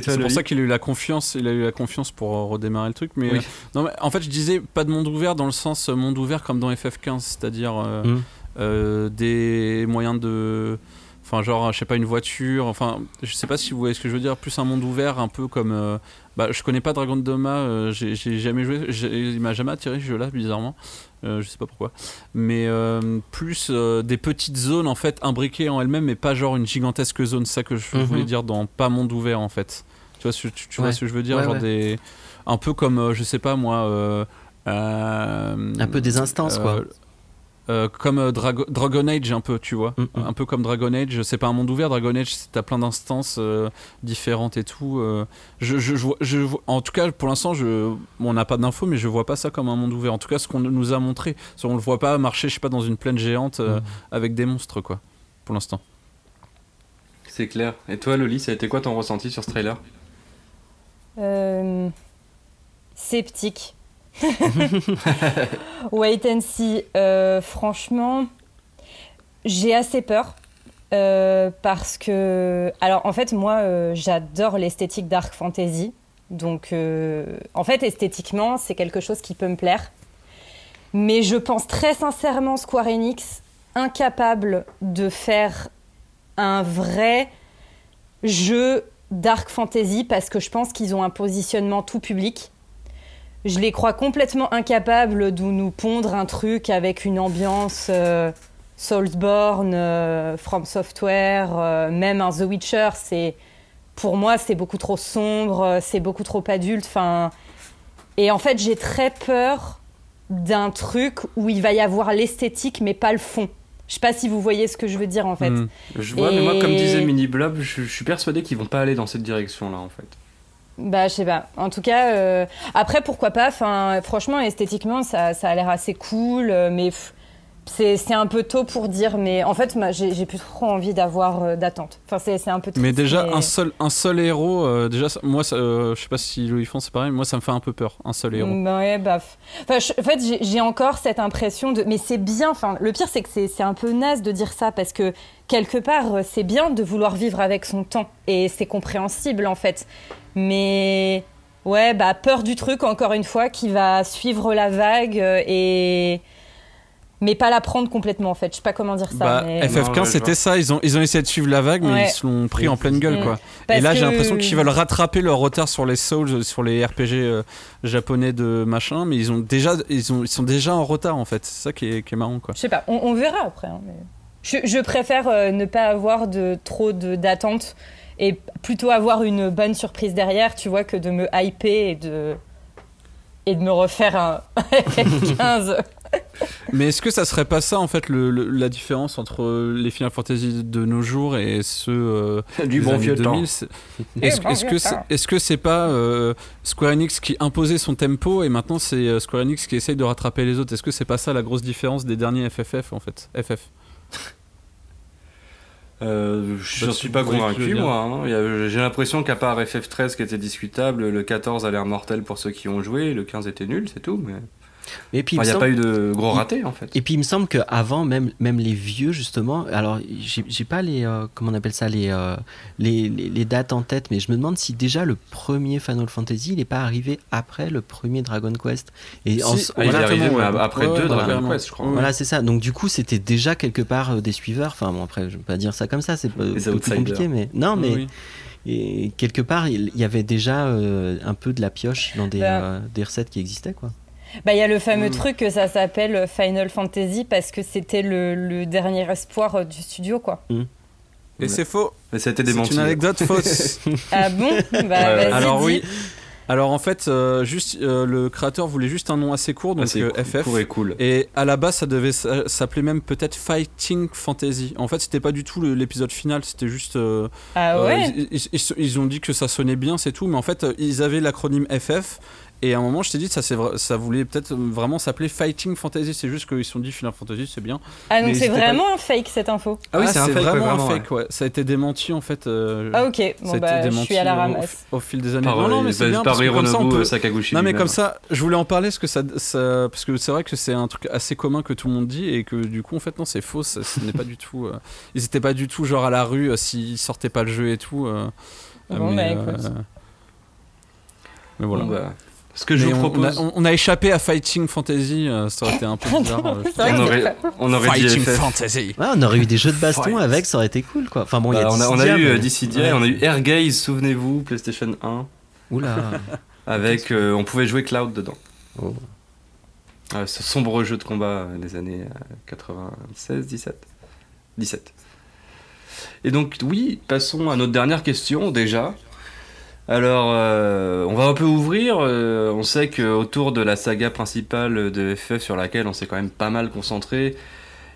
C'est pour ça qu'il a eu la confiance, il a eu la confiance pour redémarrer le truc. Mais, Oui. euh, non, mais en fait, je disais pas de monde ouvert dans le sens euh, monde ouvert comme dans FF15, c'est-à-dire euh, Mm. euh, des moyens de. Enfin, genre, je sais pas, une voiture. Enfin, je sais pas si vous voyez ce que je veux dire. Plus un monde ouvert, un peu comme. euh, bah, je connais pas Dragon Dogma, euh, j'ai jamais joué. Il m'a jamais attiré ce jeu-là, bizarrement. Euh, je sais pas pourquoi. Mais euh, plus euh, des petites zones, en fait, imbriquées en elles-mêmes, mais pas genre une gigantesque zone. C'est ça que je Mhm. voulais dire dans pas monde ouvert, en fait. Tu vois ce, tu, tu vois ce que je veux dire? Ouais, Genre ouais. des. Un peu comme, je sais pas moi. Un peu des instances, quoi. Euh, comme euh, Drago- Dragon Age un peu tu vois Mm, mm. un peu comme Dragon Age c'est pas un monde ouvert Dragon Age c'est- t'as plein d'instances euh, différentes et tout euh, je, je, je vois- je vois- en tout cas pour l'instant bon, on n'a pas d'infos mais je vois pas ça comme un monde ouvert en tout cas ce qu'on nous a montré on le voit pas marcher je sais pas dans une plaine géante euh, Mm. avec des monstres quoi pour l'instant C'est clair. Et toi, Loli, ça a été quoi ton ressenti sur ce trailer? Euh, sceptique. Wait and see. Franchement, j'ai assez peur. euh, parce que. Alors, en fait, moi, euh, j'adore l'esthétique Dark Fantasy. Donc, euh, en fait, esthétiquement, c'est quelque chose qui peut me plaire. Mais je pense très sincèrement Square Enix incapable de faire un vrai jeu Dark Fantasy parce que je pense qu'ils ont un positionnement tout public. Je les crois complètement incapables de nous pondre un truc avec une ambiance euh, Soulsborne, euh, From Software, euh, même un The Witcher, c'est pour moi, c'est beaucoup trop sombre, c'est beaucoup trop adulte. Enfin, et en fait, j'ai très peur d'un truc où il va y avoir l'esthétique, mais pas le fond. Je sais pas si vous voyez ce que je veux dire en fait. Hmm. Je vois, mais moi, comme disait Mini Blob, je, je suis persuadé qu'ils vont pas aller dans cette direction-là, en fait. Bah, je sais pas. En tout cas, euh, après, pourquoi pas. Enfin, franchement, esthétiquement, ça, ça a l'air assez cool, euh, mais c'est un peu tôt pour dire. Mais en fait, j'ai plus trop envie d'avoir euh, d'attente. Enfin, c'est un peu. Mais déjà, mais- un seul, un seul héros, euh, déjà, moi, je sais pas si Louis font c'est pareil, moi ça me fait un peu peur, un seul héros. Bah ouais, bah, f- enfin, je- en fait, j'ai- encore cette impression de. Mais c'est bien. Enfin, le pire, c'est que c'est un peu naze de dire ça parce que quelque part, c'est bien de vouloir vivre avec son temps et c'est compréhensible en fait. Mais ouais, bah peur du truc encore une fois qui va suivre la vague euh, et mais pas la prendre complètement en fait. Je sais pas comment dire ça. Bah, mais- Non, FF15 ouais, je c'était ça, ils ont, ils ont essayé de suivre la vague, mais Ouais. ils se l'ont pris en pleine gueule Mm. quoi. Parce Et là, j'ai l'impression qu'ils veulent rattraper leur retard sur les Souls, sur les RPG euh, japonais de machin, mais ils, ont déjà, ils, ont, ils sont déjà en retard en fait. C'est ça qui est, qui est marrant quoi. Je sais pas, on, on verra après. hein, mais- je, je préfère euh, ne pas avoir de trop de d'attentes et plutôt avoir une bonne surprise derrière, tu vois, que de me hyper et de et de me refaire un FF15. Mais est-ce que ça serait pas ça en fait le, le- la différence entre les Final Fantasy de nos jours et ceux euh, Du bon vieux temps. 2000 c'est- Est-ce bon que c'est temps. est-ce que c'est pas euh, Square Enix qui imposait son tempo et maintenant c'est euh, Square Enix qui essaye de rattraper les autres? Est-ce que c'est pas ça la grosse différence des derniers FFF en fait? FF Euh, je n'en suis pas convaincu, moi. hein. Y a- J'ai l'impression qu'à part FF13 qui était discutable, le 14 a l'air mortel pour ceux qui ont joué, le 15 était nul, c'est tout. Mais Et puis, il Enfin, n'y a semble- pas eu de gros ratés, en fait. Et puis il me semble qu'avant, même, même les vieux, justement, alors j'ai pas les. euh, comment on appelle ça les, euh, les, les, les dates en tête, mais je me demande si déjà le premier Final Fantasy, il n'est pas arrivé après le premier Dragon Quest. Et en- Ah, il est arrivé ouais. après Ouais, deux Dragon. Quest, je crois. Ouais. Voilà, c'est ça. Donc du coup, c'était déjà quelque part euh, des suiveurs. Enfin bon, après, je vais pas dire ça comme ça, c'est compliqué, mais non, mais Oui. et quelque part, il il y avait déjà euh, un peu de la pioche dans des, Bah. euh, des recettes qui existaient, quoi. Bah, il y a le fameux Mm. truc que ça s'appelle Final Fantasy parce que c'était le, le dernier espoir euh, du studio, quoi. Et c'est faux. A été C'est démenti. une anecdote fausse. Ah bon Bah, ouais. Alors dis. oui. Alors en fait, euh, juste euh, le créateur voulait juste un nom assez court, donc c'est euh, FF. court et cool. Et à la base, ça devait s'a- s'appeler même peut-être Fighting Fantasy. En fait, c'était pas du tout l'épisode final, c'était juste. euh, Ah euh, ouais ils, ils- ils- ils ont dit que ça sonnait bien, c'est tout. Mais en fait, ils avaient l'acronyme FF. Et à un moment, je t'ai dit, ça, c'est ça voulait peut-être vraiment s'appeler Fighting Fantasy. C'est juste qu'ils se sont dit Final Fantasy, c'est bien. Ah, donc c'est pas- vraiment un fake cette info Ah oui, c'est un fake, ouais, vraiment vraiment, un fake, ouais. Ça a été démenti en fait. euh, Ah ok, ça a bon été bah je suis à la ramasse. Au, fil des années. Par, non, non, euh, mais c'est bien par parce que comme ça, on Hironobu peut- Sakaguchi. Non mais comme ça, je voulais en parler parce que ça, ça- parce que c'est vrai que c'est un truc assez commun que tout le monde dit et que du coup en fait non c'est faux, ça- ce n'est pas du tout. euh, ils étaient pas du tout genre à la rue euh, s'ils sortaient pas le jeu et tout. euh, Bon, mais, bah, écoute. mais voilà. Ce que je vous propose, on a, on a échappé à Fighting Fantasy, euh, ça aurait été un peu bizarre. euh, on aurait, on aurait dit Fighting. Fantasy. Ouais, on aurait eu des jeux de baston Fight. avec, ça aurait été cool, quoi. Enfin bon, il y a Bah, on, a, on a Dissidia, eu euh, mais- Dissidia, Ouais. on a eu Airgaze, souvenez-vous, PlayStation 1, Oula. avec, euh, on pouvait jouer Cloud dedans. Oh. Euh, ce sombre jeu de combat des années euh, 96, 17 17. Et donc, oui, passons à notre dernière question déjà. Alors, euh, on va un peu ouvrir. euh, on sait qu'autour de la saga principale de FF sur laquelle on s'est quand même pas mal concentré,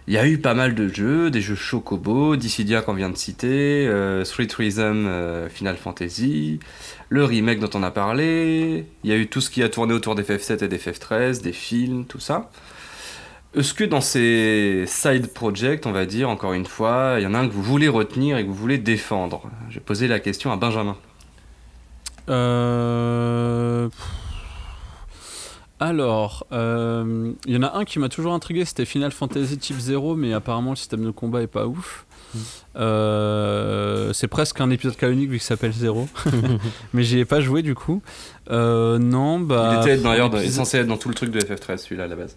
il y a eu pas mal de jeux, des jeux Chocobo, Dissidia qu'on vient de citer, euh, Street Rhythm Final Fantasy, le remake dont on a parlé, il y a eu tout ce qui a tourné autour des FF7 et des FF13, des films, tout ça. Est-ce que dans ces side projects, on va dire, encore une fois, il y en a un que vous voulez retenir et que vous voulez défendre? J'ai posé la question à Benjamin. Euh, Alors, euh, il y en a un qui m'a toujours intrigué, c'était Final Fantasy Type 0, mais apparemment le système de combat est pas ouf. Mm. Euh, c'est presque un épisode canonique vu qu'il s'appelle 0, mais j'y ai pas joué du coup. Euh, non, bah. il était d'ailleurs il est l'épisode- censé être dans tout le truc de FF13, celui-là à la base.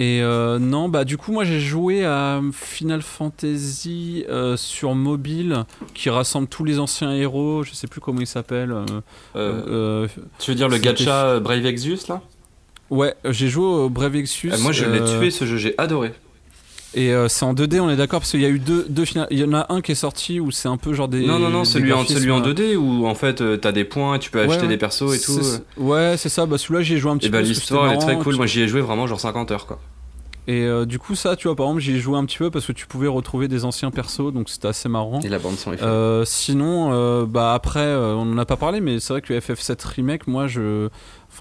Et euh, non, bah du coup, moi j'ai joué à Final Fantasy euh, sur mobile qui rassemble tous les anciens héros, je sais plus comment il s'appelle. euh, Euh, tu veux dire le gacha Brave Exvius là? Ouais, j'ai joué au Brave. Euh, Moi je l'ai tué ce jeu, j'ai adoré. Et euh, c'est en 2D, on est d'accord Parce qu'il y a eu deux, deux finales. Il y en a un qui est sorti où c'est un peu genre des. Non, non, non, celui en, celui en euh, 2D où en fait euh, t'as des points, tu peux Ouais, acheter ouais. des persos et tout. C'est- Ouais, c'est ça. Bah, celui-là, j'y ai joué un petit Et peu. bah parce que l'histoire elle est très cool. Moi j'y ai joué vraiment genre 50 heures quoi. Et euh, du coup, ça, tu vois, par exemple, j'y ai joué un petit peu parce que tu pouvais retrouver des anciens persos, donc c'était assez marrant. Et la bande son. Euh, sinon, euh, bah après, euh, on en a pas parlé, mais c'est vrai que le FF7 remake, moi, je,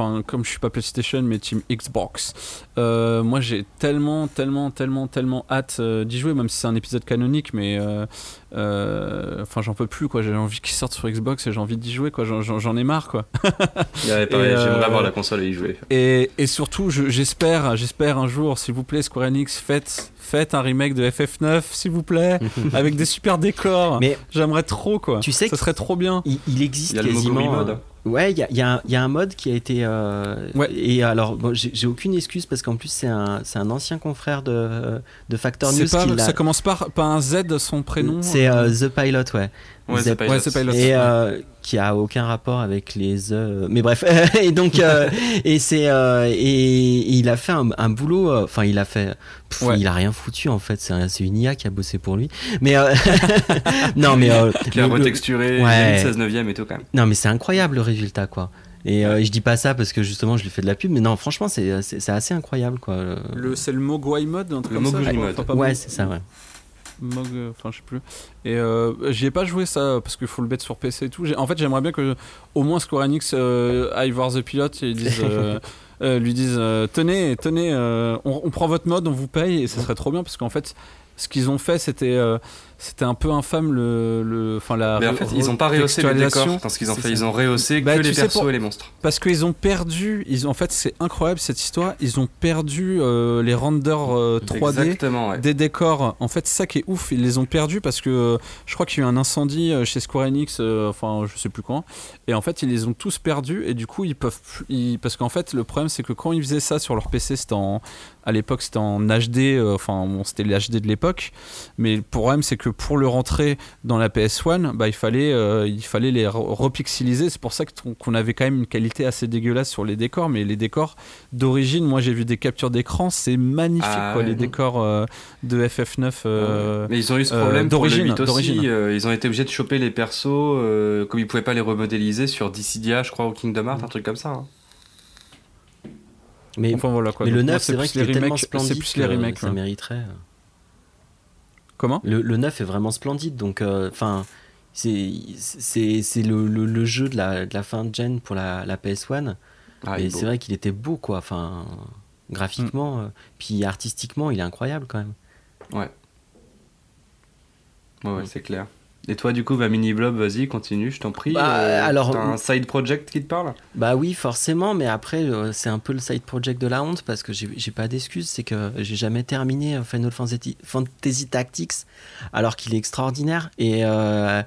enfin, comme je suis pas PlayStation, mais Team Xbox, euh, moi, j'ai tellement, tellement, tellement, tellement hâte euh, d'y jouer, même si c'est un épisode canonique, mais euh, euh, enfin, j'en peux plus, quoi. J'ai envie qu'il sorte sur Xbox et j'ai envie d'y jouer, quoi. J'en- ai marre, quoi. Euh, J'aimerais avoir la console et y jouer. Et, et surtout, je- j'espère, j'espère un jour, s'il vous plaît, Square Enix, faites, faites un remake de FF9, s'il vous plaît, avec des super décors. Mais J'aimerais trop, quoi. Tu sais ça serait trop bien. il, il existe Il y a le quasiment. Euh, Ouais, il y a, il y a un- il y a un mode qui a été. euh, Ouais. Et alors, bon, j'ai aucune excuse parce qu'en plus, c'est un, c'est un ancien confrère de, de Factor News pas, qui ça commence par, par un Z, son prénom. C'est euh, The Pilot, ouais. Ouais, The- pas Ouais, Pilot. et euh, qui a aucun rapport avec les euh, mais bref et donc euh, et c'est euh, et, et il a fait un, un boulot euh, enfin il a fait pff, Ouais. il a rien foutu en fait c'est un- c'est une IA qui a bossé pour lui mais euh, non mais euh, Qui a retexturé, Ouais. 16 neuvième et tout quand même. non mais c'est incroyable le résultat quoi et euh, je dis pas ça parce que justement je lui fais de la pub mais non franchement c'est assez incroyable quoi Le, c'est le Mogwai mode, un truc Le comme ça. Mode. Enfin, ouais c'est ça ouais Mog, euh, enfin je sais plus. Et euh, j'y ai pas joué ça parce qu'il faut le mettre sur PC et tout. En fait, j'aimerais bien que au moins Square Enix euh, aille voir The Pilot et euh, lui disent euh, tenez, tenez, on, on prend votre mode, on vous paye et ce serait trop bien parce qu'en fait, ce qu'ils ont fait, c'était c'était un peu infâme le, le, enfin la. Mais en fait, ils ont pas rehaussé les décors. Parce qu'ils ont fait, ça. ils ont rehaussé Bah, que les persos pour- et les monstres. Parce qu'ils ont perdu, ils ont, en fait, c'est incroyable cette histoire. Ils ont perdu euh, les renders euh, 3D Exactement, ouais. des décors. En fait, ça qui est ouf. Ils les ont perdus parce que euh, je crois qu'il y a eu un incendie euh, chez Square Enix, euh, enfin, je sais plus quand. Et en fait, ils les ont tous perdus. Et du coup, ils peuvent plus. ils- Parce qu'en fait, le problème, c'est que quand ils faisaient ça sur leur PC, c'était en. À l'époque, c'était en HD. euh, Enfin, bon, c'était les HD de l'époque. Mais le problème, c'est que pour le rentrer dans la PS1, bah, il, fallait, euh, il fallait les re- repixeliser. C'est pour ça qu'on avait quand même une qualité assez dégueulasse sur les décors. Mais les décors d'origine, moi, j'ai vu des captures d'écran. C'est magnifique, Ah quoi, les décors euh, de FF9. euh, Mais ils ont eu ce problème d'origine, 8 aussi. d'origine. euh, ils ont été obligés de choper les persos, euh, comme ils pouvaient pas les remodéliser sur Dissidia, je crois, au Kingdom Hearts, un truc comme ça. hein. mais Enfin voilà quoi. mais Donc, le moi, 9 c'est vrai plus qu'il est les tellement remakes- C'est plus que les remakes. ça ouais. mériterait Comment Le, le 9 est vraiment splendide, donc euh, enfin c'est c'est c'est le, le, le jeu de la, de la fin de gen pour la, la PS1. Ah, il et c'est vrai qu'il était beau quoi, enfin graphiquement, Mm. euh, puis artistiquement il est incroyable quand même. Ouais, ouais, c'est clair. Et toi, du coup, bah, Mini Blob, vas-y, continue, je t'en prie. Bah, Euh, alors- T'as un side project qui te parle? Bah oui forcément, mais après euh, c'est un peu le side project de la honte parce que j'ai j'ai pas d'excuses, c'est que j'ai jamais terminé euh, Final Fantasy, Fantasy Tactics alors qu'il est extraordinaire et euh,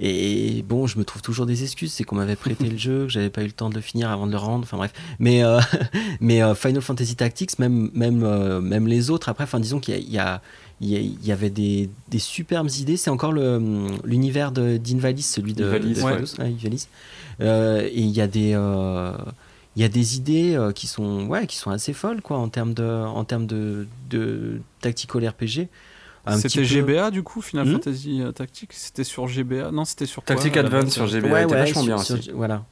et bon, je me trouve toujours des excuses, c'est qu'on m'avait prêté le jeu, que j'avais pas eu le temps de le finir avant de le rendre, enfin bref. Mais, mais Final Fantasy Tactics, même, même, même les autres, après, enfin disons qu'il y a, il y, a, il y y avait des, des superbes idées. C'est encore l'univers de- d'Invalis, celui de, Ivalice, de- ouais. ouais, Ivalice. Euh, et il y a des... euh, il y a des idées euh, qui sont ouais qui sont assez folles quoi en termes de en termes de, de tactical RPG C'était peu- GBA du coup, Final Hmm Fantasy euh, Tactics? C'était sur GBA Non, c'était sur quoi Tactic Advance sur GBA ouais était vachement sur- bien sur- aussi. voilà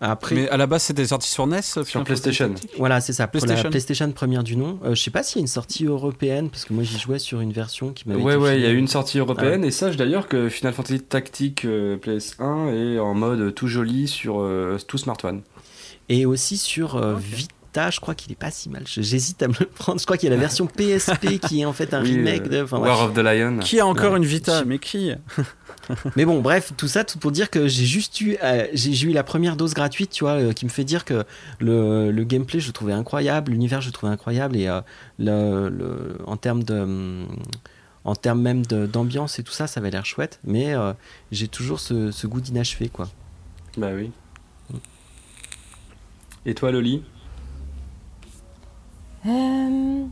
après Mais à la base, c'était sorti sur NES Fantasy PlayStation. Tactics Voilà, c'est ça. Pour la PlayStation. PlayStation première du nom. Euh, je sais pas s'il y a une sortie européenne, parce que moi j'y jouais sur une version qui m'avait Ouais, ouais, il y a une sortie européenne et sache d'ailleurs que Final Fantasy Tactique euh, PS1 est en mode tout joli sur euh, tout smartphone. Et aussi sur euh, Vita, je crois qu'il est pas si mal. J'hésite à me le prendre. Je crois qu'il y a la version PSP qui est en fait un Oui, remake euh, de. enfin, War bref. of the Lion. Qui a encore Ouais. une Vita Mais qui Mais bon, bref, tout ça tout pour dire que j'ai juste eu, euh, j'ai eu la première dose gratuite, tu vois, euh, qui me fait dire que le, le gameplay, je le trouvais incroyable, l'univers, je le trouvais incroyable, et euh, le, le- en termes de. hum, En termes même d'ambiance et tout ça, ça avait l'air chouette, mais euh, j'ai toujours ce, ce goût d'inachevé, quoi. Bah oui. Et toi, Loli? Euh,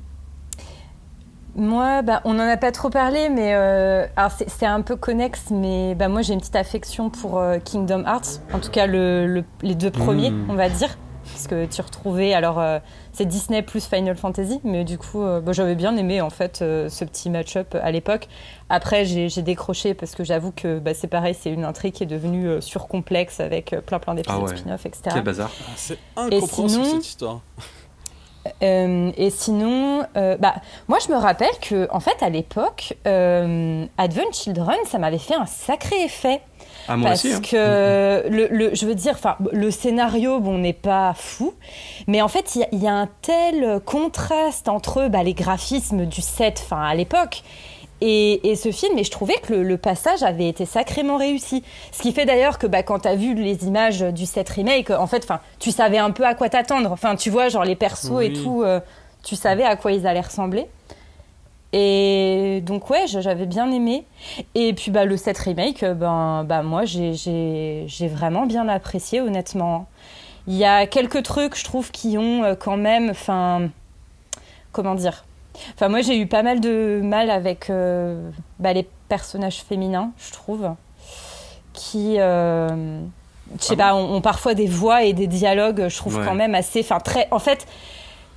Moi, bah, on n'en a pas trop parlé, mais euh, c'est un peu connexe, mais bah, moi j'ai une petite affection pour euh, Kingdom Hearts, en tout cas le- le- les deux premiers, Mm. on va dire. parce que tu retrouvais. Alors, euh, c'est Disney plus Final Fantasy, mais du coup, euh, bah, j'avais bien aimé en fait euh, ce petit match-up à l'époque. Après, j'ai décroché parce que j'avoue que bah, c'est pareil, c'est une intrigue qui est devenue euh, surcomplexe avec plein plein d'épisodes Ah ouais. spin-off, etc. Quel bazar. Ah, C'est incompréhensible sinon- cette histoire. Euh, et sinon, euh, bah, moi je me rappelle que en fait à l'époque, euh, Advent Children, ça m'avait fait un sacré effet. Ah, moi parce aussi. hein. que le, le- je veux dire, enfin, le scénario, bon, n'est pas fou, mais en fait, il y a- il y, a un tel contraste entre bah, les graphismes du set, enfin, à l'époque. Et, et ce film, et je trouvais que le, le passage avait été sacrément réussi. Ce qui fait d'ailleurs que bah, quand tu as vu les images du set remake, en fait, tu savais un peu à quoi t'attendre. Enfin, tu vois, genre les persos et tout, euh, tu savais à quoi ils allaient ressembler. Et donc ouais, j'avais bien aimé. Et puis bah, le set remake, euh, ben, bah, moi j'ai vraiment bien apprécié honnêtement. Il y a quelques trucs, je trouve, qui ont euh, quand même, enfin, comment dire Enfin moi j'ai eu pas mal de mal avec euh, bah, les personnages féminins, je trouve, qui, euh, je sais Ah pas, ont, ont parfois des voix et des dialogues, je trouve Ouais. quand même assez, enfin très, en fait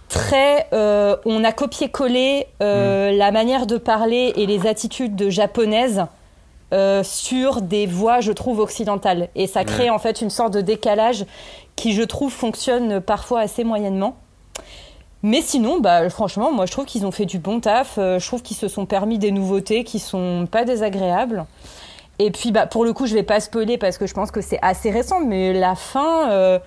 très. euh, on a copié-collé euh, la manière de parler et les attitudes de japonaises sur des voix, je trouve, occidentales. Et ça crée Ouais. en fait une sorte de décalage qui, je trouve, fonctionne parfois assez moyennement. Mais sinon, bah, franchement, moi je trouve qu'ils ont fait du bon taf. Euh, je trouve qu'ils se sont permis des nouveautés qui sont pas désagréables. Et puis, bah, pour le coup, je vais pas spoiler parce que je pense que c'est assez récent, mais la fin euh,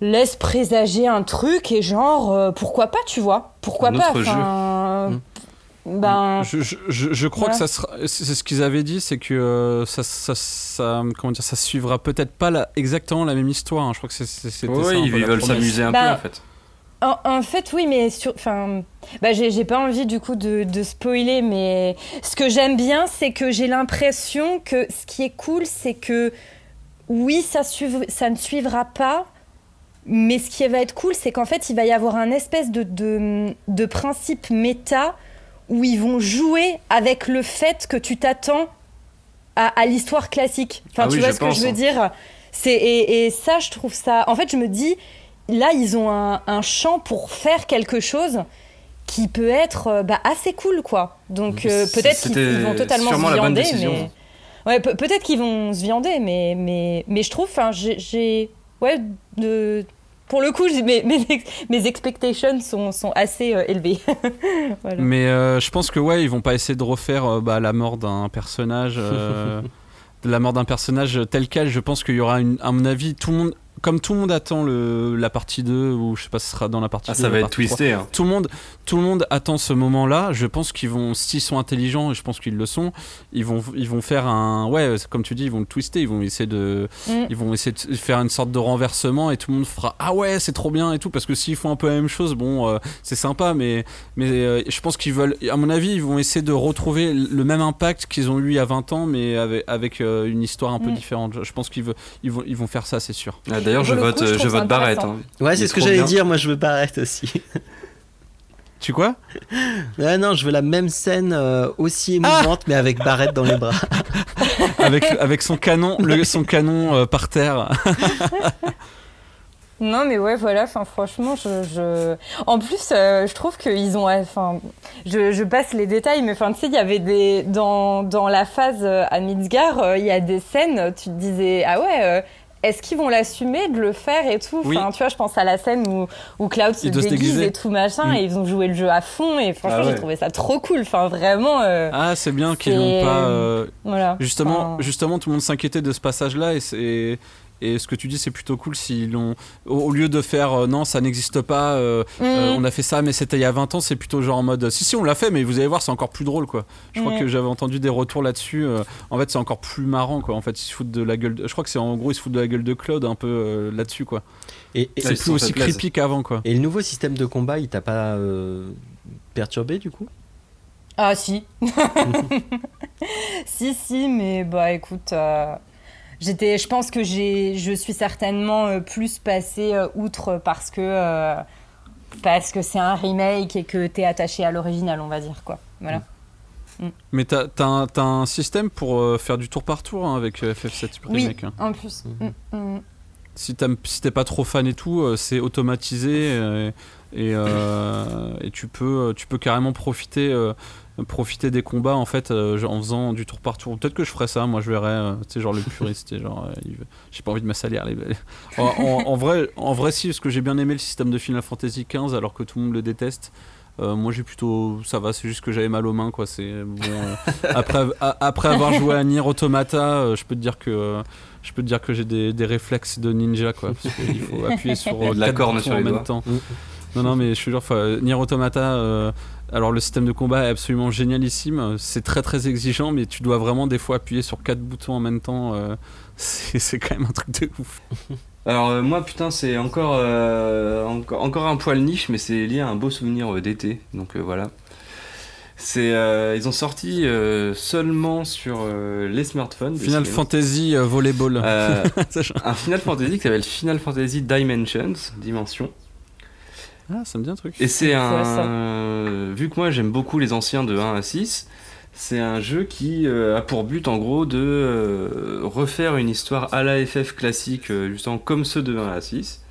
laisse présager un truc et genre, euh, pourquoi pas, tu vois? Pourquoi Un pas? autre jeu. enfin, Mm. Ben, Je, je- crois Ouais. que ça sera. C'est ce qu'ils avaient dit, c'est que euh, ça, ça, ça- comment dire, ça suivra peut-être pas la- exactement la même histoire. hein. Je crois que c'est- c'était Oui, ça. ils veulent s'amuser un Bah, peu en fait. En, en fait, oui, mais sur, enfin, bah, j'ai pas envie du coup de, de spoiler, mais ce que j'aime bien, c'est que j'ai l'impression que ce qui est cool, c'est que oui, ça, suiv- ça ne suivra pas, mais ce qui va être cool, c'est qu'en fait, il va y avoir un espèce de, de, de principe méta où ils vont jouer avec le fait que tu t'attends à, à l'histoire classique. Enfin, Ah tu oui, vois ce que je veux hein. dire? C'est, et, et ça, je trouve ça. En fait, je me dis, là, ils ont un, un champ pour faire quelque chose qui peut être euh, bah, assez cool, quoi. Donc euh, peut-être qu'ils vont totalement se viander, mais ouais, pe- peut-être qu'ils vont se viander, mais mais mais je trouve, enfin, j'ai- ouais de pour le coup, mes, mes, ex- mes expectations sont, sont assez euh, élevées. Voilà. Mais euh, je pense que ouais, ils vont pas essayer de refaire bah, la mort d'un personnage, la mort d'un personnage tel quel. Je pense qu'il y aura, une, à mon avis, tout le monde, comme tout le monde attend le, la partie 2 ou je sais pas, si ce sera dans la partie Ah, 2. ça va être partie 3. twisté. hein. Tout le monde, tout le monde attend ce moment-là. Je pense qu'ils vont, s'ils sont intelligents, et je pense qu'ils le sont, ils vont, ils vont faire un, ouais, comme tu dis, ils vont le twister, ils vont essayer de, Mm. ils vont essayer de faire une sorte de renversement et tout le monde fera ah ouais c'est trop bien et tout parce que s'ils font un peu la même chose, bon, euh, c'est sympa, mais, mais euh, je pense qu'ils veulent, à mon avis, ils vont essayer de retrouver le même impact qu'ils ont eu il y a 20 ans, mais avec, avec euh, une histoire un peu Mm. différente. Je- Je pense qu'ils veulent, ils vont, ils vont faire ça, c'est sûr. Ah, D'ailleurs, je vote, coup, je vote Barrett. hein. Ouais, c'est est ce que j'allais dire. Moi, je veux Barrett aussi. Tu quoi Ah non, je veux la même scène euh, aussi émouvante, mais avec Barrett dans les bras. avec, avec son canon, le, son canon euh, par terre. Non, mais ouais, voilà, enfin, franchement, je, je... En plus, euh, je trouve qu'ils ont... Enfin, je, je passe les détails, mais enfin, tu sais, il y avait des... Dans, dans la phase euh, à Midgard, euh, il y a des scènes, tu te disais, ah ouais... est-ce qu'ils vont l'assumer de le faire et tout Oui. Enfin, tu vois, je pense à la scène où, où Cloud se déguise et tout machin, Mm. et ils ont joué le jeu à fond, et franchement, Ah ouais. j'ai trouvé ça trop cool. Enfin, vraiment, euh, Ah, c'est bien qu'ils l'ont pas. euh, voilà. Justement, Enfin, justement, tout le monde s'inquiétait de ce passage-là et, c'est- et ce que tu dis, c'est plutôt cool s'ils l'ont. Au, au lieu de faire euh, non, ça n'existe pas, euh, mm. euh, on a fait ça, mais c'était il y a 20 ans, c'est plutôt genre en mode si, si, on l'a fait, mais vous allez voir, c'est encore plus drôle quoi. Je crois Mm. que j'avais entendu des retours là-dessus. euh, en fait, c'est encore plus marrant quoi. En fait, ils se foutent de la gueule. de- Je crois que c'est en gros, ils se foutent de la gueule de Claude un peu euh, là-dessus quoi. Et, C'est plus aussi creepy qu'avant quoi. et le nouveau système de combat, il t'a pas euh, perturbé du coup? Ah si. si si mais bah écoute euh, j'étais je pense que j'ai je suis certainement euh, plus passée euh, outre parce que euh, parce que c'est un remake et que t'es attaché à l'original on va dire quoi. Voilà. Mais t'as t'as un, système pour faire du tour par tour hein, avec euh, FF7 Oui, Remake. hein. en plus. Mhm. Mm, mm. si t'aimes- si t'es pas trop fan et tout, c'est automatisé et, euh, et tu peux tu peux carrément profiter euh, profiter des combats en fait euh, genre en faisant du tour par tour. Peut-être que je ferais ça, moi je verrais, euh, tu sais genre le puriste, genre euh, j'ai pas envie de m'assalir les. en, en- en vrai en vrai si parce que j'ai bien aimé le système de Final Fantasy XV alors que tout le monde le déteste. Euh, moi j'ai plutôt ça va c'est juste que j'avais mal aux mains quoi c'est bon après a- après avoir joué à Nier Automata je peux te dire que je peux te dire que j'ai des, des réflexes de ninja quoi parce qu'il faut appuyer sur la corne en même temps non non mais je suis enfin, Nier Automata alors le système de combat est absolument génialissime c'est très très exigeant mais tu dois vraiment des fois appuyer sur quatre boutons en même temps euh, c'est quand même un truc de ouf Alors euh, moi putain c'est encore, euh, encore encore un poil niche mais c'est lié à un beau souvenir d'été donc voilà. C'est ils ont sorti seulement sur les smartphones. Final. Fantasy Volleyball un Final Fantasy qui s'appelle Final Fantasy Dimensions Dimension. Ah ça me dit un truc Et c'est un ça vu que moi j'aime beaucoup les anciens de 1 à 6, c'est un jeu qui euh, a pour but en gros de euh, refaire une histoire à la FF classique euh, justement comme ceux de 1 à 6.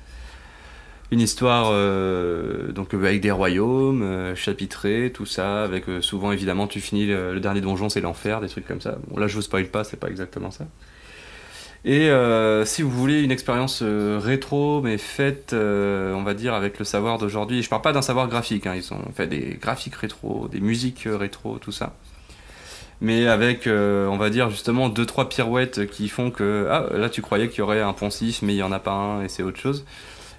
Une histoire euh, donc euh, avec des royaumes euh, chapitrés, tout ça, avec euh, souvent évidemment tu finis le, le dernier donjon c'est l'enfer, des trucs comme ça. Bon là je vous spoil pas, c'est pas exactement ça. Et euh, si vous voulez une expérience euh, rétro, mais faite, euh, on va dire, avec le savoir d'aujourd'hui, je parle pas d'un savoir graphique, hein, ils ont fait des graphiques rétro, des musiques rétro, tout ça. Mais avec, on va dire, justement, deux, trois pirouettes qui font que, ah, là tu croyais qu'il y aurait un poncif, mais il y en a pas un, et c'est autre chose.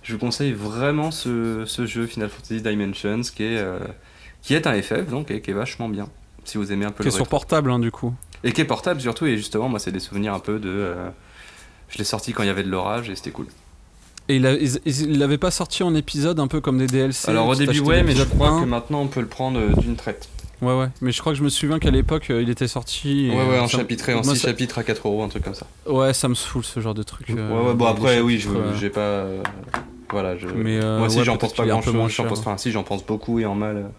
Je vous conseille vraiment ce, ce jeu Final Fantasy Dimensions, qui est, qui est un FF, donc, et qui est vachement bien, si vous aimez un peu qui le est sur portable hein, du coup Et qui est portable surtout, et justement, moi, c'est des souvenirs un peu de. Euh, je l'ai sorti quand il y avait de l'orage et c'était cool. Et il, l'avaient pas sorti en épisode un peu comme des DLC Alors au début, ouais, mais je crois 1. que maintenant on peut le prendre euh, d'une traite. Ouais, ouais. Mais je crois que je me souviens qu'à l'époque, euh, il était sorti. Ouais, ouais, euh, en ça- chapitré, en moi, 6 ça- chapitres à 4 euros, un truc comme ça. Ouais, ça me saoule ce genre de truc. euh, ouais, ouais, bon après, oui, euh, j'ai pas. euh, voilà, je. Mais, euh, Moi aussi, ouais, j'en pense pas grand chose. J'en pense, enfin, si, j'en pense beaucoup et en mal.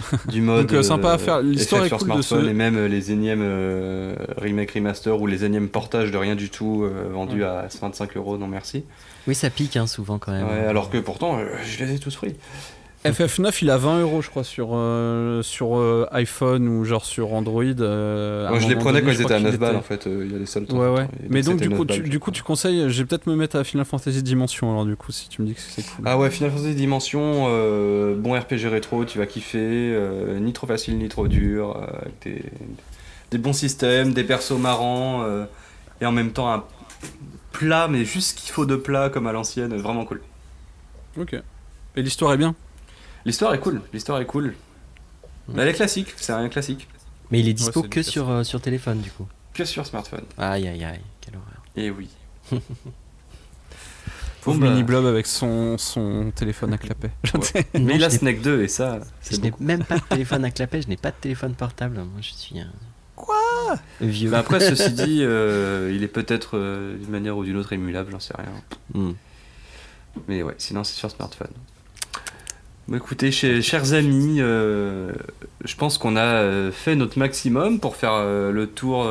du mode. Donc, euh, sympa à faire. euh, L'histoire FF est sur cool de smartphone ce- Et même euh, les énièmes euh, remake remaster ou les énièmes portages de rien du tout euh, vendus Ouais. à 25 euros, non merci. Oui, ça pique hein, souvent quand même. Ouais, alors que pourtant, euh, je les ai tous pris. FF9, il a 20 euros, je crois, sur, euh, sur euh, iPhone ou genre sur Android. euh, Moi, je les prenais donné, quand ils étaient à qu'il 9 balles était- en fait, il y a des soldes. Ouais, ouais. Mais donc, du 9 coup, balles, tu, du coup, tu conseilles. Je vais peut-être me mettre à Final Fantasy Dimension alors, du coup, si tu me dis que c'est cool. Ah ouais, Final Fantasy Dimension, bon RPG rétro, tu vas kiffer, ni trop facile ni trop dur, avec des, des bons systèmes, des persos marrants, et en même temps un plat, mais juste ce qu'il faut de plat comme à l'ancienne, vraiment cool. Ok. Et l'histoire est bien? L'histoire est cool, l'histoire est cool. Mais elle est classique, c'est un classique, Mais il est dispo que sur, euh, sur téléphone du coup. que sur smartphone. Aïe aïe aïe, quelle horreur. Et oui. Pauvre bah. mini blob avec son, son téléphone à clapet. Mais Non, il a Snake 2 et ça, Je n'ai même pas de téléphone à clapet, je n'ai pas de téléphone portable. Moi je suis un. Quoi? Vieux. Bah après, ceci dit, euh, il est peut-être euh, d'une manière ou d'une autre émulable, j'en sais rien. Hmm. Mais ouais, sinon c'est sur smartphone. Bah, écoutez, chers, amis, euh, je pense qu'on a euh, fait notre maximum pour faire euh, le tour,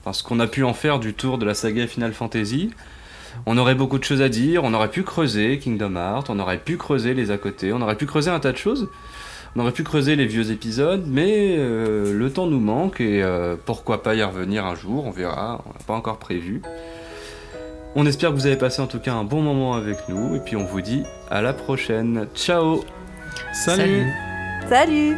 enfin ce qu'on a pu en faire du tour de la saga Final Fantasy. On aurait beaucoup de choses à dire, on aurait pu creuser Kingdom Hearts, on aurait pu creuser les à côté, on aurait pu creuser un tas de choses. On aurait pu creuser les vieux épisodes, mais le temps nous manque et pourquoi pas y revenir un jour, on verra, on n'a pas encore prévu. On espère que vous avez passé en tout cas un bon moment avec nous et puis on vous dit à la prochaine. Ciao Salut. Salut